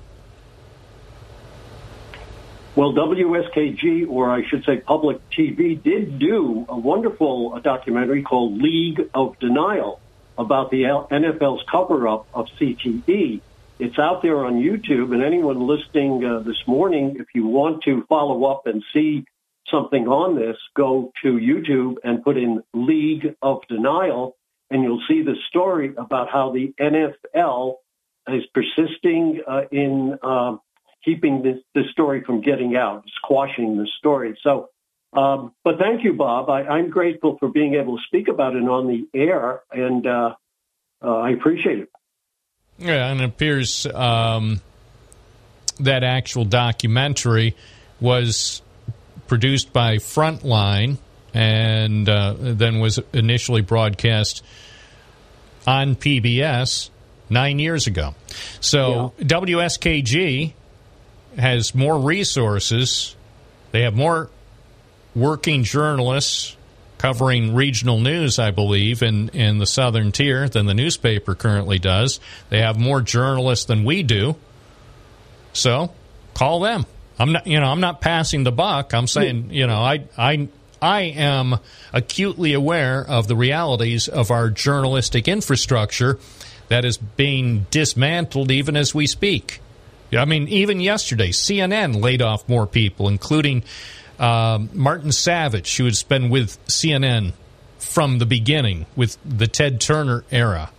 Well, WSKG, or I should say public TV, did do a wonderful uh, documentary called League of Denial about the NFL's cover up of CTE. It's out there on YouTube, and anyone listening uh, this morning, if you want to follow up and see something on this, go to YouTube and put in League of Denial, and you'll see the story about how the NFL is persisting uh, in um, keeping this, this story from getting out, squashing the story. So, um, but thank you, Bob. I, I'm grateful for being able to speak about it on the air, and uh, uh, I appreciate it. Yeah, and it appears um, that actual documentary was produced by Frontline and uh, then was initially broadcast on PBS nine years ago. So WSKG has more resources. They have more working journalists covering regional news, I believe, in, in the southern tier than the newspaper currently does. They have more journalists than we do. So call them. I'm not you know, I'm not passing the buck. I'm saying, you know, I I I am acutely aware of the realities of our journalistic infrastructure that is being dismantled even as we speak. I mean, even yesterday, CNN laid off more people, including um, Martin Savidge, who has been with CNN from the beginning, with the Ted Turner era,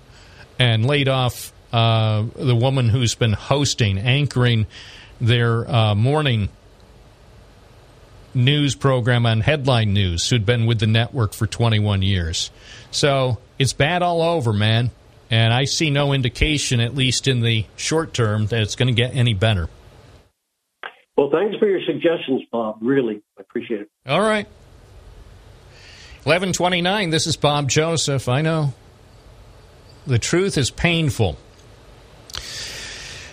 and laid off uh, the woman who's been hosting, anchoring their uh, morning news program on Headline News, who'd been with the network for 21 years. So it's bad all over, man. And I see no indication, at least in the short term, that it's going to get any better. Well, thanks for your suggestions, Bob. Really, I appreciate it. All right. 1129, this is Bob Joseph. I know. The truth is painful.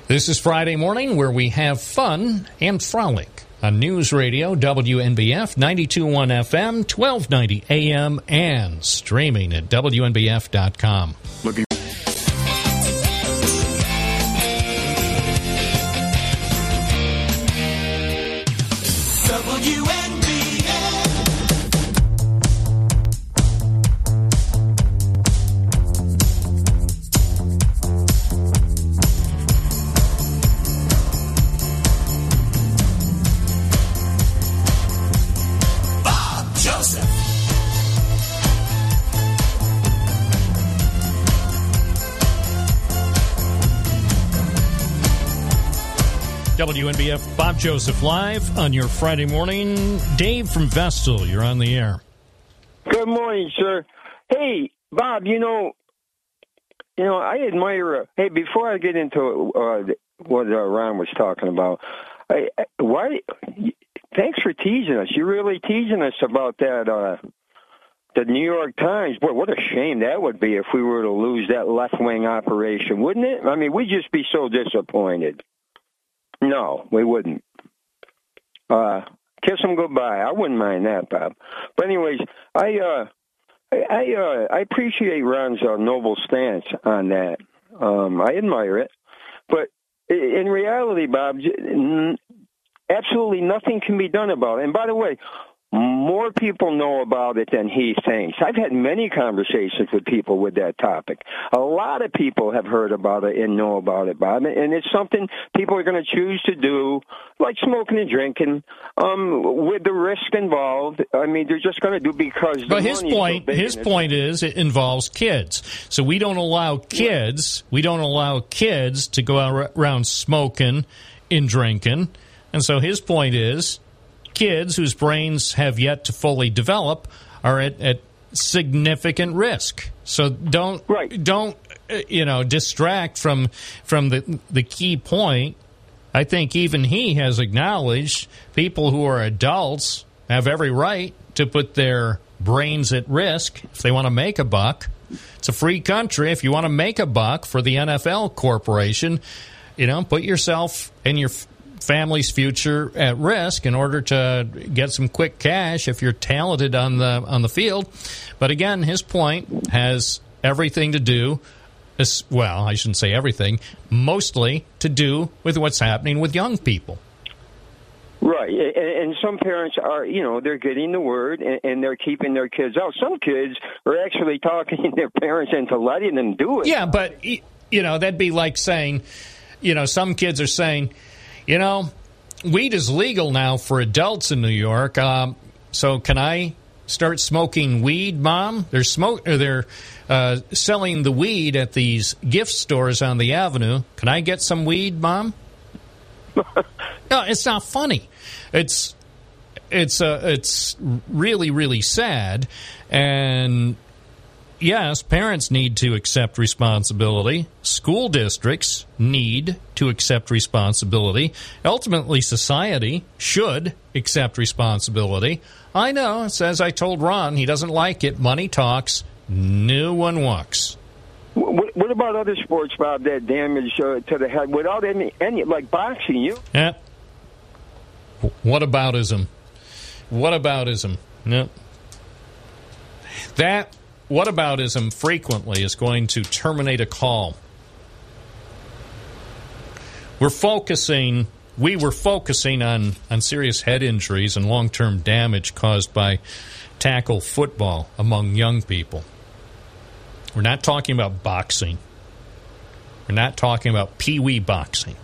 This is Friday morning where we have fun and frolic on News Radio WNBF 921 FM, 1290 AM, and streaming at WNBF.com. Looking WNBF Bob Joseph live on your Friday morning. Dave from Vestal, you're on the air. Good morning, sir. Hey, Bob, you know, you know, I admire. Uh, hey, before I get into uh, what uh, Ron was talking about, I, I, why? Thanks for teasing us. You're really teasing us about that. Uh, the New York Times. Boy, what a shame that would be if we were to lose that left wing operation, wouldn't it? I mean, we'd just be so disappointed. No, we wouldn't. Uh, kiss them goodbye. I wouldn't mind that, Bob. But anyways, I uh, I I, uh, I appreciate Ron's uh, noble stance on that. Um, I admire it, but in reality, Bob, absolutely nothing can be done about it. And by the way, more people know about it than he thinks. I've had many conversations with people with that topic. A lot of people have heard about it and know about it, Bob, and it's something people are going to choose to do, like smoking and drinking, um, with the risk involved. I mean, they're just going to do because. But his so point, big his point is, it involves kids. So we don't allow kids, we don't allow kids to go ar- around smoking and drinking. And so his point is, kids whose brains have yet to fully develop are at, at significant risk. So don't don't uh, you know distract from from the the key point. I think even he has acknowledged people who are adults have every right to put their brains at risk if they want to make a buck. It's a free country. If you want to make a buck for the NFL corporation, you know, put yourself and your family's future at risk in order to get some quick cash if you're talented on the on the field. But again, his point has everything to do as well, I shouldn't say everything, mostly to do with what's happening with young people. Right, and, and some parents are, you know, they're getting the word and, and they're keeping their kids out. Some kids are actually talking their parents into letting them do it. Yeah, but you know that'd be like saying, you know, some kids are saying, you know, weed is legal now for adults in New York. Um, So can I start smoking weed, Mom? They're smoke. Or they're uh, selling the weed at these gift stores on the avenue. Can I get some weed, Mom? no, it's not funny. It's it's uh, it's really really sad, and yes, parents need to accept responsibility. School districts need to accept responsibility. Ultimately, society should accept responsibility. I know, as I told Ron, he doesn't like it. Money talks, no one walks. What, what about other sports, Bob, that damage uh, to the head without any, any like boxing? You Yeah. What aboutism? What aboutism? No. That what aboutism frequently is going to terminate a call. We're focusing we were focusing on, on serious head injuries and long term damage caused by tackle football among young people. We're not talking about boxing. We're not talking about pee wee boxing.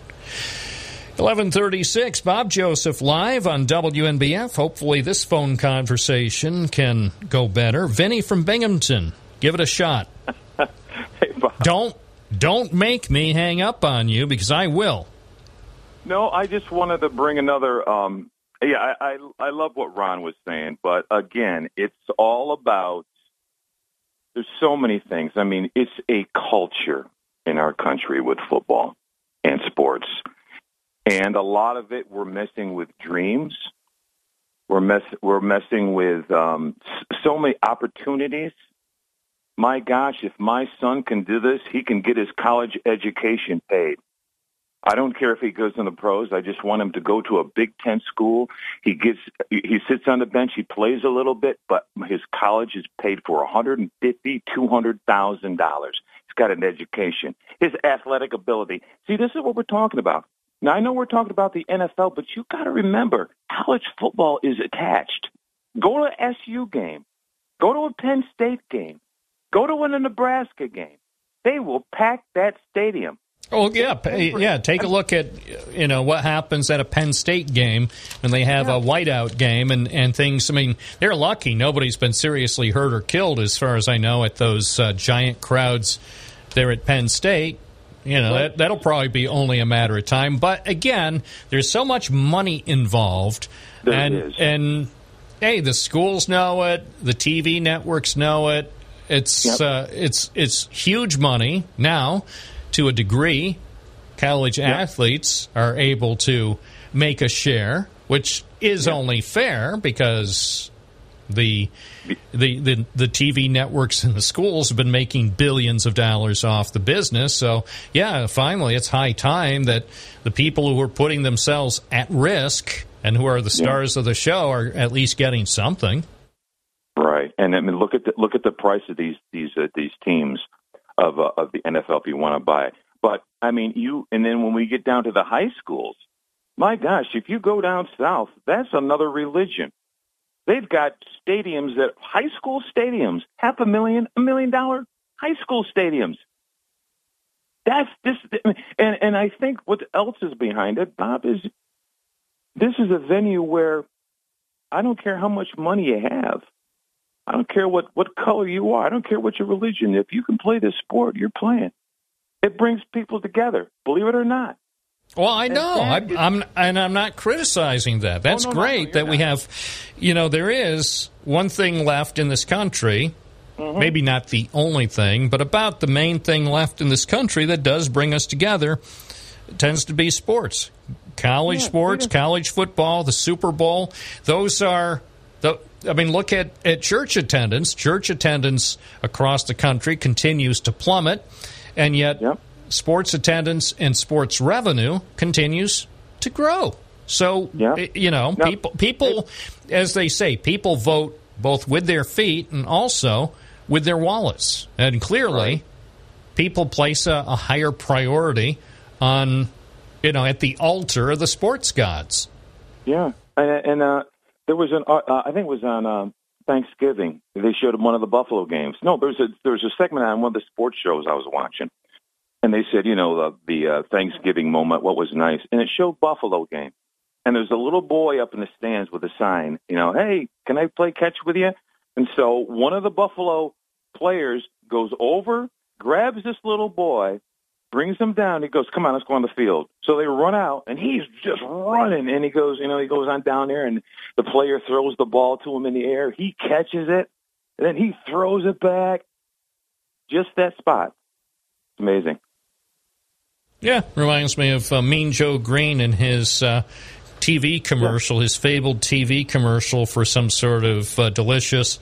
1136, Bob Joseph live on WNBF. Hopefully, this phone conversation can go better. Vinny from Binghamton, give it a shot. hey, don't don't make me hang up on you because I will. No, I just wanted to bring another. Um, yeah, I, I I love what Ron was saying, but again, it's all about. There's so many things. I mean, it's a culture in our country with football and sports, and a lot of it we're messing with dreams. We're mess we're messing with um, so many opportunities. My gosh, if my son can do this, he can get his college education paid. I don't care if he goes in the pros. I just want him to go to a Big Ten school. He gets he sits on the bench. He plays a little bit, but his college is paid for a one hundred and fifty, two hundred thousand dollars. He's got an education. His athletic ability. See, this is what we're talking about. Now I know we're talking about the NFL, but you got to remember, college football is attached. Go to an SU game. Go to a Penn State game. Go to a Nebraska game. They will pack that stadium. Oh yeah, yeah. Take a look at you know what happens at a Penn State game when they have a whiteout game and and things. I mean, they're lucky nobody's been seriously hurt or killed, as far as I know, at those uh, giant crowds there at Penn State. You know that that'll probably be only a matter of time. But again, there's so much money involved, There and is. and hey, the schools know it, the TV networks know it. It's uh, it's it's huge money now to a degree. College athletes are able to make a share, which is only fair because the, the the the TV networks and the schools have been making billions of dollars off the business. So yeah, finally, it's high time that the people who are putting themselves at risk and who are the stars of the show are at least getting something. Right, and I mean, look at the look at the price of these these uh, these teams of uh, of the NFL if you want to buy. it. But I mean, you and then when we get down to the high schools, my gosh, if you go down south, that's another religion. They've got stadiums that high school stadiums, half a million, a million dollar high school stadiums. That's this, and and I think what else is behind it, Bob, is this is a venue where I don't care how much money you have. I don't care what, what color you are. I don't care what your religion. If you can play this sport, you're playing. It brings people together, believe it or not. Well, I know, I, I'm, and I'm not criticizing that. That's Oh, no, no, great that we have, you know, there is one thing left in this country, Mm-hmm. maybe not the only thing, but about the main thing left in this country that does bring us together tends to be sports, college sports, college football, the Super Bowl. Those are the. I mean, look at, at church attendance. Church attendance across the country continues to plummet, and yet sports attendance and sports revenue continues to grow. So, i- you know, people, people, as they say, people vote both with their feet and also with their wallets. And clearly, people place a, a higher priority on, you know, at the altar of the sports gods. Yeah, and, and uh, there was an. Uh, I think it was on um, Thanksgiving. They showed one of the Buffalo games. No, there was a there was a segment on one of the sports shows I was watching, and they said, you know, the, the uh, Thanksgiving moment, what was nice, and it showed Buffalo game, and there's a little boy up in the stands with a sign, you know, hey, can I play catch with you? And so one of the Buffalo players goes over, grabs this little boy, brings him down. He goes, come on, let's go on the field. So they run out, and he's just running. And he goes, you know, he goes on down there, and the player throws the ball to him in the air. He catches it, and then he throws it back. Just that spot. It's amazing. Yeah, reminds me of uh, Mean Joe Greene and his uh, TV commercial, his fabled TV commercial for some sort of uh, delicious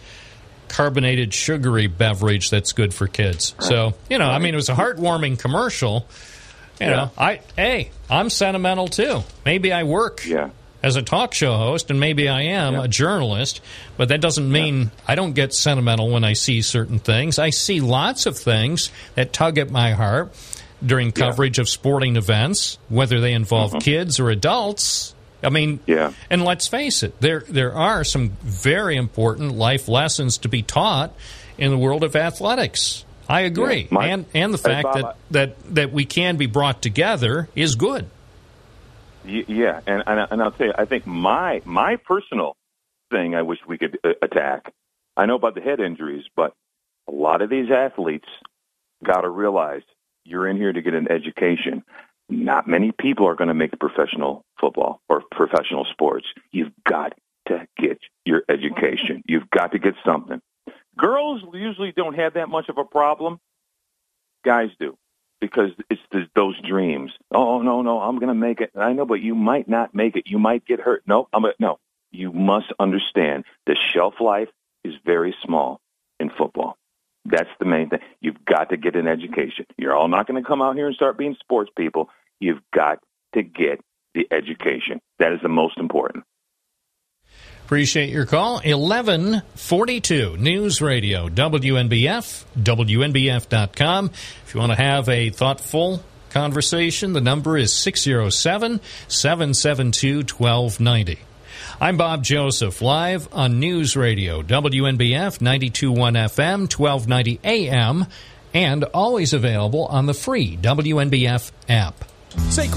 carbonated sugary beverage that's good for kids. So, you know, I mean, it was a heartwarming commercial. You know, I hey, I'm sentimental too. Maybe I work as a talk show host, and maybe I am a journalist, but that doesn't mean I don't get sentimental when I see certain things. I see lots of things that tug at my heart during coverage of sporting events, whether they involve kids or adults. I mean, yeah. And let's face it, there there are some very important life lessons to be taught in the world of athletics. I agree, Yeah, my- and and the fact that, that that we can be brought together is good. Y- Yeah, and and, and I'll tell you, I think my my personal thing, I wish we could uh, attack. I know about the head injuries, but a lot of these athletes got to realize you're in here to get an education. Not many people are going to make professional football or professional sports. You've got to get your education. You've got to get something. Girls usually don't have that much of a problem. Guys do because it's the, those dreams. Oh no, no, I'm going to make it. I know, but you might not make it. You might get hurt. No, I'm a, no. You must understand the shelf life is very small in football. That's the main thing. You've got to get an education. You're all not going to come out here and start being sports people. You've got to get the education. That is the most important. Appreciate your call. 1142 News Radio, WNBF, WNBF.com. If you want to have a thoughtful conversation, the number is 607 772 1290. I'm Bob Joseph, live on News Radio, WNBF 921 FM, 1290 AM, and always available on the free WNBF app. News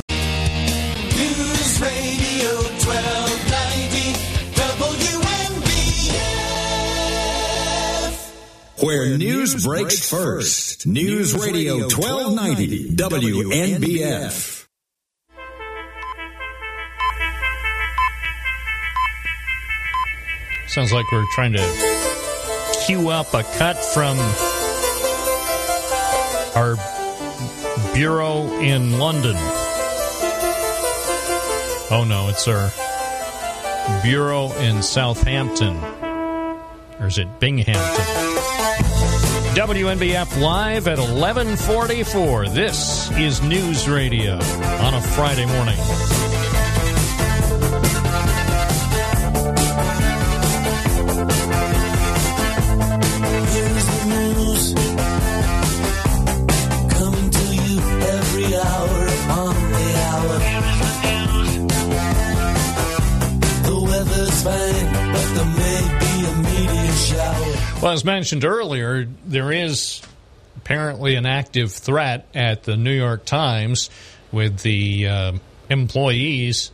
Radio 1290 WNBF. Where news breaks first. News Radio 1290 WNBF. Sounds like we're trying to cue up a cut from our bureau in London. Oh no, it's our bureau in Southampton. Or is it Binghamton? WNBF live at 1144. This is News Radio on a Friday morning. Well, as mentioned earlier, there is apparently an active threat at the New York Times with the uh, employees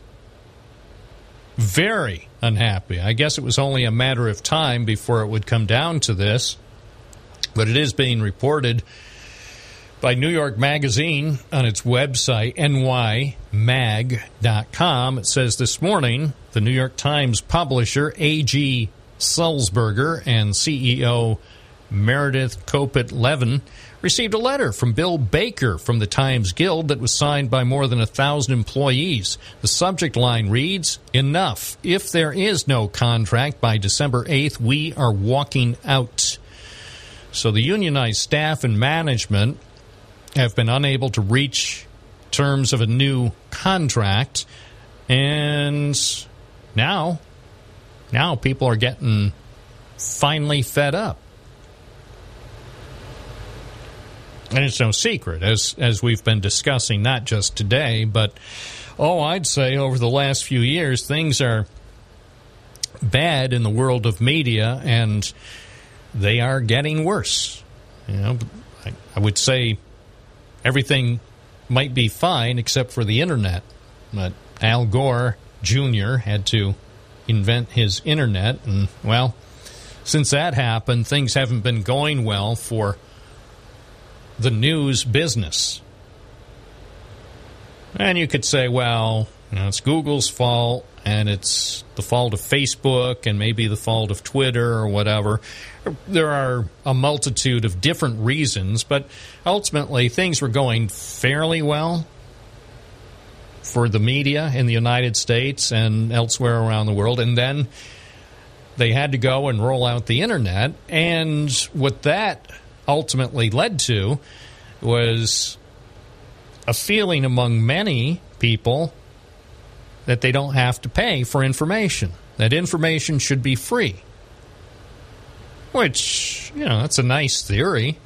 very unhappy. I guess it was only a matter of time before it would come down to this, but it is being reported by New York Magazine on its website, nymag.com. It says this morning the New York Times publisher, A.G. Sulzberger, and CEO Meredith Kopit Levien received a letter from Bill Baker from the Times Guild that was signed by more than a thousand employees. The subject line reads Enough. If there is no contract by December 8th, we are walking out. So the unionized staff and management have been unable to reach terms of a new contract and now now people are getting finally fed up and it's no secret as as we've been discussing not just today but oh I'd say over the last few years things are bad in the world of media and they are getting worse you know I, I would say everything might be fine except for the internet but Al Gore Jr. had to invent his internet. And, well, since that happened, things haven't been going well for the news business. And you could say, well, you know, it's Google's fault and it's the fault of Facebook and maybe the fault of Twitter or whatever. There are a multitude of different reasons, but ultimately things were going fairly well for the media in the United States and elsewhere around the world. And then they had to go and roll out the internet. And what that ultimately led to was a feeling among many people that they don't have to pay for information, that information should be free. Which, you know, that's a nice theory.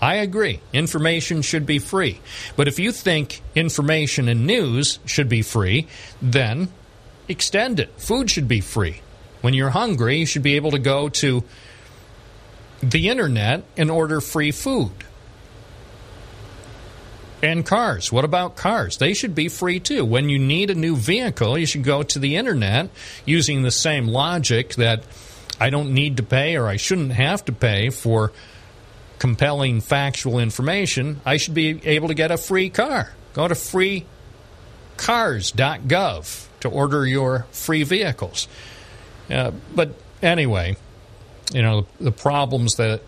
I agree. Information should be free. But if you think information and news should be free, then extend it. Food should be free. When you're hungry, you should be able to go to the internet and order free food. And cars. What about cars? They should be free too. When you need a new vehicle, you should go to the internet using the same logic that I don't need to pay or I shouldn't have to pay for compelling factual information. I should be able to get a free car. Go to freecars.gov to order your free vehicles. Uh, but anyway, you know, the problems that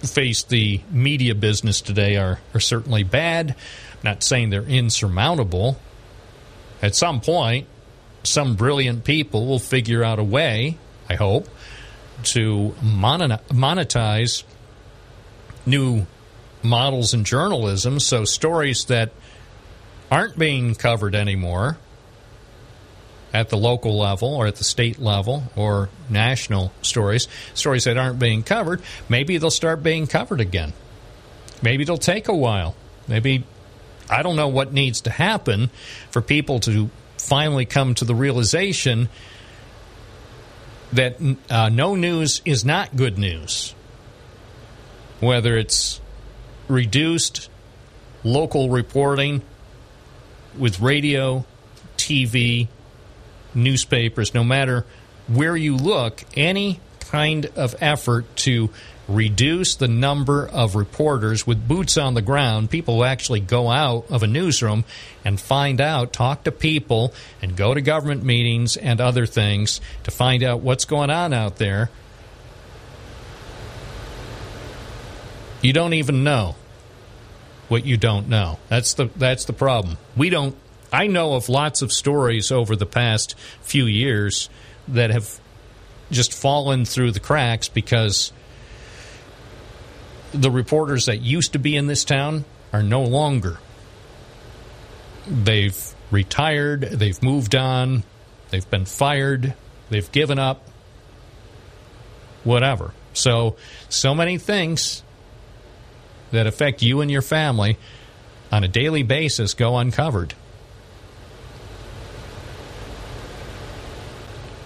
face the media business today are, are certainly bad. I'm not saying they're insurmountable. At some point, some brilliant people will figure out a way, I hope, to monetize new models in journalism so stories that aren't being covered anymore at the local level or at the state level or national stories, stories that aren't being covered, maybe they'll start being covered again. Maybe it'll take a while. Maybe, I don't know what needs to happen for people to finally come to the realization that uh, no news is not good news. Whether it's reduced local reporting with radio, TV, newspapers, no matter where you look, any kind of effort to reduce the number of reporters with boots on the ground, people who actually go out of a newsroom and find out, talk to people, and go to government meetings and other things to find out what's going on out there. You don't even know what you don't know. That's the that's the problem. We don't I know of lots of stories over the past few years that have just fallen through the cracks because the reporters that used to be in this town are no longer. They've retired, they've moved on, they've been fired, they've given up, whatever. So, so many things that affect you and your family on a daily basis go uncovered.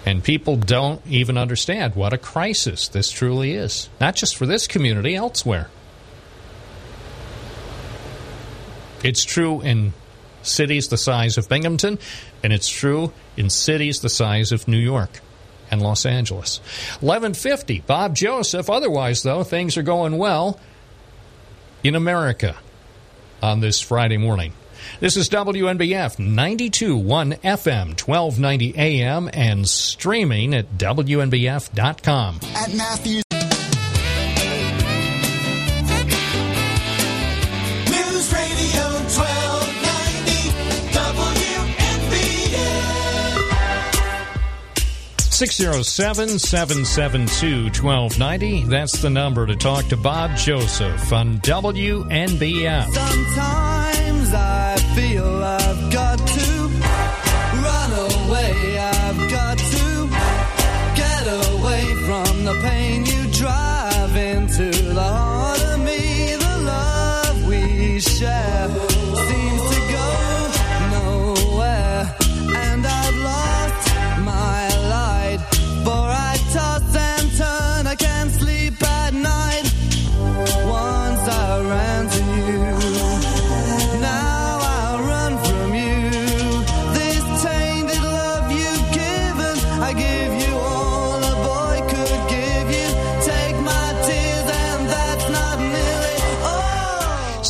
And people don't even understand what a crisis this truly is. Not just for this community, elsewhere. It's true in cities the size of Binghamton, and it's true in cities the size of New York and Los Angeles. 1150, Bob Joseph. Otherwise, though, things are going well in America on this Friday morning. This is WNBF 92.1 FM, 1290 AM, and streaming at WNBF.com. At Matthews. News Radio 1290 WNBF. 607 772 1290. That's the number to talk to Bob Joseph on WNBF. Sometimes I feel I've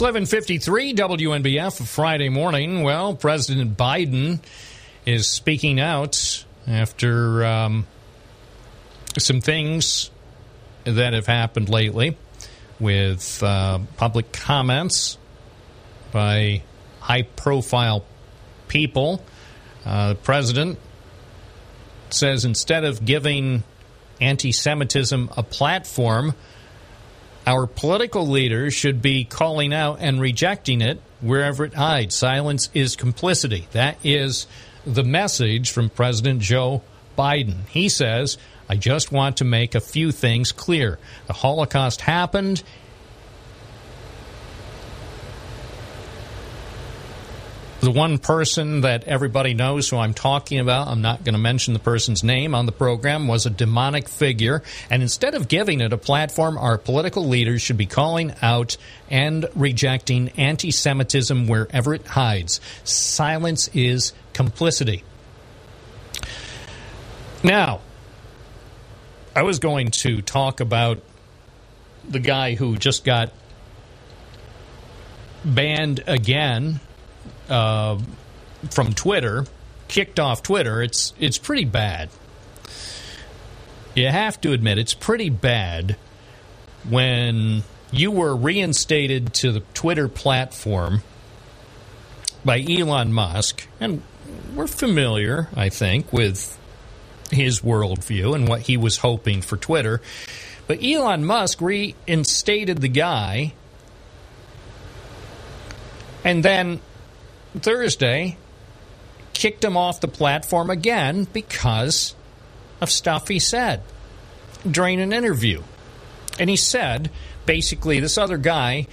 11:53 WNBF Friday morning. Well, President Biden is speaking out after um, some things that have happened lately with uh, public comments by high-profile people. Uh, the president says instead of giving anti-Semitism a platform our political leaders should be calling out and rejecting it wherever it hides. Silence is complicity. That is the message from President Joe Biden. He says, I just want to make a few things clear. The Holocaust happened. The one person that everybody knows who I'm talking about, I'm not going to mention the person's name on the program, was a demonic figure. And instead of giving it a platform, our political leaders should be calling out and rejecting anti Semitism wherever it hides. Silence is complicity. Now, I was going to talk about the guy who just got banned again uh, from Twitter, kicked off Twitter. It's it's pretty bad. You have to admit it's pretty bad when you were reinstated to the Twitter platform by Elon Musk, and we're familiar, I think, with his worldview and what he was hoping for Twitter. But Elon Musk reinstated the guy, and then Thursday kicked him off the platform again because of stuff he said during an interview. And he said basically, this other guy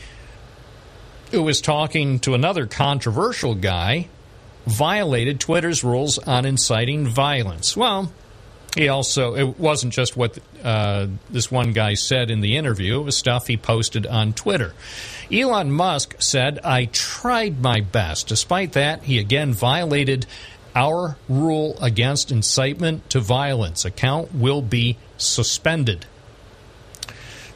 who was talking to another controversial guy violated Twitter's rules on inciting violence. Well, he also, it wasn't just what uh, this one guy said in the interview, it was stuff he posted on Twitter. Elon Musk said, I tried my best. Despite that, he again violated our rule against incitement to violence. Account will be suspended.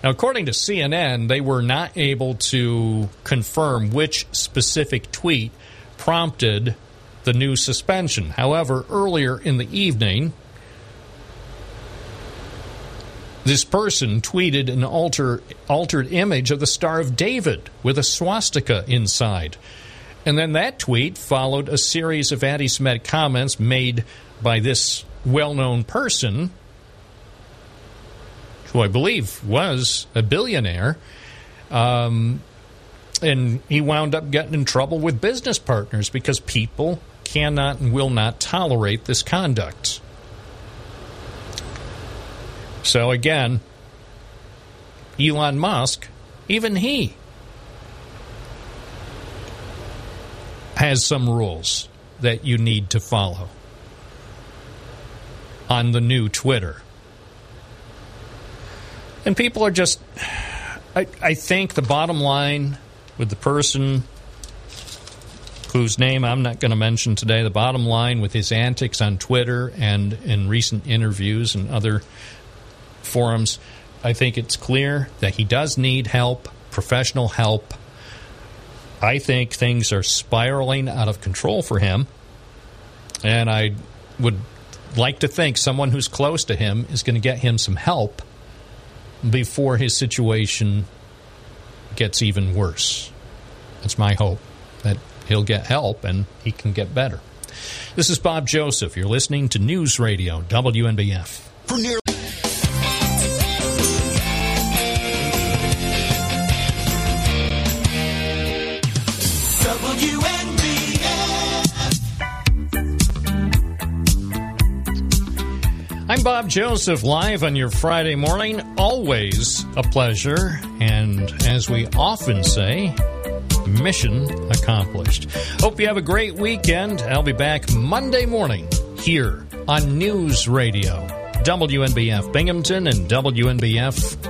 Now, according to CNN, they were not able to confirm which specific tweet prompted the new suspension. However, earlier in the evening, this person tweeted an alter, altered image of the Star of David with a swastika inside. And then that tweet followed a series of anti Semitic comments made by this well known person, who I believe was a billionaire. Um, and he wound up getting in trouble with business partners because people cannot and will not tolerate this conduct. So again, Elon Musk, even he has some rules that you need to follow on the new Twitter. And people are just, I, I think the bottom line with the person whose name I'm not going to mention today, the bottom line with his antics on Twitter and in recent interviews and other forums, I think it's clear that he does need help, professional help. I think things are spiraling out of control for him. And I would like to think someone who's close to him is going to get him some help before his situation gets even worse. That's my hope that he'll get help and he can get better. This is Bob Joseph. You're listening to News Radio WNBF. For nearly Bob Joseph, live on your Friday morning. Always a pleasure. And as we often say, mission accomplished. Hope you have a great weekend. I'll be back Monday morning here on News Radio, WNBF Binghamton, and WNBF.com.